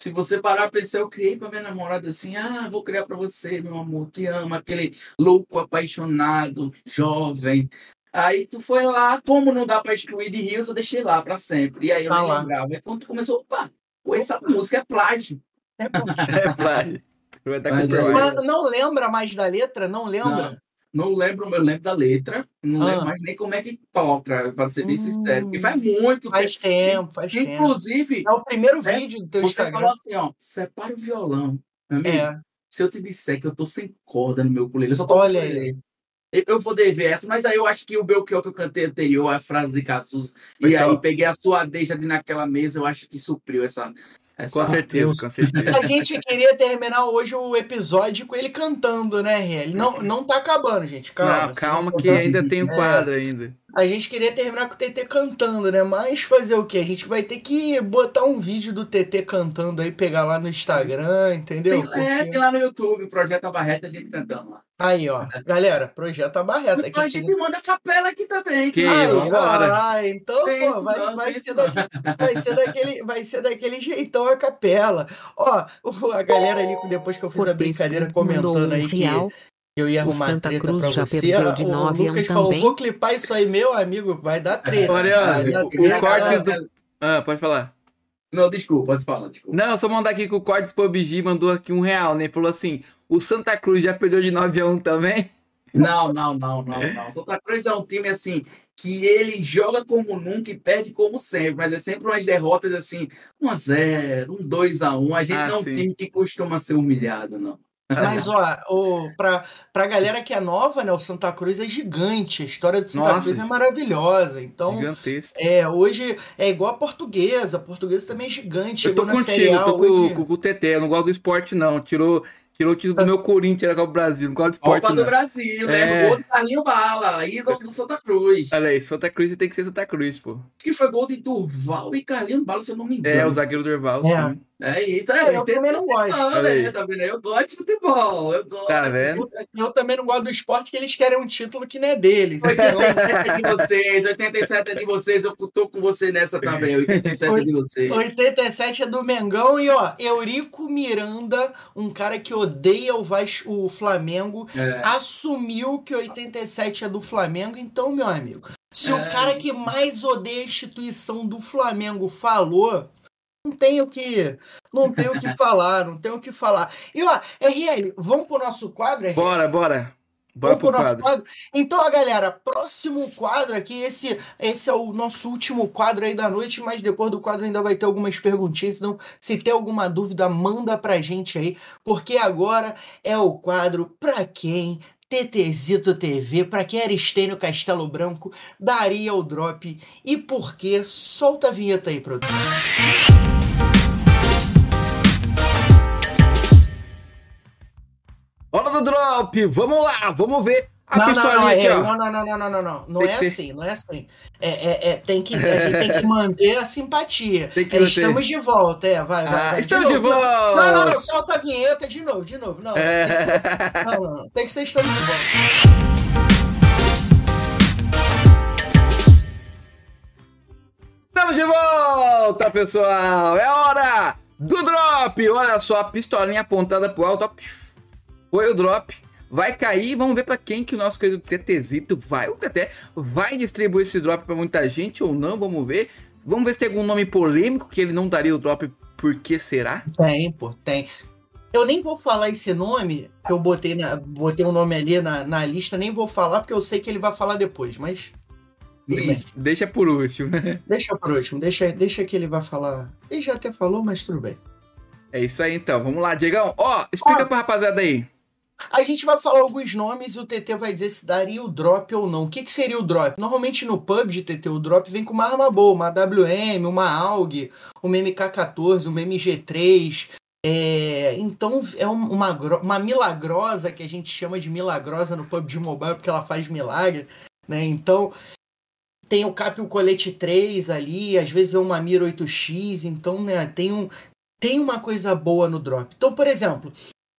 Se você parar pra pensar, eu criei pra minha namorada assim, ah, vou criar pra você, meu amor, te amo, aquele louco, apaixonado, jovem. Aí tu foi lá, como não dá pra excluir de rios, eu deixei lá pra sempre. E aí eu Tá nem lá. lembrava. Aí quando tu começou, opa, pô, essa música é plágio. É bom. [laughs] É, plágio. É-. Mas não lembra mais da letra? Não lembra? Não, não lembro, eu lembro da letra, não Ah. lembro mais nem como é que toca, pra ser bem Hum. sincero. Porque faz muito Faz tempo, faz tempo. Inclusive, É o primeiro É, vídeo do teu você Instagram. falou assim, ó, separa o violão. Amigo, É. Se eu te disser que eu tô sem corda no meu ukulele, eu só tô Olha com ukulele. Eu, vou dever essa, mas aí eu acho que o Belchior que eu cantei anterior, a frase de Cazuza, e aí peguei a sua deixa de naquela mesa, eu acho que supriu essa. Essa Com certeza, Deus. com certeza. A gente queria terminar hoje o episódio com ele cantando, né, Riel? Não, não tá acabando, gente. Calma. Não, calma que ainda tem o É. quadro ainda. A gente queria terminar com o TT cantando, né? Mas fazer o quê? A gente vai ter que botar um vídeo do TT cantando aí, pegar lá no Instagram, entendeu? Tem, é, Porque- tem lá no YouTube, Projeto Barreta, a gente cantando lá. Aí, ó. Galera, projeto a barreta. Então a gente manda capela aqui também. Que. Ai, vambora. ai, então, Tem pô, vai, não, vai, tem ser vai, ser daquele, vai ser daquele jeitão a capela. Ó, a galera ali, depois que eu fiz a Cortez brincadeira comentando um aí que real. Eu ia O arrumar Santa treta Cruz pra já você. perdeu de o nove a um Lucas falou, também. vou clipar isso aí, meu amigo, vai dar treta. Olha, Vai dar o treta. corte do- Ah, pode falar. Não, desculpa, pode falar, desculpa. Não, só mandar aqui que o Cortes PUBG mandou aqui um real, né? Falou assim: o Santa Cruz já perdeu de 9 a 1 também. Não, não, não, não, não. Santa Cruz é um time assim que ele joga como nunca e perde como sempre, mas é sempre umas derrotas assim, 1 a 0, um 2 a 1. A gente Ah, não é um sim. time que costuma ser humilhado, não. Mas, ó, o, pra, pra galera que é nova, né, o Santa Cruz é gigante. A história do Santa Nossa, Cruz é maravilhosa. Então, Gigantesco. é, hoje é igual a portuguesa. A portuguesa também é gigante. Eu tô Chegou na Série contigo, A tô com, hoje. com, com o TT, eu não gosto do esporte, não. Tirou, tirou o título do meu Corinthians, era com o Brasil, não gosto do esporte, Copa do Brasil, É. né? O gol de Carlinho Bala, ídolo do Santa Cruz. Olha aí, Santa Cruz tem que ser Santa Cruz, pô. Acho que foi gol de Durval e Carlinho Bala, se eu não me engano. É, o zagueiro Durval, É. sim. É isso, É, é. eu também não futebol, gosto. Aí. né? Tá vendo? Eu gosto de futebol. Eu gosto. Tá vendo? Eu também não gosto do esporte, que eles querem um título que não é deles. 87 é de vocês, 87 é de vocês, eu tô com você nessa também, 87 é de vocês. 87 é do Mengão e ó, Eurico Miranda, um cara que odeia o, Vas o Flamengo, É. assumiu que 87 é do Flamengo, então, meu amigo, se É. o cara que mais odeia a instituição do Flamengo falou, não tem o que, não tem o que [laughs] falar, não tem o que falar. E ó, RL, vamos pro nosso quadro, RL? Bora, bora. Bora Vamos pro pro nosso quadro. quadro? Então, ó, galera, próximo quadro aqui, esse, esse é o nosso último quadro aí da noite, mas depois do quadro ainda vai ter algumas perguntinhas, então se tem alguma dúvida, manda pra gente aí, porque agora é o quadro Pra Quem TTzito TV, pra quem Aristênio Castelo Branco daria o drop e por quê? Solta a vinheta aí, produção. Hora do drop! Vamos lá, vamos ver a Não, não, pistolinha não, aqui, é, ó. não, não, não, não, não, não, não, não Tem é ter- assim, não é assim. É, é, é, tem que, a gente tem que manter a simpatia. [laughs] Tem que É, estamos de volta, é, vai, vai, Ah, vai. estamos de novo. volta! Não, não, não, solta a vinheta de novo, de novo. Não, tem que ser, É. não, não, não, tem que ser estamos de volta. Estamos de volta, pessoal! É hora do drop! Olha só, a pistolinha apontada pro alto, ó. Foi o drop. Vai cair, vamos ver pra quem que o nosso querido TTzito vai, o TT, vai distribuir esse drop pra muita gente ou não, vamos ver. Vamos ver se tem algum nome polêmico que ele não daria o drop, por que será? Tem, pô, tem. Eu nem vou falar esse nome, que eu botei, na, botei um nome ali na, na lista, nem vou falar, porque eu sei que ele vai falar depois, mas. Ixi, Deixa por último. [laughs] Deixa por último, deixa, deixa que ele vai falar. Ele já até falou, mas tudo bem. É isso aí então, vamos lá, Diegão. Ó, explica Ó. pra rapaziada aí. A gente vai falar alguns nomes e o TT vai dizer se daria o drop ou não. O que, que seria o drop? Normalmente no pub de TT, o drop vem com uma arma boa, uma WM, uma AUG, uma MK14, uma MG3. É, então é um- uma, uma milagrosa que a gente chama de milagrosa no pub de mobile porque ela faz milagre, né? Então tem o cap o colete 3 ali, às vezes é uma mira 8x, então né, tem um tem uma coisa boa no drop. Então, por exemplo,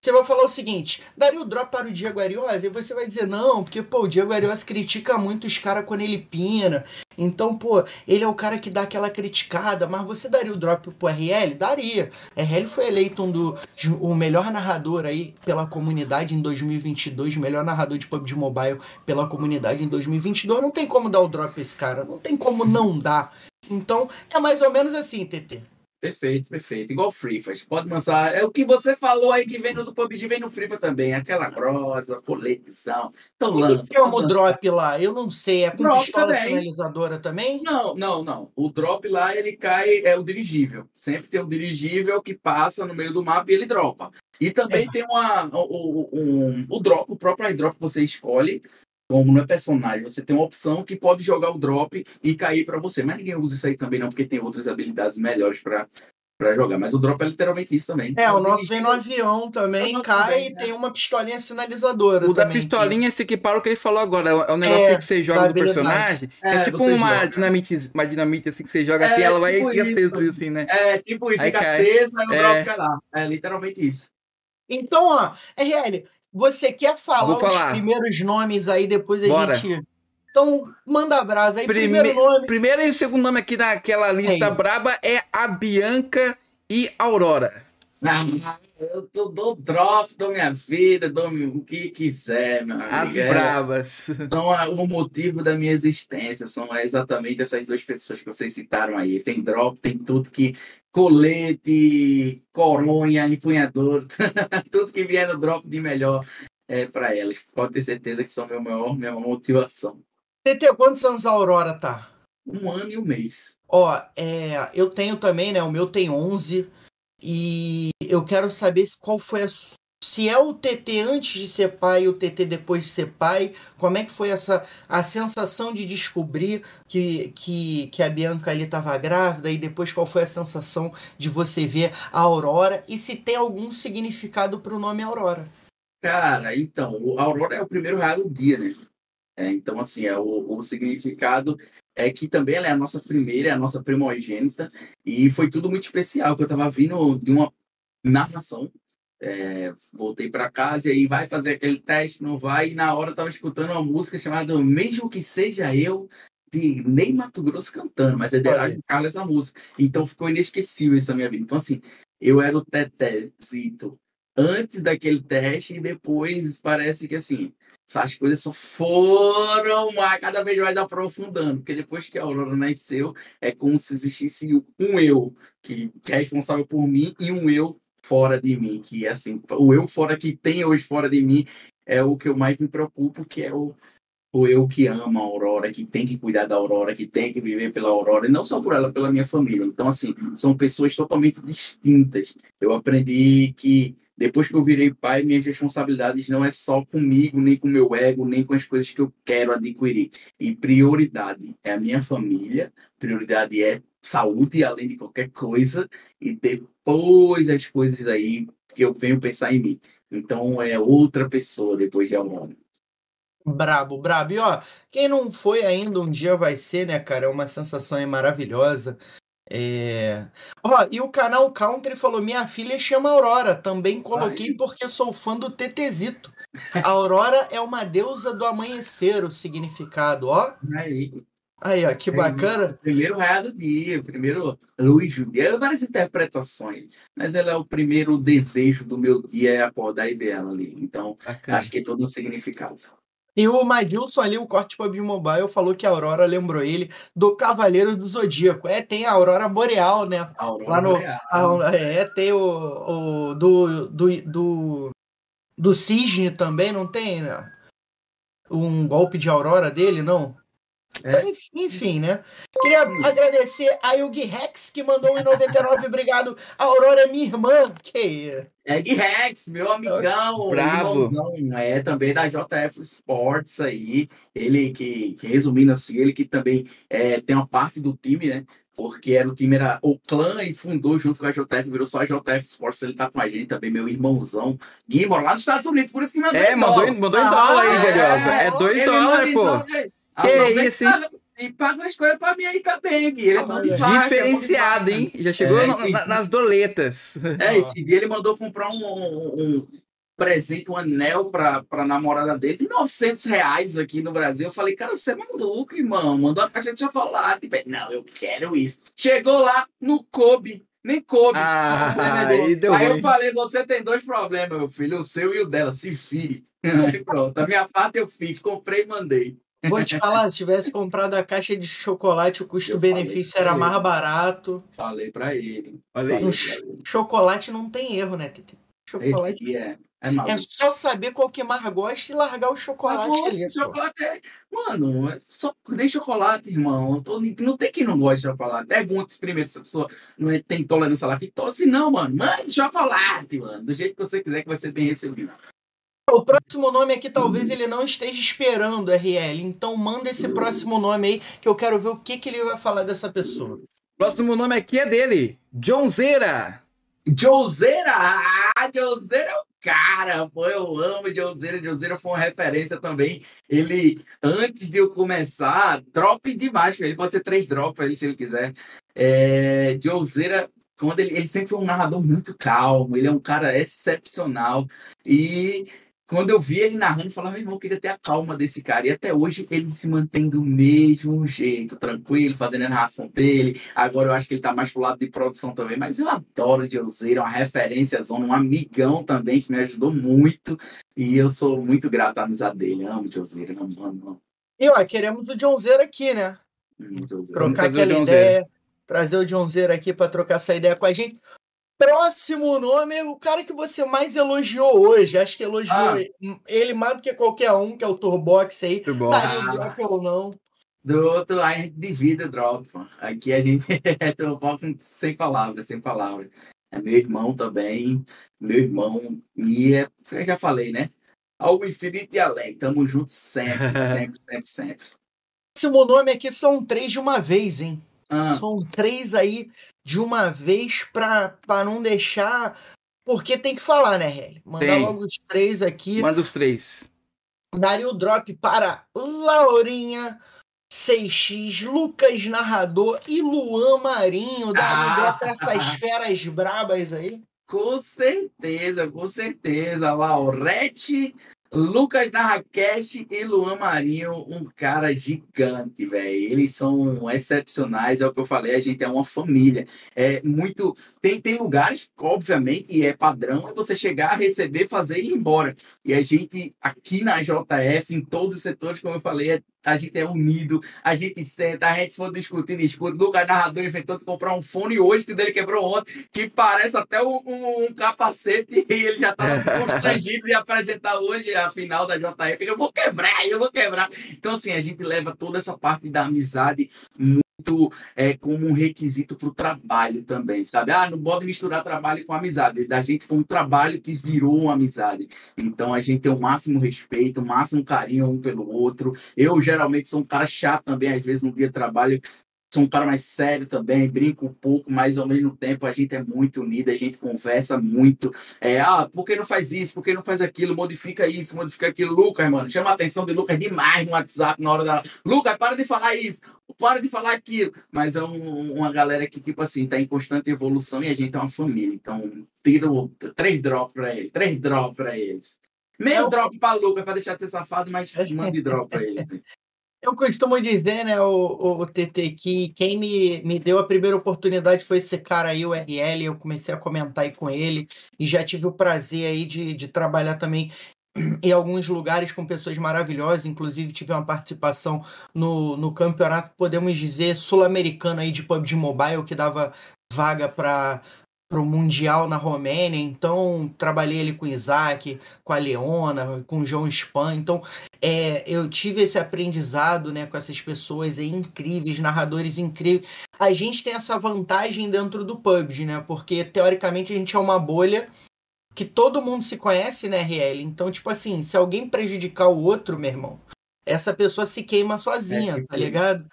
você vai falar o seguinte: daria o drop para o Diego Ariose? E você vai dizer, não, porque, pô, o Diego Ariose critica muito os caras quando ele pina. Então, pô, ele é o cara que dá aquela criticada, mas você daria o drop pro RL? Daria. RL foi eleito um do, o melhor narrador aí pela comunidade em 2022, melhor narrador de PUBG Mobile pela comunidade em 2022. Não tem como dar o drop esse cara, não tem como não dar. Então, é mais ou menos assim, TT. Perfeito, perfeito. Igual Free Fire. Pode lançar. É o que você falou aí que vem no PUBG, vem no Free Fire também. Aquela grossa, coletizão. Então lança. que é o drop lá? Eu não sei. É com Drop pistola também. sinalizadora também? Não, não, não. O drop lá, ele cai, é o dirigível. Sempre tem um dirigível que passa no meio do mapa e ele dropa. E também É. tem uma, o, o- um, o drop, o próprio airdrop que você escolhe, como não é personagem, você tem uma opção que pode jogar o drop e cair para você. Mas ninguém usa isso aí também não, porque tem outras habilidades melhores para para jogar. Mas o drop é literalmente isso também. É, o nosso vem no avião também, O cai também, e né? tem uma pistolinha sinalizadora O da também. pistolinha se equipara ao que ele falou agora. É um negócio É, que você joga do personagem. que É, é tipo uma joga. dinamite, uma dinamite assim que você joga É, assim, ela vai tipo e isso. aceso, assim, né? É, tipo isso, Aí fica cai. acesa e o É. drop cai lá. É literalmente isso. Então, ó, RL, você quer falar Vou os falar. primeiros nomes aí, depois a Bora. gente. Então, manda brasa aí. Prime- Primeiro nome. Primeiro e o segundo nome aqui naquela lista isso. braba é a Bianca e Aurora. Ah, eu tô, dou drop, dou minha vida, dou o que quiser, meu amigo. As É, bravas. são a- o motivo da minha existência. São exatamente essas duas pessoas que vocês citaram aí. Tem drop, tem tudo que. Colete, coronha, empunhador, [laughs] tudo que vier no drop de melhor é para elas. Pode ter certeza que são meu maior, minha maior motivação. TT, quantos anos a Aurora tá? Um ano e um mês. Ó, é, eu tenho também, né? O meu tem 11. E eu quero saber qual foi a. Se é o TT antes de ser pai e o TT depois de ser pai, como é que foi essa a sensação de descobrir que, que, que a Bianca ali estava grávida e depois qual foi a sensação de você ver a Aurora e se tem algum significado para o nome Aurora? Cara, então, o Aurora é o primeiro raio do dia, né? É, então, assim, é o, o significado é que também ela é a nossa primeira, é a nossa primogênita, e foi tudo muito especial, que eu tava vindo de uma narração, é, voltei para casa e aí vai fazer aquele teste, não vai, e na hora eu tava escutando uma música chamada Mesmo Que Seja Eu, de Ney Mato Grosso cantando, mas é de Olha Erasmo Carlos essa música. Então ficou inesquecível isso na minha vida. Então, assim, eu era o Tetézito antes daquele teste e depois parece que assim as coisas só foram cada vez mais aprofundando, porque depois que a Aurora nasceu, é como se existisse um eu que, que é responsável por mim e um eu fora de mim, que assim, o eu fora que tem hoje fora de mim é o que eu mais me preocupo, que é o, o eu que ama a Aurora, que tem que cuidar da Aurora, que tem que viver pela Aurora, e não só por ela, pela minha família. Então, assim, são pessoas totalmente distintas. Eu aprendi que depois que eu virei pai, minhas responsabilidades não é só comigo, nem com meu ego, nem com as coisas que eu quero adquirir. E prioridade é a minha família, prioridade é saúde, além de qualquer coisa, e depois as coisas aí que eu venho pensar em mim. Então é outra pessoa depois de Aurora. Brabo, brabo. E ó, quem não foi ainda, um dia vai ser, né, cara? É uma sensação aí maravilhosa. É... Ó, e o canal Country falou: minha filha chama Aurora. Também coloquei Aí. porque sou fã do Tetezito. A Aurora é uma deusa do amanhecer, o significado, ó. Aí, Aí, ó, que bacana. primeiro raio do dia, primeiro luz do dia, várias interpretações, mas ela é o primeiro desejo do meu dia é acordar e ver ela ali. Então, Bacana. acho que é todo um significado. E o Madilson ali, o corte PUBG Mobile, falou que a Aurora lembrou ele do Cavaleiro do Zodíaco. É, tem a Aurora Boreal, né? A Aurora Lá no- Boreal. Ah, é, tem o, o do, do, do, do Cisne também, não tem né? um golpe de aurora dele, não? É. Então, enfim, enfim, né? Queria agradecer a Yugi Rex, que mandou 1,99. Obrigado. A Aurora é minha irmã. Que Egg Rex, meu amigão, Bravo. irmãozão, é também da JF Sports aí, ele que, que, resumindo assim, ele que também é, tem uma parte do time, né, porque era o time, era o clã e fundou junto com a JF, virou só a JF Sports, ele tá com a gente também, meu irmãozão, Gui, mora lá nos Estados Unidos, por isso que mandou É, em mandou, mandou em Ah, dólar aí, é, Gloriosa. É 2 Ele dólares, pô. dólar. Que Aproveita isso, e hein? paga- E paga as coisas pra mim aí também, Gui, ele é bom de vaca, é bom de Diferenciado, hein? Já chegou É, na- nas doletas. É, esse dia ele mandou comprar um, um, presente, um anel pra, pra namorada dele, de 900 reais aqui no Brasil. Eu falei, cara, você é maluco, irmão. Mandou uma caixa de chocolate. Falei, Não, eu quero isso. Chegou lá, no coube. Nem coube. Ah, é aí Aí eu falei, você tem dois problemas, meu filho, o seu e o dela, se vire. [laughs] Aí pronto, a minha parte eu fiz, comprei e mandei. Vou te falar, se tivesse comprado a caixa de chocolate, o custo-benefício era mais barato. Falei pra ele. Falei Um pra ele. chocolate não tem erro, né, Tete? Chocolate. é, é É só saber qual que mais gosta e largar o chocolate Mas, ali. chocolate é. Mano, é só dei chocolate, irmão. Tô- Não tem quem não gosta de chocolate. Pergunta primeiro se a pessoa não é- tem tolerância à lactose. Não, mano. Mande chocolate, mano. Do jeito que você quiser, que vai ser bem recebido. O próximo nome aqui talvez ele não esteja esperando, RL. Então manda esse próximo nome aí que eu quero ver o que, que ele vai falar dessa pessoa. Próximo nome aqui é dele, Johnzeira. Joseira! Ah, Joseira é o cara, pô. Eu amo Joseira. Joseira foi uma referência também. Ele, antes de eu começar, drop demais. Ele pode ser três drops aí, se ele quiser. É, Joseira, quando ele, ele sempre foi um narrador muito calmo. Ele é um cara excepcional. E quando eu vi ele narrando, eu falava, meu irmão, eu queria ter a calma desse cara. E até hoje ele se mantém do mesmo jeito, tranquilo, fazendo a narração dele. Agora eu acho que ele tá mais pro lado de produção também, mas eu adoro o Diozeira, uma referência, zona, um amigão também que me ajudou muito. E eu sou muito grato à amizade dele. Amo o Diozeira, amo, amo, amo. E ó, queremos o Johnzeira aqui, né? Vamos Trocar trazer o aquela ideia. Trazer o Johnzeira aqui pra trocar essa ideia com a gente. Próximo nome é o cara que você mais elogiou hoje. Acho que elogiou Ah. ele mais do que qualquer um, que é o Turbox aí. Daria Ah. ou não. Do outro, a gente divide o drop. Aqui a gente [laughs] é boxe sem palavras, sem palavras. É meu irmão também, meu irmão. E é, eu já falei, né? Ao infinito e além. Tamo junto sempre, [laughs] sempre, sempre, sempre. Próximo nome aqui são três de uma vez, hein? Ah, São três aí de uma vez pra, pra não deixar. Porque tem que falar, né, Heli? Mandar Tem. logo os três aqui. Manda os três. Daria o drop para Laurinha, 6x, Lucas Narrador e Luan Marinho. Daria o Ah. drop para essas [laughs] feras brabas aí. com certeza, com certeza. Laurete, Lucas Narracash e Luan Marinho, um cara gigante, velho. Eles são excepcionais, é o que eu falei, a gente é uma família. É muito. Tem, tem lugares, obviamente, é padrão, é você chegar, receber, fazer e ir embora. E a gente, aqui na JF, em todos os setores, como eu falei, é- a gente é unido, a gente senta, a gente se for discutir, discute. Lucas Narrador inventou de comprar um fone hoje, que o dele quebrou ontem, que parece até um, um- um capacete, [laughs] e ele já estava constrangido de apresentar hoje a final da JF. Eu vou quebrar, eu vou quebrar. Então, assim, a gente leva toda essa parte da amizade muito é, como um requisito para o trabalho também, sabe? Ah, não pode misturar trabalho com amizade. Da gente foi um trabalho que virou uma amizade. Então a gente tem o máximo respeito, o máximo carinho um pelo outro. Eu geralmente sou um cara chato também, às vezes no dia de trabalho. Sou um cara mais sério também, brinco um pouco, mas ao mesmo tempo a gente é muito unido, a gente conversa muito. É, ah, por que não faz isso? Por que não faz aquilo? Modifica isso, modifica aquilo. Lucas, mano, chama a atenção de Lucas demais no WhatsApp na hora da. Lucas, para de falar isso, para de falar aquilo. Mas é um- uma galera que, tipo assim, tá em constante evolução e a gente é uma família. Então, tiro três drops pra eles, três drops pra eles. Meio É o- drop pra Lucas, pra deixar de ser safado, mas [laughs] mande drop pra eles. né? Eu costumo dizer, né, o, o, TT, que quem me, me deu a primeira oportunidade foi esse cara aí, o RL. Eu comecei a comentar aí com ele e já tive o prazer aí de, de trabalhar também em alguns lugares com pessoas maravilhosas. Inclusive, tive uma participação no, no campeonato, podemos dizer, sul-americano aí de PUBG Mobile, que dava vaga para para o Mundial na Romênia, então trabalhei ali com o Isaac, com a Leona, com o João Spam, então é, eu tive esse aprendizado né, com essas pessoas aí incríveis, narradores incríveis. A gente tem essa vantagem dentro do PUBG, né? Porque teoricamente a gente é uma bolha que todo mundo se conhece, né, RL? Então, tipo assim, se alguém prejudicar o outro, meu irmão, essa pessoa se queima sozinha, É, tá ligado?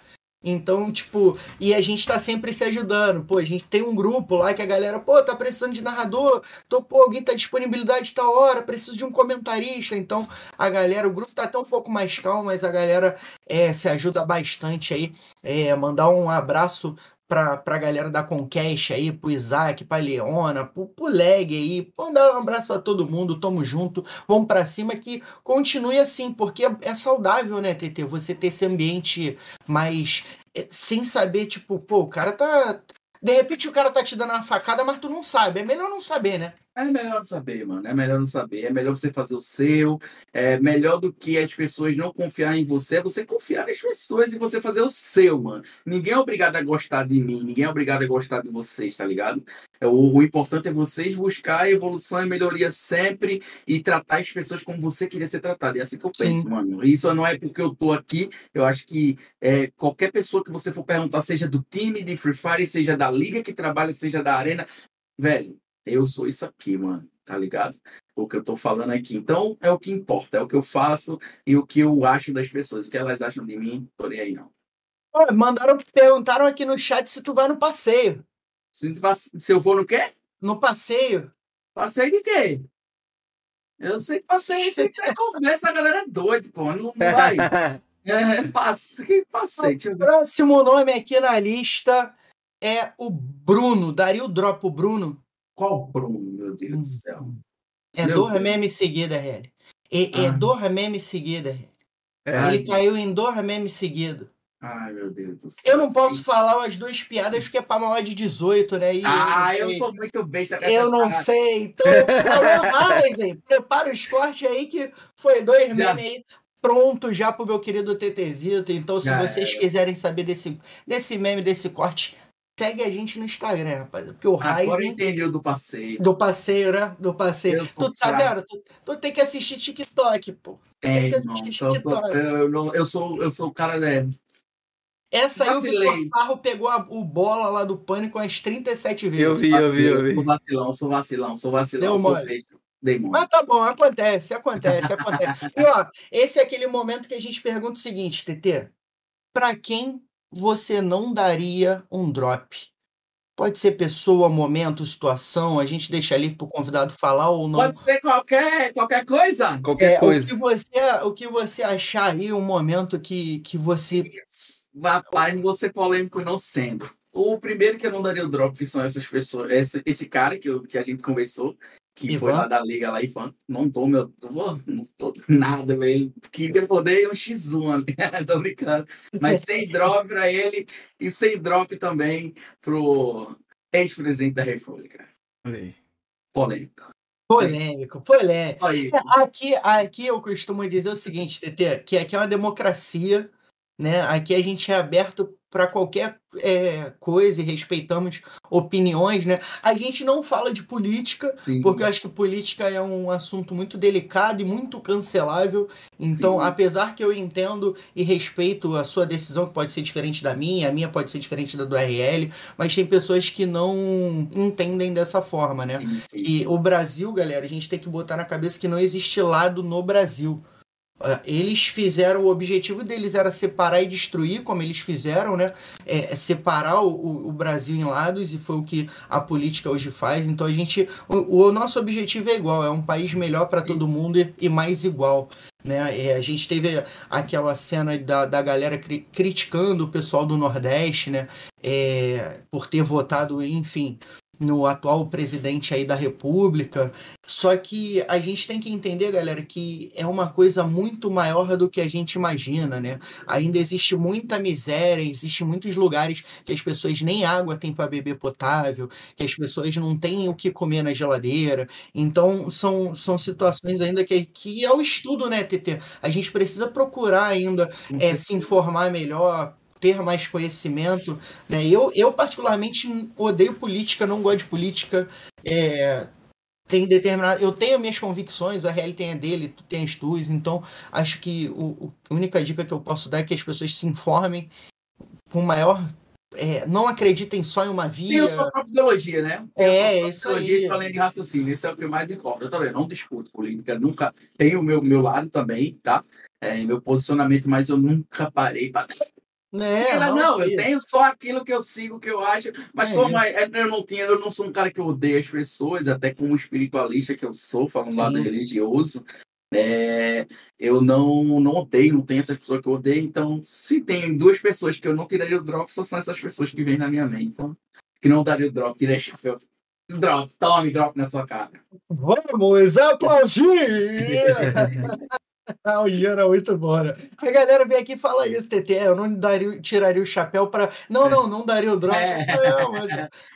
Então, tipo, e a gente tá sempre se ajudando. Pô, a gente tem um grupo lá que a galera, pô, tá precisando de narrador, tô, pô, alguém tá disponibilidade tal hora, preciso de um comentarista. Então, a galera, o grupo tá até um pouco mais calmo, mas a galera é, se ajuda bastante aí. É, mandar um abraço pra, pra galera da Conquest aí, pro Isaac, pra Leona, pro, pro Leg aí. Vamos dar um abraço pra todo mundo, tamo junto, vamos pra cima que continue assim, porque é, é saudável, né, TT? Você ter esse ambiente mais. é, sem saber, tipo, pô, o cara tá. De repente o cara tá te dando uma facada, mas tu não sabe. É melhor não saber, né? É melhor não saber, mano. É melhor não saber. É melhor você fazer o seu. É melhor do que as pessoas não confiar em você. É você confiar nas pessoas e você fazer o seu, mano. Ninguém é obrigado a gostar de mim. Ninguém é obrigado a gostar de vocês, tá ligado? É, O, o importante é vocês buscar evolução e melhoria sempre e tratar as pessoas como você queria ser tratado. É assim que eu penso, Sim. mano. Isso não é porque eu tô aqui. Eu acho que é, qualquer pessoa que você for perguntar, seja do time de Free Fire, seja da liga que trabalha, seja da arena, velho, eu sou isso aqui, mano, tá ligado? O que eu tô falando aqui. Então, é o que importa, é o que eu faço e o que eu acho das pessoas. O que elas acham de mim, tô nem aí, não. Mandaram, perguntaram aqui no chat se tu vai no passeio. Se, se eu vou no quê? No passeio. Passeio de quê? Eu sei que passeio, sei que você conversa, a galera é doida, pô. Não, não vai. [laughs] É, passe, que passeio. Deixa eu O próximo nome aqui na lista é o Bruno. Daria o drop pro Bruno? Qual Bruno, meu Deus Hum. do céu? É Meu dois Deus. memes seguida, RL. É, é Ah. dois memes seguida. É, Ele caiu em dois memes seguidos. Ai, meu Deus do céu. Eu não posso falar as duas piadas porque é pra maior de 18, né? E Ah, eu eu sou muito besta Eu não paradas. sei. Então, alô, [laughs] Ryzen, prepara os cortes aí que foi dois memes aí pronto já pro meu querido TTzito. Então, se Já vocês era. quiserem saber desse, desse meme, desse corte, segue a gente no Instagram, rapaziada. Porque o Agora eu Ryzen entendi o do passeio. do passeio, né? Do passeio. Tu tá fraco. vendo? Tu, tu tem que assistir TikTok, pô. É, que irmão. assistir Então, eu, sou, TikTok. eu, não- eu sou, eu sou o cara, né? Essa aí o Vacilei. Vitor Sarro pegou a- o bola lá do pânico umas 37 vezes. Eu vi, eu vi, eu vi. Sou vacilão, sou vacilão, sou vacilão, Deu sou mole. Mas tá bom, acontece, acontece, acontece. E ó, esse é aquele momento que a gente pergunta o seguinte, TT. Pra quem você não daria um drop? Pode ser pessoa, momento, situação, a gente deixa livre pro convidado falar ou não. Pode ser qualquer, qualquer coisa. Qualquer É, o, coisa. que você, o que você achar aí, um momento que, que você. Rapaz, não vou ser polêmico não sendo. O primeiro que eu não daria o drop são essas pessoas. Esse, esse cara que, eu- que a gente conversou, que foi Ivan? lá da Liga lá, Ivan. Não tô, meu. Tô, não tô nada, velho. Queria poder um X1 ali. [laughs] tô brincando. Mas [laughs] sem drop pra ele e sem drop também pro ex-presidente da República. Olha aí. Polêmico. Polêmico, polêmico. Isso. É, Aqui, aqui eu costumo dizer o seguinte, TT, que aqui é uma democracia, né? Aqui a gente é aberto para qualquer é, coisa e respeitamos opiniões, né? A gente não fala de política, Sim. porque eu acho que política é um assunto muito delicado e muito cancelável. Então, Sim. apesar que eu entendo e respeito a sua decisão, que pode ser diferente da minha, a minha pode ser diferente da do RL, mas tem pessoas que não entendem dessa forma, né? Sim, E o Brasil, galera, a gente tem que botar na cabeça que não existe lado no Brasil. Ah, Eles fizeram, o objetivo deles era separar e destruir, como eles fizeram, né? É, é separar o, o- Brasil em lados, e foi o que a política hoje faz. Então a gente. O, o nosso objetivo é igual, é um país melhor para todo mundo e, e mais igual. Né? É, a gente teve aquela cena da, da galera cri- criticando o pessoal do Nordeste, né? É, por ter votado, enfim, no atual presidente aí da República. Só que a gente tem que entender, galera, que é uma coisa muito maior do que a gente imagina, né? Ainda existe muita miséria, existe muitos lugares que as pessoas nem água têm para beber potável, que as pessoas não têm o que comer na geladeira. Então, são, são situações ainda que, que é o estudo, né, TT? A gente precisa procurar ainda é, se informar melhor, ter mais conhecimento. Né? Eu, eu, particularmente, odeio política, não gosto de política. É, tem determinado. Eu tenho minhas convicções, o RL tem a dele, tu tem as tuas, então acho que o, o- a única dica que eu posso dar é que as pessoas se informem com maior. é, não acreditem só em uma Tem via. a sua própria ideologia, né? Tem É, isso ideologia aí. linha de raciocínio. Isso é o que mais importa. Eu também não discuto política, nunca tenho o meu, meu lado também, tá? É, meu posicionamento, mas eu nunca parei para. Né? Ela, não, eu isso. tenho só aquilo que eu sigo, que eu acho. Mas É como isso. é- eu não tinha, eu não sou um cara que odeia as pessoas, até como espiritualista que eu sou, falando lado Sim. religioso. É, eu não, não odeio, não tenho essas pessoas que eu odeio, então se tem duas pessoas que eu não tiraria o drop, só são essas pessoas que vêm na minha mente. Então, que não daria o drop, tirei chapéu. Drop, tome drop na sua cara. Vamos [laughs] aplaudir! [laughs] Ah, o Gio era muito bom. né? A galera vem aqui e fala isso, TT. Eu não daria, tiraria o chapéu pra. Não, não, não daria o drop. É. Não, mas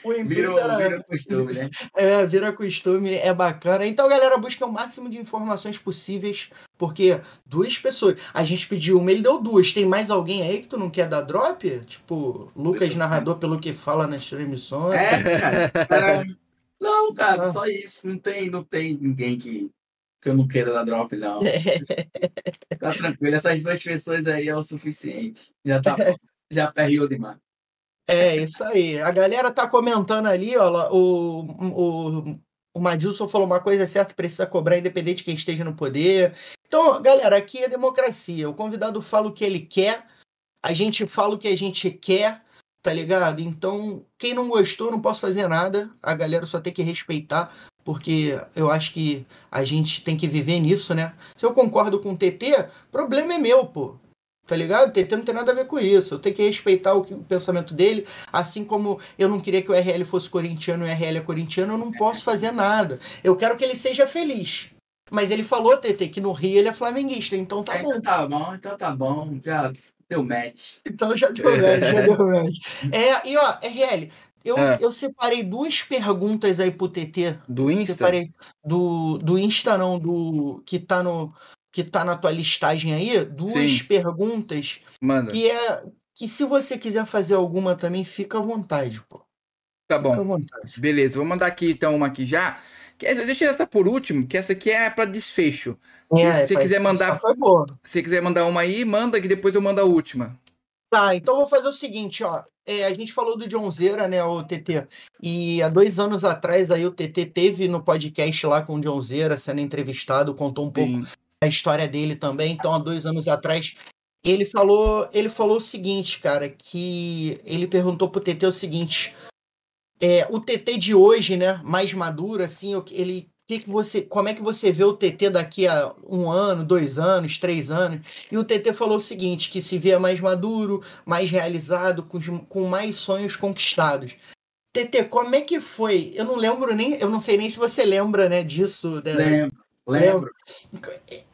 o intuito Virou, era. virou costume, né? [laughs] É, vira costume, é bacana. Então, galera, busca o máximo de informações possíveis, porque duas pessoas. A gente pediu uma, ele deu duas. Tem mais alguém aí que tu não quer dar drop? Tipo, Lucas, narrador, pelo que fala nas transmissões. É, cara. [laughs] Não, cara, Ah. só isso. Não tem, não tem ninguém que, que eu não queira dar drop, não. [laughs] Tá tranquilo, essas duas pessoas aí é o suficiente. Já tá bom. Já perriu demais. É, isso aí. A galera tá comentando ali, ó. O, o, o Madilson falou uma coisa certa, precisa cobrar independente de quem esteja no poder. Então, galera, aqui é democracia. O convidado fala o que ele quer, a gente fala o que a gente quer, tá ligado? Então, quem não gostou, não posso fazer nada. A galera só tem que respeitar, porque eu acho que a gente tem que viver nisso, né? Se eu concordo com o TT, problema é meu, pô. Tá ligado? O TT não tem nada a ver com isso. Eu tenho que respeitar o, que- o pensamento dele. Assim como eu não queria que o RL fosse corintiano e o RL é corintiano, eu não posso fazer nada. Eu quero que ele seja feliz. Mas ele falou, TT, que no Rio ele é flamenguista, então tá É, bom. então tá bom, então tá bom. Já deu match. Então já deu match, já deu match. [laughs] É, e ó, RL, eu, É. eu separei duas perguntas aí pro TT. Do Insta? Separei do, do Insta, não, do que tá no que tá na tua listagem aí, duas Sim. perguntas Manda. que é que se você quiser fazer alguma também, fica à vontade, pô. Tá Fica à bom. vontade. Beleza, vou mandar aqui então uma aqui já. Deixa essa por último, que essa aqui é pra desfecho. É, se você quiser mandar- essa foi boa. Se você quiser mandar uma aí, manda que depois eu mando a última. Tá, então vou fazer o seguinte, ó. É, a gente falou do John Zera, né, o TT. E há dois anos atrás aí o TT teve no podcast lá com o John Zera sendo entrevistado, contou um pouco Sim. a história dele também. Então, há dois anos atrás, ele falou, ele falou o seguinte, cara, que ele perguntou pro TT o seguinte: é, o TT de hoje, né, mais maduro, assim, o que- ele, que que você, como é que você vê o TT daqui a um ano, dois anos, três anos? E o TT falou o seguinte: que se via mais maduro, mais realizado, com, com mais sonhos conquistados. TT, como é que foi? Eu não lembro nem, eu não sei nem se você lembra, né, disso. da- Lembro, lembro.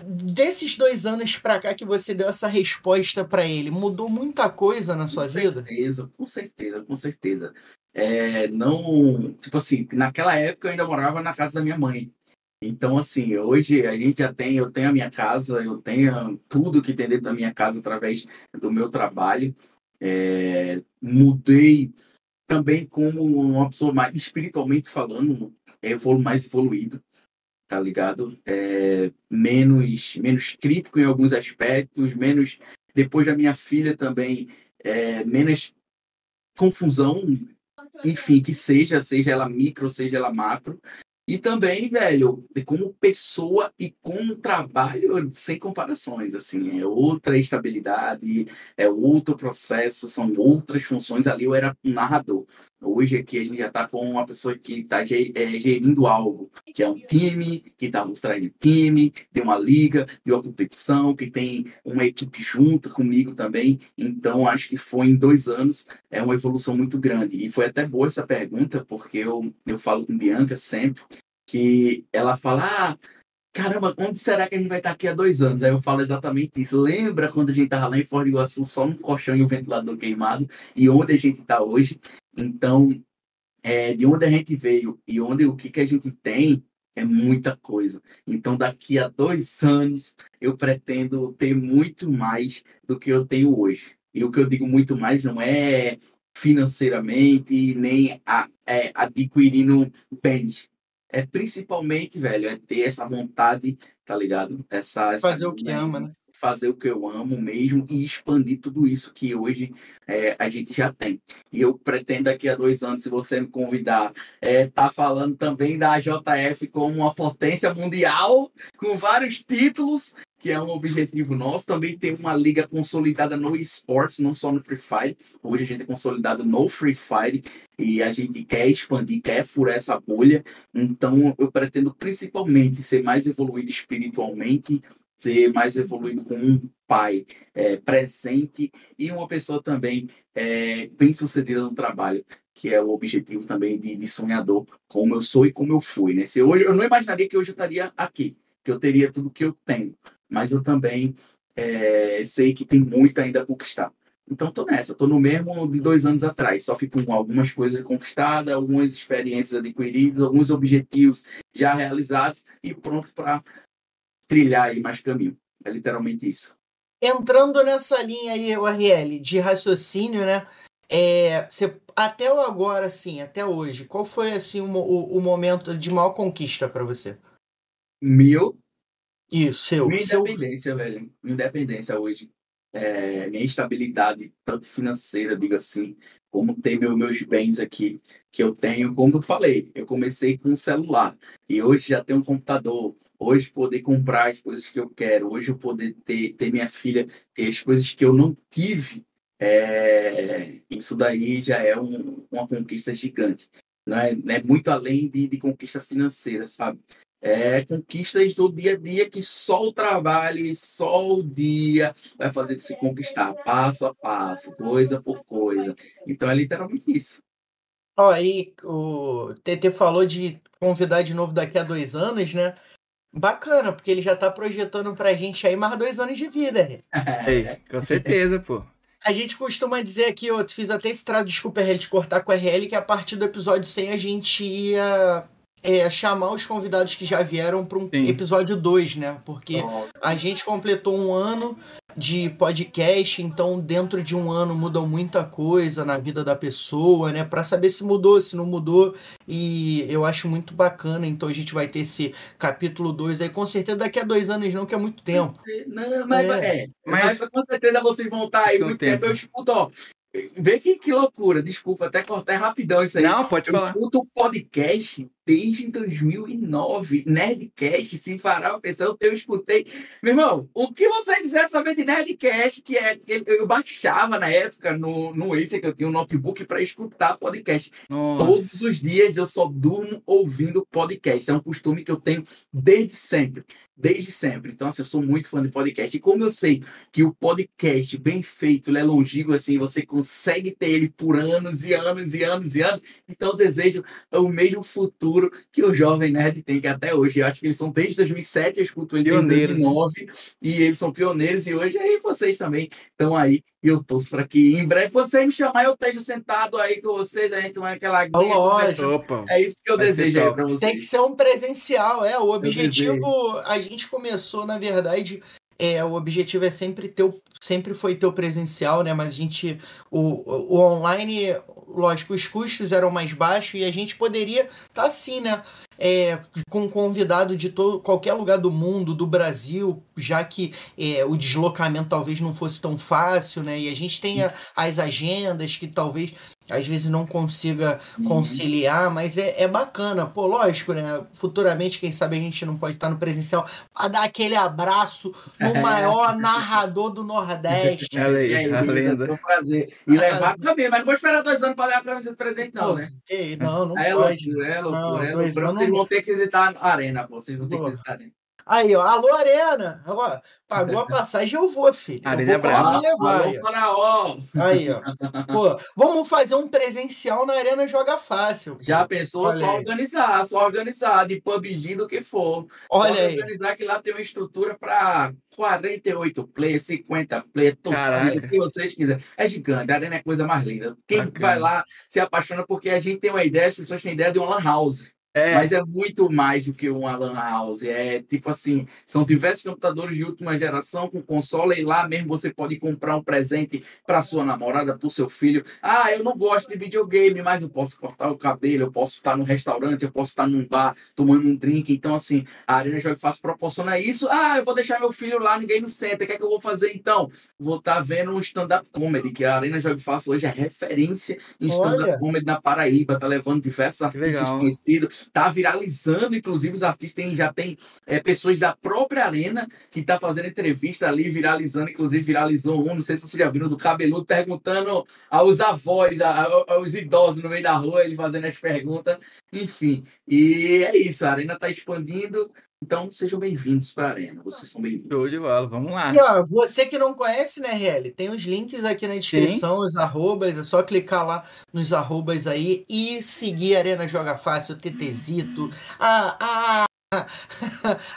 Desses dois anos pra cá que você deu essa resposta pra ele, mudou muita coisa na sua Com vida? certeza, com certeza, com certeza. É, não, tipo assim, naquela época eu ainda morava na casa da minha mãe. Então, assim, hoje a gente já tem, eu tenho a minha casa, eu tenho tudo que tem dentro da minha casa através do meu trabalho. É, mudei também como uma pessoa mais espiritualmente falando, evolu mais evoluído, tá ligado? É, menos, menos crítico em alguns aspectos, menos depois da minha filha também, é, menos confusão, enfim, que seja, seja ela micro, seja ela macro. E também, velho, como pessoa e como trabalho, sem comparações, assim, é outra estabilidade, é outro processo, são outras funções. Ali eu era um narrador. Hoje aqui a gente já está com uma pessoa que está gerindo algo, que é um time, que está mostrando o time, tem uma liga, tem uma competição, que tem uma equipe junto comigo também. Então, acho que foi em dois anos, é uma evolução muito grande. E foi até boa essa pergunta, porque eu, eu falo com Bianca sempre, que ela fala, ah, caramba, onde será que a gente vai estar aqui há dois anos? Aí eu falo exatamente isso. Lembra quando a gente estava lá em Foz do Iguaçu, só um colchão e um ventilador queimado, e onde a gente está hoje? Então, é, de onde a gente veio e onde o que, que a gente tem é muita coisa. Então, daqui a dois anos, eu pretendo ter muito mais do que eu tenho hoje. E o que eu digo muito mais não é financeiramente, nem a, é, adquirindo bens. É principalmente, velho, é ter essa vontade, tá ligado? Essa, essa Fazer o que ama, né? Fazer o que eu amo mesmo e expandir tudo isso que hoje é, a gente já tem. E eu pretendo daqui a dois anos, se você me convidar, é, tá falando também da JF como uma potência mundial, com vários títulos, que é um objetivo nosso. Também tem uma liga consolidada no esportes, não só no Free Fire. Hoje a gente é consolidado no Free Fire e a gente quer expandir, quer furar essa bolha. Então eu pretendo principalmente ser mais evoluído espiritualmente, ser mais evoluído com um pai é, presente e uma pessoa também é, bem sucedida no trabalho, que é o objetivo também de, de, sonhador, como eu sou e como eu fui. Né? Se hoje, eu não imaginaria que hoje eu estaria aqui, que eu teria tudo que eu tenho, mas eu também é, sei que tem muito ainda a conquistar. Então estou nessa, estou no mesmo de dois anos atrás, só fico com algumas coisas conquistadas, algumas experiências adquiridas, alguns objetivos já realizados e pronto para trilhar aí mais caminho. É literalmente isso. Entrando nessa linha aí, URL, de raciocínio, né? É, você, até agora, assim, até hoje, qual foi assim o, o, o momento de maior conquista para você? Meu. Isso, seu. Minha seu... independência, velho. Minha independência hoje. É, minha estabilidade, tanto financeira, digo assim, como ter meu, meus bens aqui, que eu tenho, como eu falei, eu comecei com um celular e hoje já tenho um computador, Hoje poder comprar as coisas que eu quero, hoje eu poder ter, ter minha filha, ter as coisas que eu não tive, é, isso daí já é um, uma conquista gigante. É, não é muito além de, de conquista financeira, sabe? É conquistas do dia a dia que só o trabalho e só o dia vai fazer você conquistar, passo a passo, coisa por coisa. Então é literalmente isso. Ó, aí o TT falou de convidar de novo daqui a dois anos, né? Bacana, porque ele já tá projetando pra gente aí mais dois anos de vida. [laughs] É, com certeza, pô. A gente costuma dizer aqui, eu fiz até esse trato, desculpa RL, de cortar com a RL, que a partir do episódio 100 a gente ia é, chamar os convidados que já vieram para um Sim. episódio 2, né? Porque a gente completou um ano de podcast, então dentro de um ano muda muita coisa na vida da pessoa, né? Para saber se mudou, se não mudou. E eu acho muito bacana, então a gente vai ter esse capítulo 2 aí, com certeza daqui a dois anos não, que é muito tempo. Não, mas é, é mas, mas com certeza vocês vão estar aí muito tempo. tempo. Eu escuto, ó, Vê que, que loucura, desculpa, até cortar rapidão isso aí. Não, pode eu falar. Eu escuto podcast desde 2009, Nerdcast, se parar a pensar, eu escutei. Meu irmão, o que você quiser saber de Nerdcast, que é que eu baixava na época no, no Acer, que eu tinha um notebook para escutar podcast. Nossa. Todos os dias eu só durmo ouvindo podcast. É um costume que eu tenho desde sempre desde sempre. Então, assim, eu sou muito fã de podcast. E como eu sei que o podcast bem feito, ele é longínquo, assim, você consegue ter ele por anos e anos e anos e anos, então eu desejo o mesmo futuro que o Jovem Nerd tem, que até hoje. Eu acho que eles são desde 2007, eu escuto ele em 2009, e eles são pioneiros, e hoje aí vocês também estão aí. E eu torço para que em breve você me chamar, eu esteja sentado aí com vocês, a gente vai aquela. Lógico. É isso que eu desejo aí para vocês. Tem que ser um presencial, é. O objetivo, a gente começou, na verdade, é, o objetivo é sempre ter o, sempre foi ter o presencial, né? Mas a gente o, o online, lógico, os custos eram mais baixos e a gente poderia estar tá assim, né? É, com convidado de todo, qualquer lugar do mundo, do Brasil, já que é, o deslocamento talvez não fosse tão fácil, né? E a gente tem a, as agendas que talvez às vezes não consiga uhum. conciliar, mas é, é bacana. Pô, lógico, né? Futuramente, quem sabe a gente não pode estar no presencial para dar aquele abraço no é. maior narrador do Nordeste. [laughs] Olha aí, é, a lenda. Um prazer. E levar também, mas não vou esperar dois anos para dar a camisa de presente, não, né? Não, não é pode. Loucura, é loucura, não, é loucura. Vocês vão ter que visitar a arena, pô. Vocês vão ter que visitar a arena. Aí, ó, alô, Arena. Ó, pagou a [laughs] passagem, eu vou, filho. Eu Arena vou é me levar. Alô, aí. ó. [laughs] Pô, vamos fazer um presencial na Arena Joga Fácil. Pô. Já pensou? Olha só aí. organizar, só organizar, de PUBG do que for. Olha só aí. organizar que lá tem uma estrutura para 48 play, 50 play, torcida, o que vocês quiserem. É gigante, a Arena é coisa mais linda. Quem Bacana. vai lá se apaixona porque a gente tem uma ideia, as pessoas têm ideia de uma lan house. É. Mas é muito mais do que uma LAN house. É tipo assim, são diversos computadores de última geração com console e lá mesmo você pode comprar um presente para sua namorada, para o seu filho. Ah, eu não gosto de videogame, mas eu posso cortar o cabelo, eu posso estar no restaurante, eu posso estar num bar tomando um drink. Então, assim, a Arena Jogo Fácil proporciona isso. Ah, eu vou deixar meu filho lá no Game Center. O que é que eu vou fazer então? Vou estar tá vendo um stand-up comedy, que a Arena Jogo Fácil hoje é referência em stand-up comedy na Paraíba, tá levando diversos artistas conhecidos tá viralizando, inclusive os artistas têm, já tem é, pessoas da própria arena que tá fazendo entrevista ali, viralizando, inclusive viralizou um, não sei se vocês já viram, do cabeludo perguntando aos avós, a- aos idosos no meio da rua, ele fazendo as perguntas, enfim. E é isso, a arena tá expandindo, então sejam bem-vindos para a arena, vocês são bem-vindos. Show de bola, vamos lá. E ó, você que não conhece, né, Relly? Tem os links aqui na descrição, os arrobas, é só clicar lá nos arrobas aí e seguir a Arena Joga Fácil, o TTzito, a, a,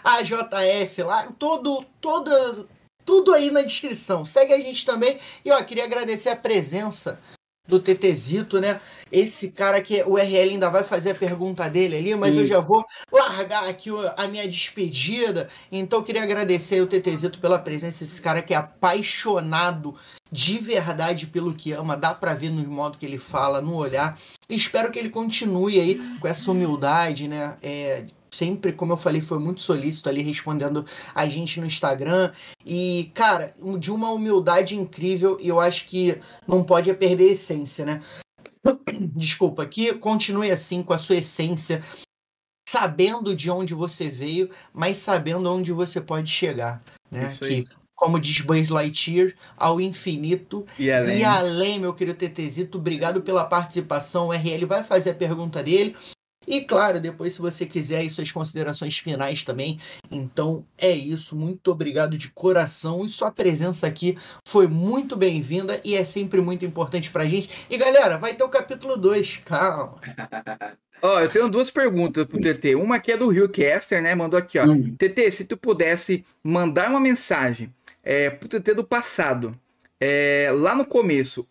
a [laughs] JF lá, todo, toda, tudo aí na descrição. Segue a gente também. E ó, queria agradecer a presença do TTzito, né? Esse cara que o RL ainda vai fazer a pergunta dele ali, mas eu Sim. já vou largar aqui a minha despedida. Então eu queria agradecer o TTzito pela presença, esse cara que é apaixonado de verdade pelo que ama, dá pra ver no modo que ele fala, no olhar. Espero que ele continue aí com essa humildade, né? É, sempre, como eu falei, foi muito solícito ali respondendo a gente no Instagram. E, cara, de uma humildade incrível, e eu acho que não pode é perder a essência, né? [coughs] Desculpa, que continue assim com a sua essência, sabendo de onde você veio, mas sabendo onde você pode chegar, né? Isso aí. Que, como diz Buzz Lightyear, ao infinito E além. e além, meu querido TTzito, obrigado pela participação. O RL vai fazer a pergunta dele. E claro, depois, se você quiser aí suas considerações finais também. Então é isso. Muito obrigado de coração. E sua presença aqui foi muito bem-vinda e é sempre muito importante pra gente. E galera, vai ter o capítulo 2. Calma. [laughs] Ó, eu tenho duas perguntas pro TT. Uma aqui é do Rio Caster, né? Mandou aqui, ó. Hum. TT, se tu pudesse mandar uma mensagem é, pro TT do passado, é, lá no começo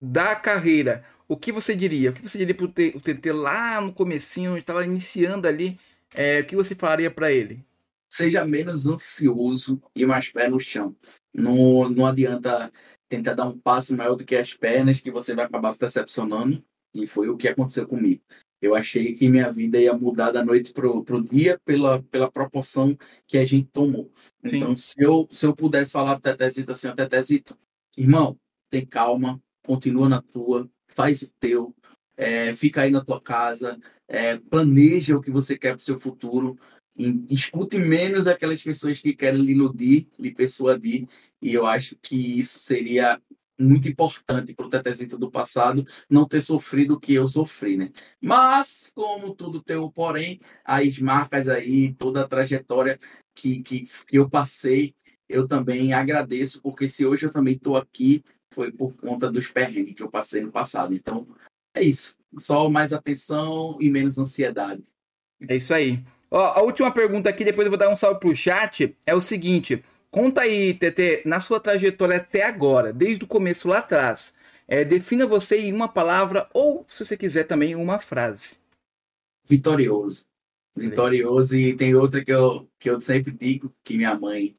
da carreira, o que você diria? O que você diria T- o TT lá no comecinho, onde estava iniciando ali? é, o que você falaria pra ele? seja menos ansioso e mais pé no chão. Não, não adianta tentar dar um passo maior do que as pernas, que você vai acabar se decepcionando. E foi o que aconteceu comigo. Eu achei que minha vida ia mudar da noite pro, pro dia pela, pela proporção que a gente tomou. Sim. Então, se eu, se eu pudesse falar pro Tetezito assim, Tetezito, irmão, tem calma, continua na tua, faz o teu, é, fica aí na tua casa, é, planeja o que você quer pro seu futuro, escute menos aquelas pessoas que querem lhe iludir, lhe persuadir, e eu acho que isso seria muito importante para o Tetezito do passado não ter sofrido o que eu sofri, né? Mas, como tudo tem um porém, as marcas aí, toda a trajetória que, que, que eu passei, eu também agradeço, porque se hoje eu também estou aqui, foi por conta dos perrengues que eu passei no passado. Então, é isso. Só mais atenção e menos ansiedade. É isso aí. Ó, a última pergunta aqui, depois eu vou dar um salve pro chat, é o seguinte. Conta aí, TT, na sua trajetória até agora, desde o começo lá atrás, é, defina você em uma palavra ou, se você quiser, também uma frase. Vitorioso. Vitorioso. E tem outra que eu, que eu sempre digo, que minha mãe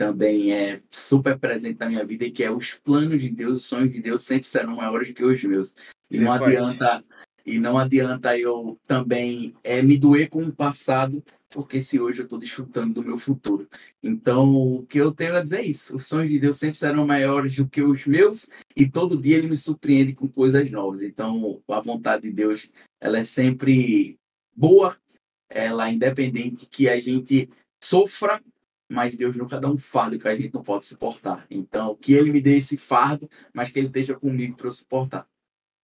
também é super presente na minha vida, que é os planos de Deus, os sonhos de Deus sempre serão maiores que os meus. E é não adianta e não adianta eu também é, me doer com o passado, porque se hoje eu estou desfrutando do meu futuro. Então, o que eu tenho a dizer é isso. Os sonhos de Deus sempre serão maiores do que os meus, e todo dia ele me surpreende com coisas novas. Então, a vontade de Deus, ela é sempre boa, ela é independente que a gente sofra, mas Deus nunca dá um fardo que a gente não pode suportar. Então, que ele me dê esse fardo, mas que ele esteja comigo para eu suportar.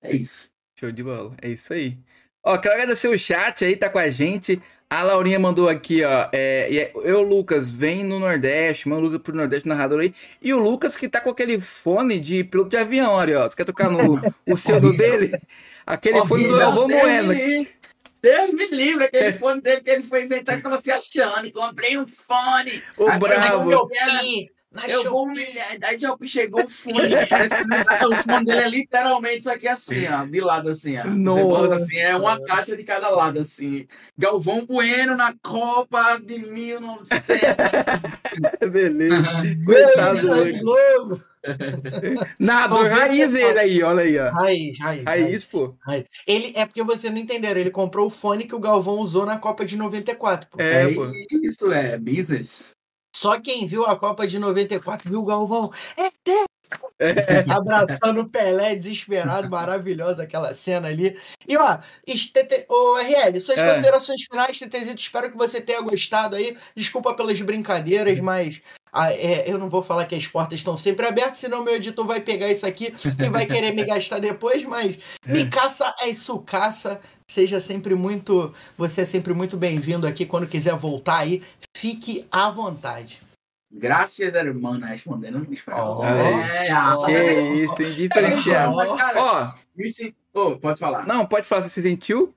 É isso. Show de bola, é isso aí. Ó, quero agradecer o chat aí, tá com a gente. A Laurinha mandou aqui, ó. É, é- eu, Lucas, vem no Nordeste, manda o Lucas pro Nordeste narrador aí. E o Lucas que tá com aquele fone de piloto de avião, olha, ó. Você quer tocar no [laughs] o seu do dele? Aquele fone do Galvão Bueno. Deus me livre, aquele fone dele que ele foi inventar que tava se achando. Comprei um fone. O Agora eu Shopee, na Eu vou Shopee. humilhar. Aí já chegou o fone. [laughs] Que o fone dele é literalmente isso aqui assim, ó. De lado assim, ó. Nossa. assim, é uma caixa de cada lado, assim. Galvão Bueno na Copa de 1900. [laughs] Beleza. Coitado. Globo. Nada, vendo raiz ele aí, olha aí, ó. Raiz, raiz, Raiz, pô. raiz. Ele, é porque vocês não entenderam. Ele comprou o fone que o Galvão usou na Copa de 94. pô. É, É pô. isso, é business. Só quem viu a Copa de 94 viu o Galvão. É técnico, Abraçando o Pelé, desesperado, maravilhosa aquela cena ali. E ó, TT, ô RL, suas É. considerações finais, TTzito, espero que você tenha gostado aí. Desculpa pelas brincadeiras, mas ah, é, eu não vou falar que as portas estão sempre abertas, senão meu editor vai pegar isso aqui e vai querer me gastar depois, mas [laughs] me caça é sucaça. Seja sempre muito. Você é sempre muito bem-vindo aqui. Quando quiser voltar aí, fique à vontade. Graças, hermana, respondendo no espanhol. Ó, é, ó. Que isso, cara, Ó, senti- Ô, pode falar. não, pode falar, você se sentiu?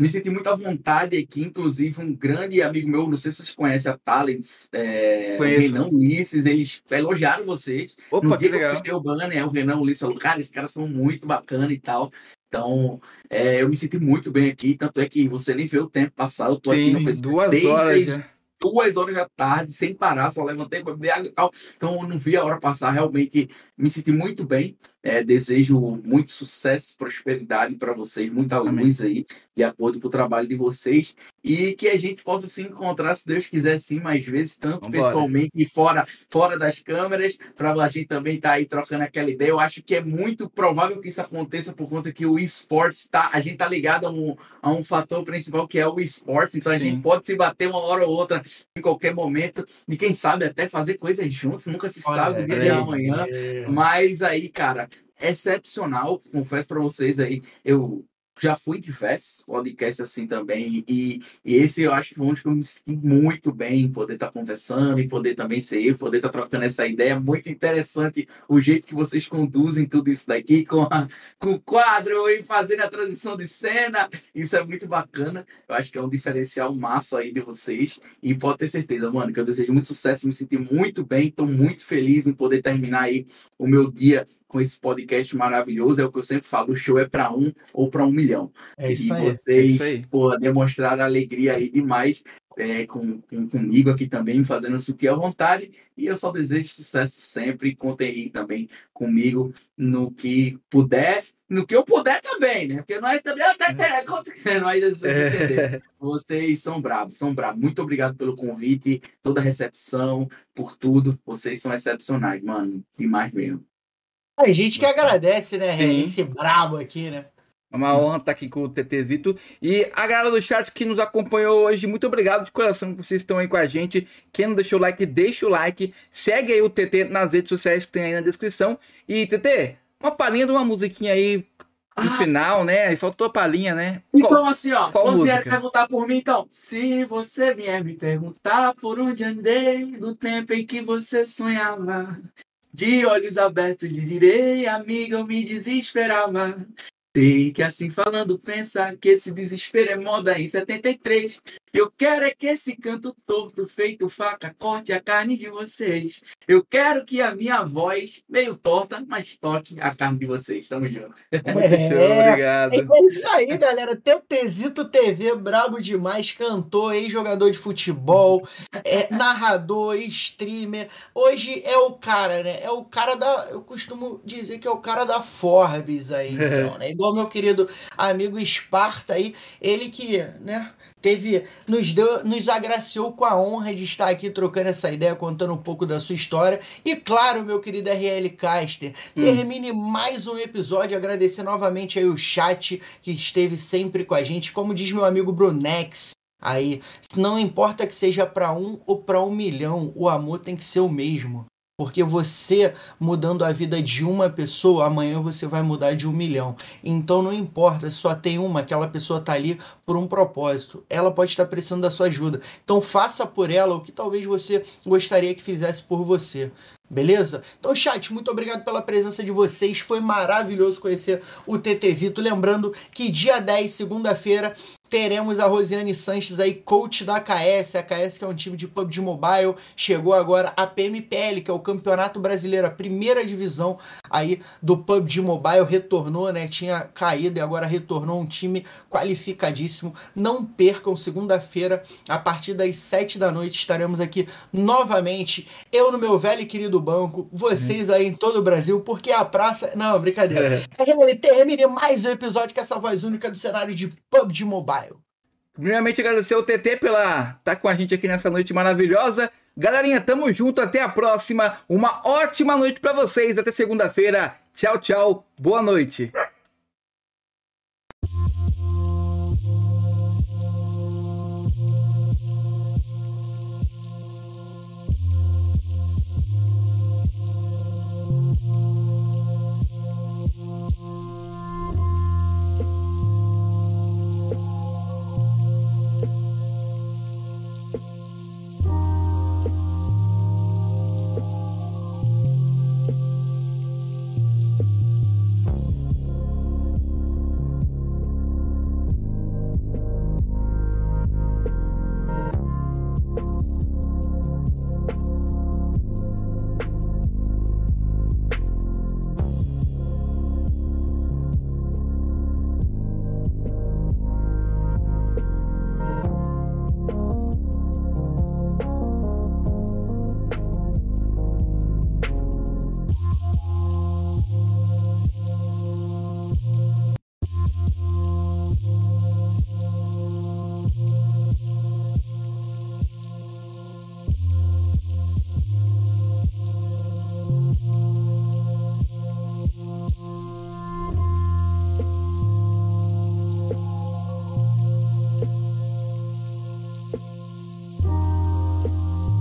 Me senti muito à vontade aqui, inclusive um grande amigo meu, não sei se vocês conhecem a Talents, é, Conheço. Renan Ulisses, eles elogiaram vocês. Opa, no que dia que eu legal. o banner, é o Renan Ulisses falou, cara, esses caras são muito bacana e tal. Então, é, eu me senti muito bem aqui, tanto é que você nem vê o tempo passar, eu tô aqui no Sim, PC duas desde horas as já. duas horas da tarde, sem parar, só levantei para beber água e tal. Então, eu não vi a hora passar, realmente me senti muito bem. É, desejo muito sucesso, prosperidade para vocês, muita Amém. luz aí, de acordo com o trabalho de vocês. E que a gente possa se encontrar, se Deus quiser, sim, mais vezes, tanto Vambora. pessoalmente e fora, fora das câmeras, para a gente também estar aí trocando aquela ideia. Eu acho que é muito provável que isso aconteça por conta que o esportes tá, a gente tá ligado a um, a um fator principal que é o esportes, então a Sim. gente pode se bater uma hora ou outra em qualquer momento, e quem sabe até fazer coisas juntos, nunca se sabe o dia de aí. amanhã. É. Mas aí, cara, excepcional, confesso pra vocês aí, eu já fui em diversos podcasts assim também, e, e esse eu acho que foi onde eu me senti muito bem, em poder estar conversando, e poder também ser eu, poder estar trocando essa ideia, muito interessante o jeito que vocês conduzem tudo isso daqui, com, a- com o quadro e fazendo a transição de cena, isso é muito bacana, eu acho que é um diferencial massa aí de vocês, e pode ter certeza, mano, que eu desejo muito sucesso, me senti muito bem, estou muito feliz em poder terminar aí o meu dia com esse podcast maravilhoso. É o que eu sempre falo: o show é para um ou para um milhão. É isso e aí. vocês, isso aí. pô, demonstraram alegria aí demais é, com, com- comigo aqui também, fazendo sentir à vontade. E eu só desejo sucesso sempre. Contem aí também comigo no que puder. No que eu puder também, né? Porque nós também até conta- mas vocês entenderam. Vocês são bravos, são bravos. Muito obrigado pelo convite, toda a recepção, por tudo. Vocês são excepcionais, mano. Demais mesmo. A gente que agradece, né, Sim. esse brabo aqui, né? É uma honra estar aqui com o TTzito. E a galera do chat que nos acompanhou hoje, muito obrigado de coração que vocês estão aí com a gente. Quem não deixou o like, deixa o like. Segue aí o TT nas redes sociais que tem aí na descrição. E TT, uma palhinha de uma musiquinha aí no Ah. final, né? Aí faltou a palhinha, né? Qual- Então, assim, ó, qual quando vier música? perguntar por mim, então, se você vier me perguntar por onde andei no tempo em que você sonhava, de olhos abertos lhe direi, amiga, eu me desesperava. Sei que assim falando pensa que esse desespero é moda em 73. Eu quero é que esse canto torto feito faca corte a carne de vocês. Eu quero que a minha voz, meio torta, mas toque a carne de vocês. Tamo junto. Muito show, obrigado. É isso aí, galera. Tezito TV, brabo demais, cantor, ex-jogador de futebol, é, narrador, streamer. Hoje é o cara, né? É o cara da. Eu costumo dizer que é o cara da Forbes aí, então, né? [laughs] Igual meu querido amigo Esparta aí, ele que, né, teve. Nos deu, nos agraciou com a honra de estar aqui trocando essa ideia, contando um pouco da sua história. E claro, meu querido RL Caster, Hum. termine mais um episódio. Agradecer novamente aí o chat que esteve sempre com a gente. Como diz meu amigo Brunex, aí, não importa que seja para um ou para um milhão, o amor tem que ser o mesmo. Porque você mudando a vida de uma pessoa, amanhã você vai mudar de um milhão. Então não importa só tem uma, aquela pessoa tá ali por um propósito. Ela pode estar precisando da sua ajuda. Então faça por ela o que talvez você gostaria que fizesse por você. Beleza? Então, chat, muito obrigado pela presença de vocês. Foi maravilhoso conhecer o TTzito. Lembrando que dia 10, segunda-feira, teremos a Rosiane Sanches aí, coach da AKS. A AKS que é um time de PUBG Mobile. Chegou agora a PMPL, que é o Campeonato Brasileiro, a primeira divisão aí do PUBG Mobile. Retornou, né? Tinha caído e agora retornou um time qualificadíssimo. Não percam, segunda-feira, a partir das 7 da noite, estaremos aqui novamente. Eu no meu velho e querido banco, vocês aí em todo o Brasil, porque a praça. Não, brincadeira. É. Termine mais um episódio com essa voz única do cenário de PUBG Mobile. Primeiramente, agradecer ao TT pela estar com a gente aqui nessa noite maravilhosa. Galerinha, tamo junto, até a próxima. Uma ótima noite pra vocês, até segunda-feira. Tchau, tchau. Boa noite.